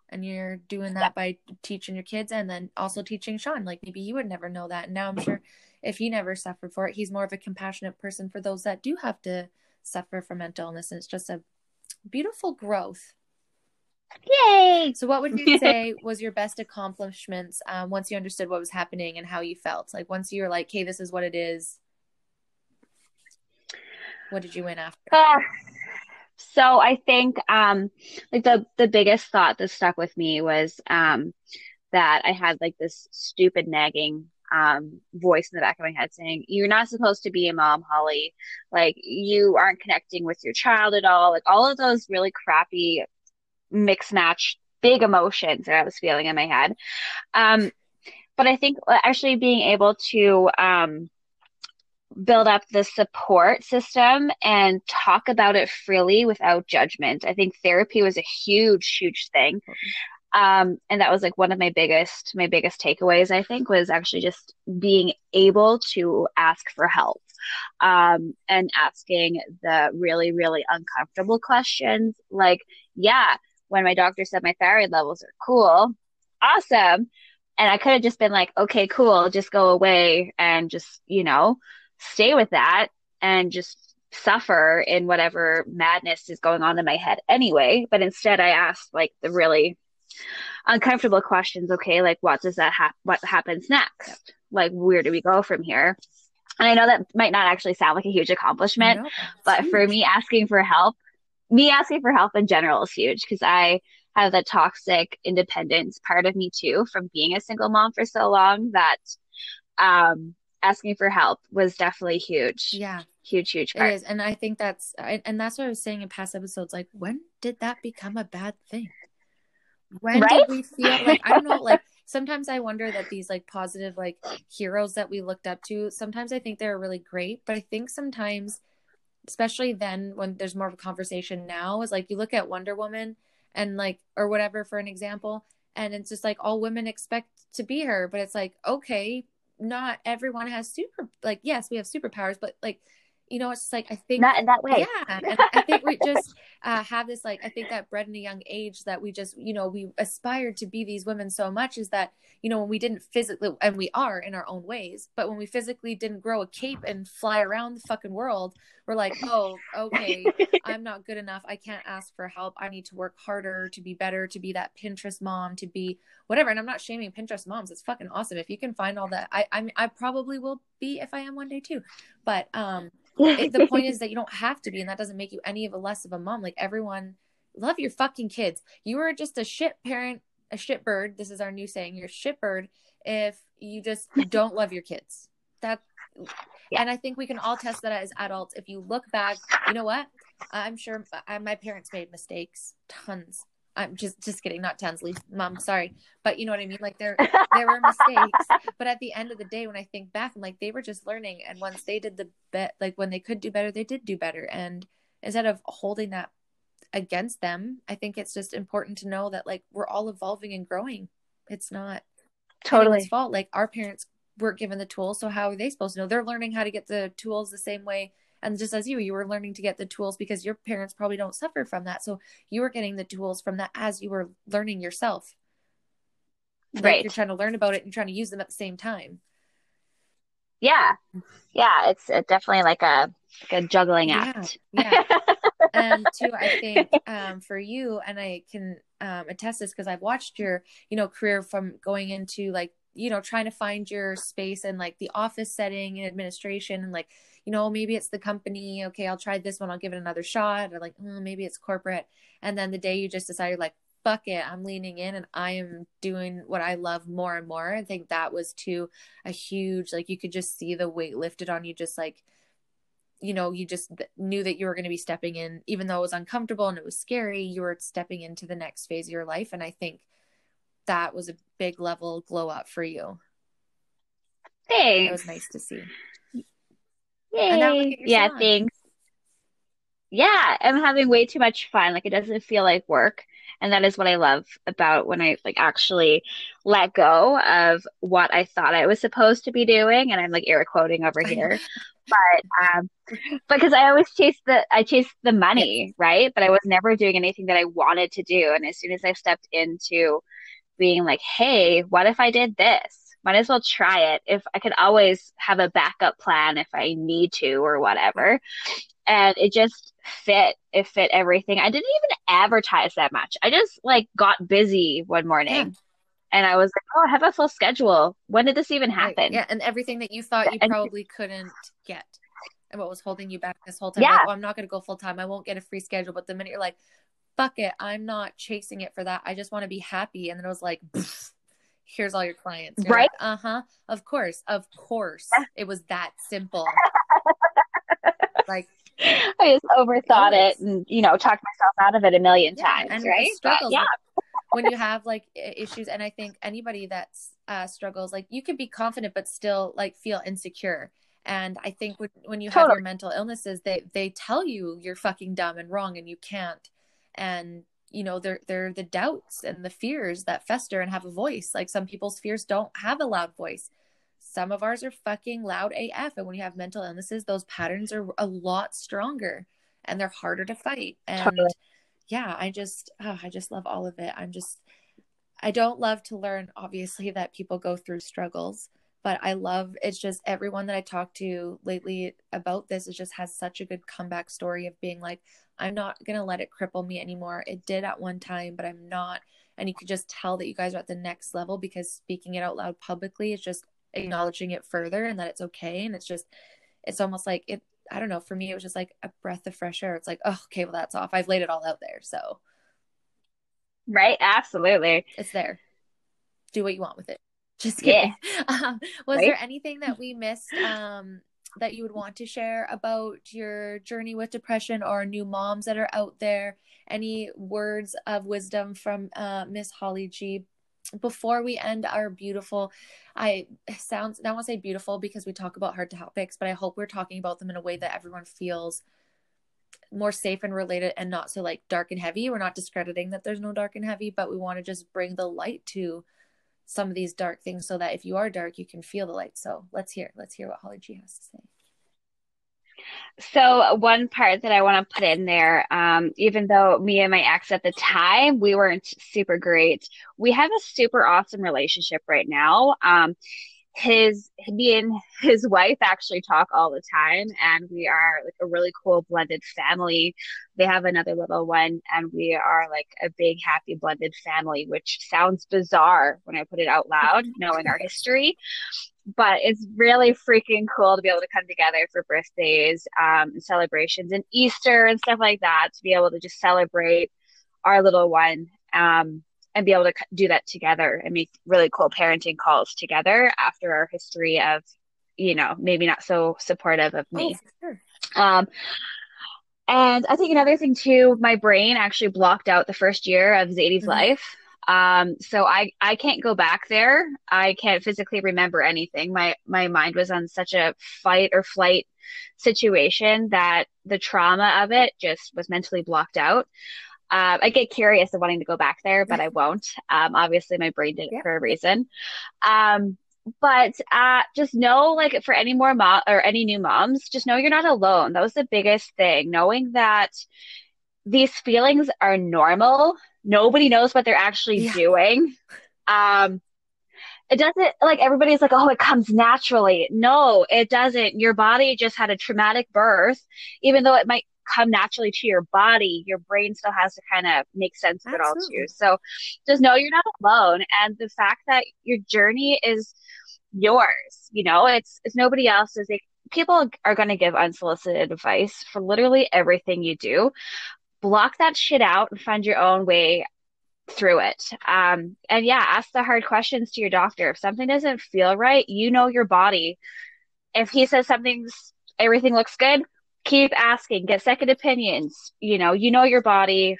And you're doing that by teaching your kids and then also teaching sean. Like maybe he would never know that. And now i'm sure if he never suffered for it he's more of a compassionate person for those that do have to suffer from mental illness. And it's just a beautiful growth Yay! so what would you say was your best accomplishments um, once you understood what was happening and how you felt? Like once you were like hey this is what it is. What did you win after? Ah, so I think um like the the biggest thought that stuck with me was um that I had like this stupid nagging um voice in the back of my head saying you're not supposed to be a mom Holly. Like you aren't connecting with your child at all. Like all of those really crappy mix match big emotions that I was feeling in my head um but I think uh, actually being able to um build up the support system and talk about it freely without judgment. I think therapy was a huge, huge thing. Um, and that was like one of my biggest, my biggest takeaways, I think, was actually just being able to ask for help. Um, and asking the really, really uncomfortable questions like, yeah, when my doctor said my thyroid levels are cool, awesome. And I could have just been like, okay, cool, just go away and just, you know, stay with that and just suffer in whatever madness is going on in my head anyway. But instead, I asked like the really uncomfortable questions. Okay, like what does that hap- what happens next? Like where do we go from here? And I know that might not actually sound like a huge accomplishment, No, but it's for me, asking for help, me asking for help in general is huge because I have the toxic independence part of me too from being a single mom for so long that um asking for help was definitely huge. yeah Huge, huge part. is, and I think that's, and that's what I was saying in past episodes. Like, when did that become a bad thing? When Right? did we feel like I don't know? Like, sometimes I wonder that these like positive like heroes that we looked up to. Sometimes I think they're really great, but I think sometimes, especially then when there's more of a conversation now, is like you look at Wonder Woman and like or whatever for an example, and it's just like all women expect to be her, but it's like okay, not everyone has super like yes we have superpowers, but like you know, it's just like I think not in that way. Yeah, I think we just uh, have this like I think that bred in a young age that we just you know we aspired to be these women so much is that you know when we didn't physically and we are in our own ways, but when we physically didn't grow a cape and fly around the fucking world, we're like, oh, okay, I'm not good enough. I can't ask for help. I need to work harder to be better, to be that Pinterest mom, to be whatever. And I'm not shaming Pinterest moms. It's fucking awesome if you can find all that. I I, I probably will be if I am one day too, but um it, the point is that you don't have to be, and that doesn't make you any of a less of a mom. Like everyone, love your fucking kids. You are just a shit parent, a shit bird. This is our new saying. You're a shit bird if you just don't love your kids. That, yeah. and I think we can all test that as adults. If you look back, you know what? I'm sure uh, my parents made mistakes, tons. I'm just just kidding, not Tansley, mom, sorry, but you know what I mean. Like there there were mistakes, but at the end of the day, when I think back, I'm like they were just learning, and once they did the bet, like when they could do better, they did do better. And instead of holding that against them, I think it's just important to know that like we're all evolving and growing. It's not totally fault. Like our parents weren't given the tools, so how are they supposed to know? They're learning how to get the tools the same way and just as you you were learning to get the tools because your parents probably don't suffer from that. So you were getting the tools from that as you were learning yourself. Like right. you're trying to learn about it and trying to use them at the same time. Yeah. Yeah it's definitely like a like a juggling act. yeah, yeah. and too i think um, for you and i can um, attest this because i've watched your you know career from going into like you know trying to find your space and like the office setting and administration and like you know, maybe it's the company. Okay, I'll try this one. I'll give it another shot. Or like, oh, maybe it's corporate. And then the day you just decided, like, fuck it, I'm leaning in and I am doing what I love more and more. I think that was too a huge, like, you could just see the weight lifted on you, just like, you know, you just knew that you were going to be stepping in, even though it was uncomfortable and it was scary, you were stepping into the next phase of your life. And I think that was a big level glow up for you. Thanks. It was nice to see. Yay. Yeah, thanks. Yeah, I'm having way too much fun. Like it doesn't feel like work. And that is what I love about when I like actually let go of what I thought I was supposed to be doing. And I'm like air quoting over here. but um because I always chase the I chased the money, right? But I was never doing anything that I wanted to do. And as soon as I stepped into being like, hey, what if I did this? Might as well try it if I could always have a backup plan if I need to or whatever. And it just fit. It fit everything. I didn't even advertise that much. I just like got busy one morning. Yeah. And I was like, oh, I have a full schedule. When did this even happen? Right. Yeah. And everything that you thought you probably couldn't get and what was holding you back this whole time. Yeah. Like, oh, I'm not going to go full time. I won't get a free schedule. But the minute you're like, fuck it, I'm not chasing it for that. I just want to be happy. And then it was like, here's all your clients. You're right. Like, uh huh. Of course. Of course. It was that simple. like, I just overthought it and, you know, talked myself out of it a million yeah, times. And right. Struggles, yeah. when you have like issues, and I think anybody that's uh, struggles, like you can be confident, but still like feel insecure. And I think when, when you totally. have your mental illnesses, they, they tell you you're fucking dumb and wrong and you can't. And you know they're they're the doubts and the fears that fester and have a voice. Like some people's fears don't have a loud voice. Some of ours are fucking loud af and when you have mental illnesses those patterns are a lot stronger and they're harder to fight. And totally. yeah i just oh, i just love all of it. I'm just i don't love to learn obviously that people go through struggles but I love it's just everyone that I talked to lately about this it just has such a good comeback story of being like I'm not going to let it cripple me anymore. It did at one time, but I'm not. And you could just tell that you guys are at the next level because speaking it out loud publicly is just acknowledging it further and that it's okay. And it's just, it's almost like it, I don't know. For me, it was just like a breath of fresh air. It's like, oh, okay, well, that's off. I've laid it all out there. So, right. Absolutely. It's there. Do what you want with it. Just kidding. Yeah. Um, was right? there anything that we missed um, that you would want to share about your journey with depression or new moms that are out there? Any words of wisdom from uh, Miss Holly G before we end our beautiful i sounds i don't want to say beautiful because we talk about hard topics but i hope we're talking about them in a way that everyone feels more safe and related and not so like dark and heavy we're not discrediting that there's no dark and heavy but we want to just bring the light to some of these dark things so that if you are dark you can feel the light so let's hear let's hear what holly g has to say So one part that I want to put in there, um, even though me and my ex at the time we weren't super great, we have a super awesome relationship right now. Um, his me and his wife actually talk all the time and we are like a really cool blended family. They have another little one and we are like a big happy blended family which sounds bizarre when i put it out loud knowing our history but it's really freaking cool to be able to come together for birthdays um, and celebrations and easter and stuff like that to be able to just celebrate our little one um, and be able to do that together and make really cool parenting calls together after our history of you know maybe not so supportive of me. Oh, sure. um and i think another thing too my brain actually blocked out the first year of zadie's mm-hmm. life. Um so i i can't go back there. I can't physically remember anything. My my mind was on such a fight or flight situation that the trauma of it just was mentally blocked out um, I get curious of wanting to go back there, but I won't. Um, obviously, my brain did it yeah. for a reason. Um, but uh, just know, like, for any more mom or any new moms, just know you're not alone. That was the biggest thing. Knowing that these feelings are normal. Nobody knows what they're actually yeah. doing. Um, it doesn't like everybody's like, oh, it comes naturally. No, it doesn't. Your body just had a traumatic birth, even though it might come naturally to your body, your brain still has to kind of make sense of Absolutely. it all too. So just know you're not alone. And the fact that your journey is yours, you know, it's, it's nobody else's. They, people are going to give unsolicited advice for literally everything you do. Block that shit out and find your own way through it. Um, and yeah, ask the hard questions to your doctor. If something doesn't feel right, you know your body. If he says something's everything looks good, keep asking, get second opinions. You know, you know your body,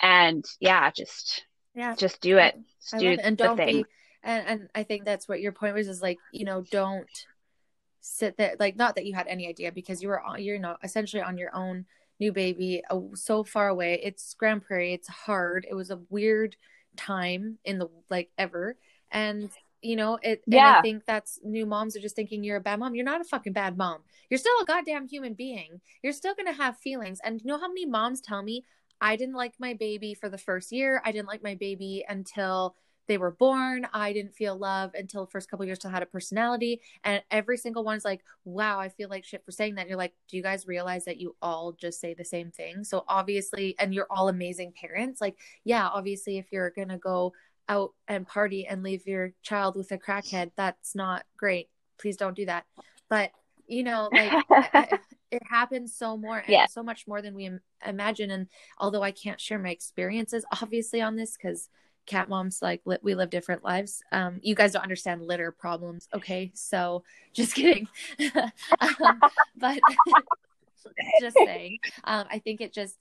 and yeah, just yeah, just do it. Just do it. and don't thing. be. And and I think that's what your point was is like you know don't sit there like not that you had any idea because you were on you're not essentially on your own new baby uh, so far away it's Grande Prairie it's hard it was a weird time in the like ever and you know it yeah i think that's new moms are just thinking you're a bad mom. You're not a fucking bad mom. You're still a goddamn human being. You're still gonna have feelings. And you know how many moms tell me i didn't like my baby for the first year. I didn't like my baby until they were born. I didn't feel love until the first couple years till I had a personality. And every single one is like wow i feel like shit for saying that. And you're like do you guys realize that you all just say the same thing? So obviously and you're all amazing parents. Like yeah obviously if you're gonna go out and party and leave your child with a crackhead that's not great. Please don't do that. But you know like it happens so more yeah. so much more than we imagine. And although i can't share my experiences obviously on this because cat moms like li- we live different lives. Um you guys don't understand litter problems okay? So just kidding. Um, but just saying. Um i think it just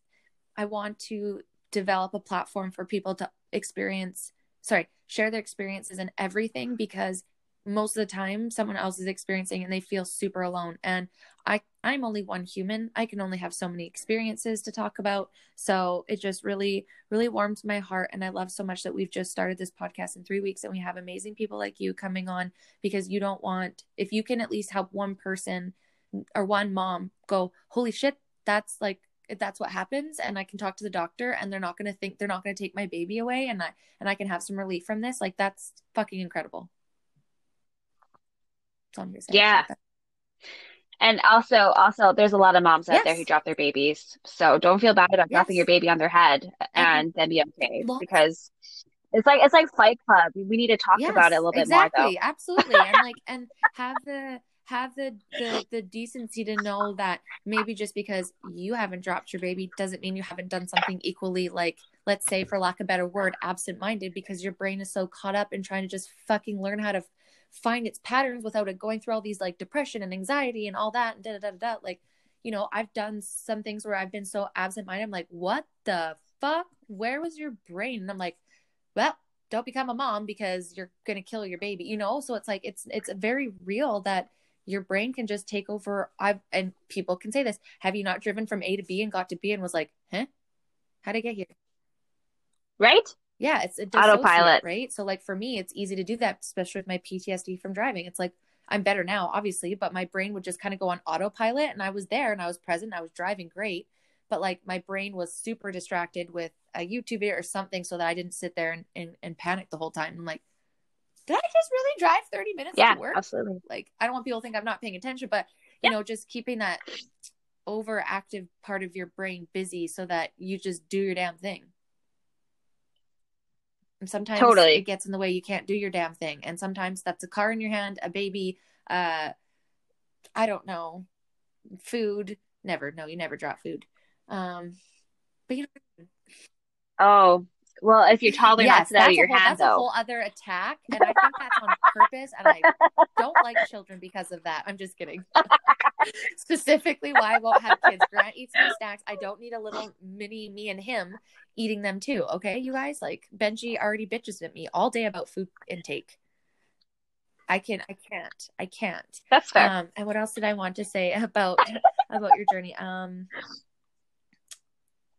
i want to develop a platform for people to experience sorry, share their experiences and everything because most of the time someone else is experiencing and they feel super alone. And i i'm only one human. I can only have so many experiences to talk about. So it just really really warms my heart. And i love so much that we've just started this podcast in three weeks and we have amazing people like you coming on because you don't want if you can at least help one person or one mom go holy shit that's like if that's what happens and I can talk to the doctor and they're not going to think they're not going to take my baby away and I and I can have some relief from this, like that's fucking incredible. yeah. And also, also, there's a lot of moms out yes. there who drop their babies, so don't feel bad about yes. dropping your baby on their head, and then be okay because it's like it's like Fight Club. We need to talk yes, about it a little exactly, bit more, though. Absolutely, and like and have the have the, the the decency to know that maybe just because you haven't dropped your baby doesn't mean you haven't done something equally like let's say for lack of a better word absent-minded because your brain is so caught up in trying to just fucking learn how to find its patterns without it going through all these like depression and anxiety and all that and da da da da like you know I've done some things where I've been so absent-minded. I'm like what the fuck? Where was your brain? And I'm like well don't become a mom because you're going to kill your baby you know? So it's like it's it's very real that your brain can just take over i've and people can say this have you not driven from a to b and got to b and was like huh? How'd i get here? Right? Yeah it's a autopilot. right? So like for me it's easy to do that especially with my ptsd from driving. It's like I'm better now, obviously, but my brain would just kind of go on autopilot and I was there and I was present, I was driving great, but like my brain was super distracted with a YouTube video or something so that I didn't sit there and, and, and panic the whole time. I'm like, did I just really drive 30 minutes yeah, to work? absolutely. Like, I don't want people to think I'm not paying attention, but you know, just keeping that overactive part of your brain busy so that you just do your damn thing. And sometimes Totally. it gets in the way you can't do your damn thing. And sometimes that's a car in your hand, a baby, uh I don't know, food. Never, no, you never drop food. Um but you know Oh, well, if your toddler knocks it out of your whole, hand, that's a whole other attack. And I think that's on purpose. And I don't like children because of that. I'm just kidding. Specifically, why I won't have kids. Grant eats my snacks. I don't need a little mini me and him eating them too. Okay, you guys? Like Benji already bitches at me all day about food intake. I can I can't. I can't. That's fair. Um, and what else did I want to say about about your journey? Um,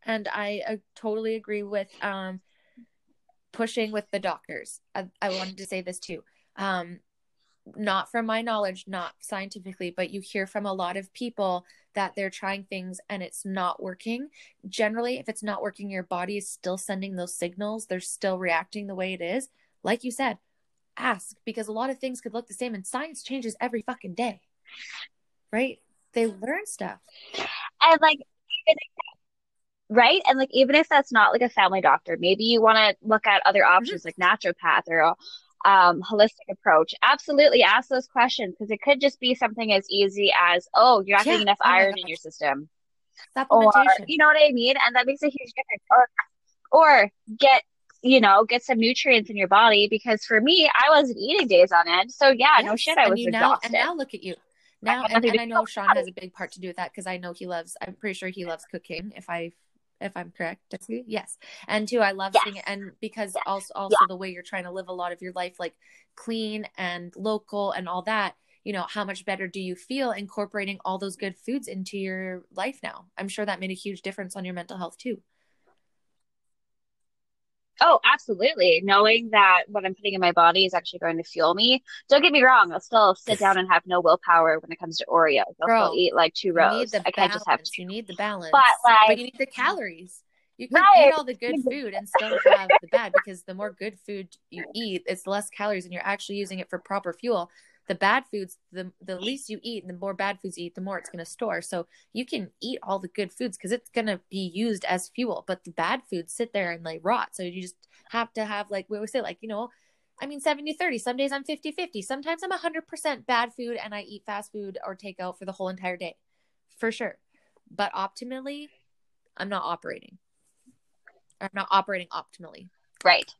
and I uh, totally agree with um pushing with the doctors. I, I wanted to say this too. Um, not from my knowledge, not scientifically, but you hear from a lot of people that they're trying things and it's not working. Generally, if it's not working, your body is still sending those signals. They're still reacting the way it is. Like you said, ask because a lot of things could look the same and science changes every fucking day. Right? They learn stuff. and like right? And like even if that's not like a family doctor maybe you want to look at other options like naturopath or a um holistic approach. Absolutely ask those questions because it could just be something as easy as oh you're not Yeah. getting enough Oh iron in your system. Or you know what i mean? And that makes a huge difference. Or or get you know get some nutrients in your body because for me i wasn't eating days on end. So yeah no shit i and was you now exhausted. and now look at you. Now and, and i know sean has a big part to do with that because i know he loves i'm pretty sure he loves cooking if i if i'm correct yes. And two i love Yes. seeing it and because Yes. also also the way you're trying to live a lot of your life like clean and local and all that you know how much better do you feel incorporating all those good foods into your life now? I'm sure that made a huge difference on your mental health too Oh, absolutely. Knowing that what I'm putting in my body is actually going to fuel me. Don't get me wrong, I'll still sit down and have no willpower when it comes to Oreos. I'll Girl, eat like two rows. I can't just have two. you need the balance But, like- but you need the calories you can Right. eat all the good food and still have the bad because the more good food you eat it's less calories and you're actually using it for proper fuel the bad foods the the least you eat and the more bad foods you eat the more it's going to store. So you can eat all the good foods because it's going to be used as fuel but the bad foods sit there and like rot. So you just have to have like we always say like you know I mean 70 30 some days I'm 50 50 sometimes I'm 100% bad food and I eat fast food or takeout for the whole entire day for sure. But optimally I'm not operating. I'm not operating optimally. Right.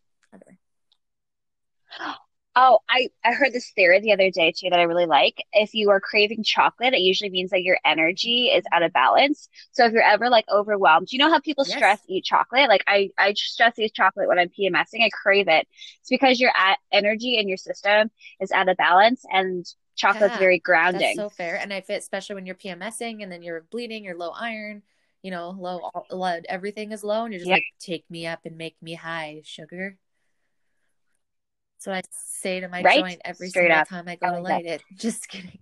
Oh, I, I heard this theory the other day too that I really like. If you are craving chocolate, it usually means that your energy is out of balance. So if you're ever like overwhelmed, you know how people Yes. stress eat chocolate? Like I, I stress eat chocolate when I'm PMSing. I crave it. It's because your a- energy in your system is out of balance and chocolate's Yeah, very That's grounding. so fair. And I fit, especially when you're PMSing and then you're bleeding, you're low iron, you know, low all- blood, everything is low. And you're just Yeah. like, take me up and make me high, sugar. So I say to my Right? joint every Straight single up. time I go I to light it. Just kidding.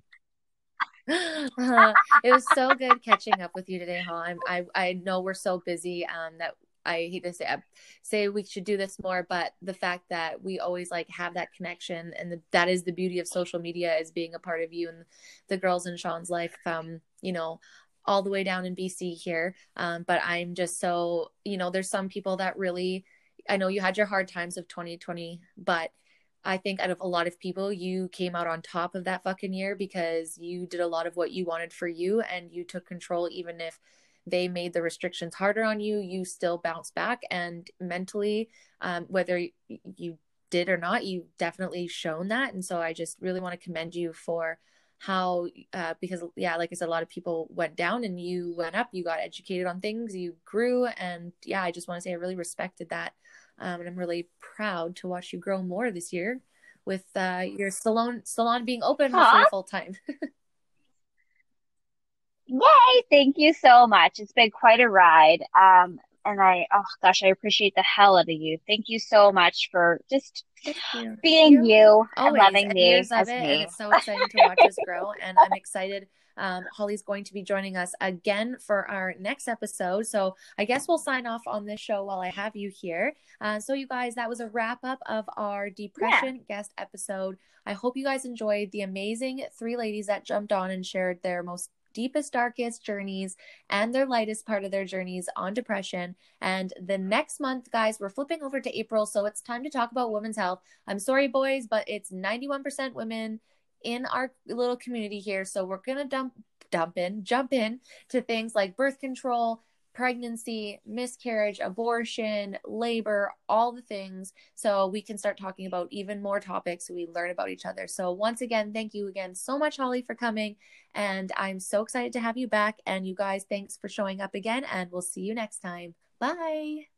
Uh, it was so good catching up with you today, Hall. I'm, I I know we're so busy um that I hate to say I say we should do this more, but the fact that we always like have that connection and the, that is the beauty of social media is being a part of you and the girls in Sean's life. Um, you know, all the way down in BC here. Um, but I'm just so you know, there's some people that really. I know you had your hard times of 2020, but I think out of a lot of people, you came out on top of that fucking year because you did a lot of what you wanted for you and you took control, even if they made the restrictions harder on you, you still bounced back. And mentally, um, whether you did or not, you definitely shown that. And so I just really want to commend you for how, uh, because yeah, like I said, a lot of people went down and you went up, you got educated on things, you grew. And yeah, I just want to say I really respected that. Um, and I'm really proud to watch you grow more this year with uh, your salon salon being open full time. Yay! Thank you so much. It's been quite a ride. Um, and I, oh gosh, I appreciate the hell out of you. Thank you so much for just being you, and loving and me years of as it, me. it's so exciting to watch us grow. And I'm excited. Um, Holly's going to be joining us again for our next episode. So I guess we'll sign off on this show while I have you here. Uh, so you guys, that was a wrap up of our depression guest episode. I hope you guys enjoyed the amazing three ladies that jumped on and shared their most deepest, darkest journeys and their lightest part of their journeys on depression. And the next month, guys, we're flipping over to April. So it's time to talk about women's health. I'm sorry, boys, but it's 91% women in our little community here. So we're going to dump, dump in, jump in to things like birth control, pregnancy, miscarriage, abortion, labor, all the things. So we can start talking about even more topics we learn about each other. So once again, thank you again so much, Holly, for coming. And I'm so excited to have you back. And you guys, thanks for showing up again. And we'll see you next time. Bye.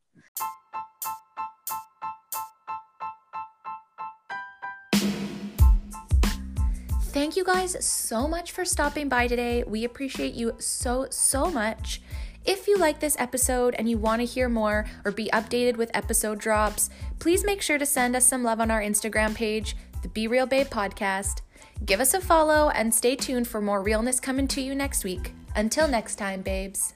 Thank you guys so much for stopping by today. We appreciate you so, so much. If you like this episode and you want to hear more or be updated with episode drops, please make sure to send us some love on our Instagram page, the Be Real Babe Podcast. Give us a follow and stay tuned for more realness coming to you next week. Until next time, babes.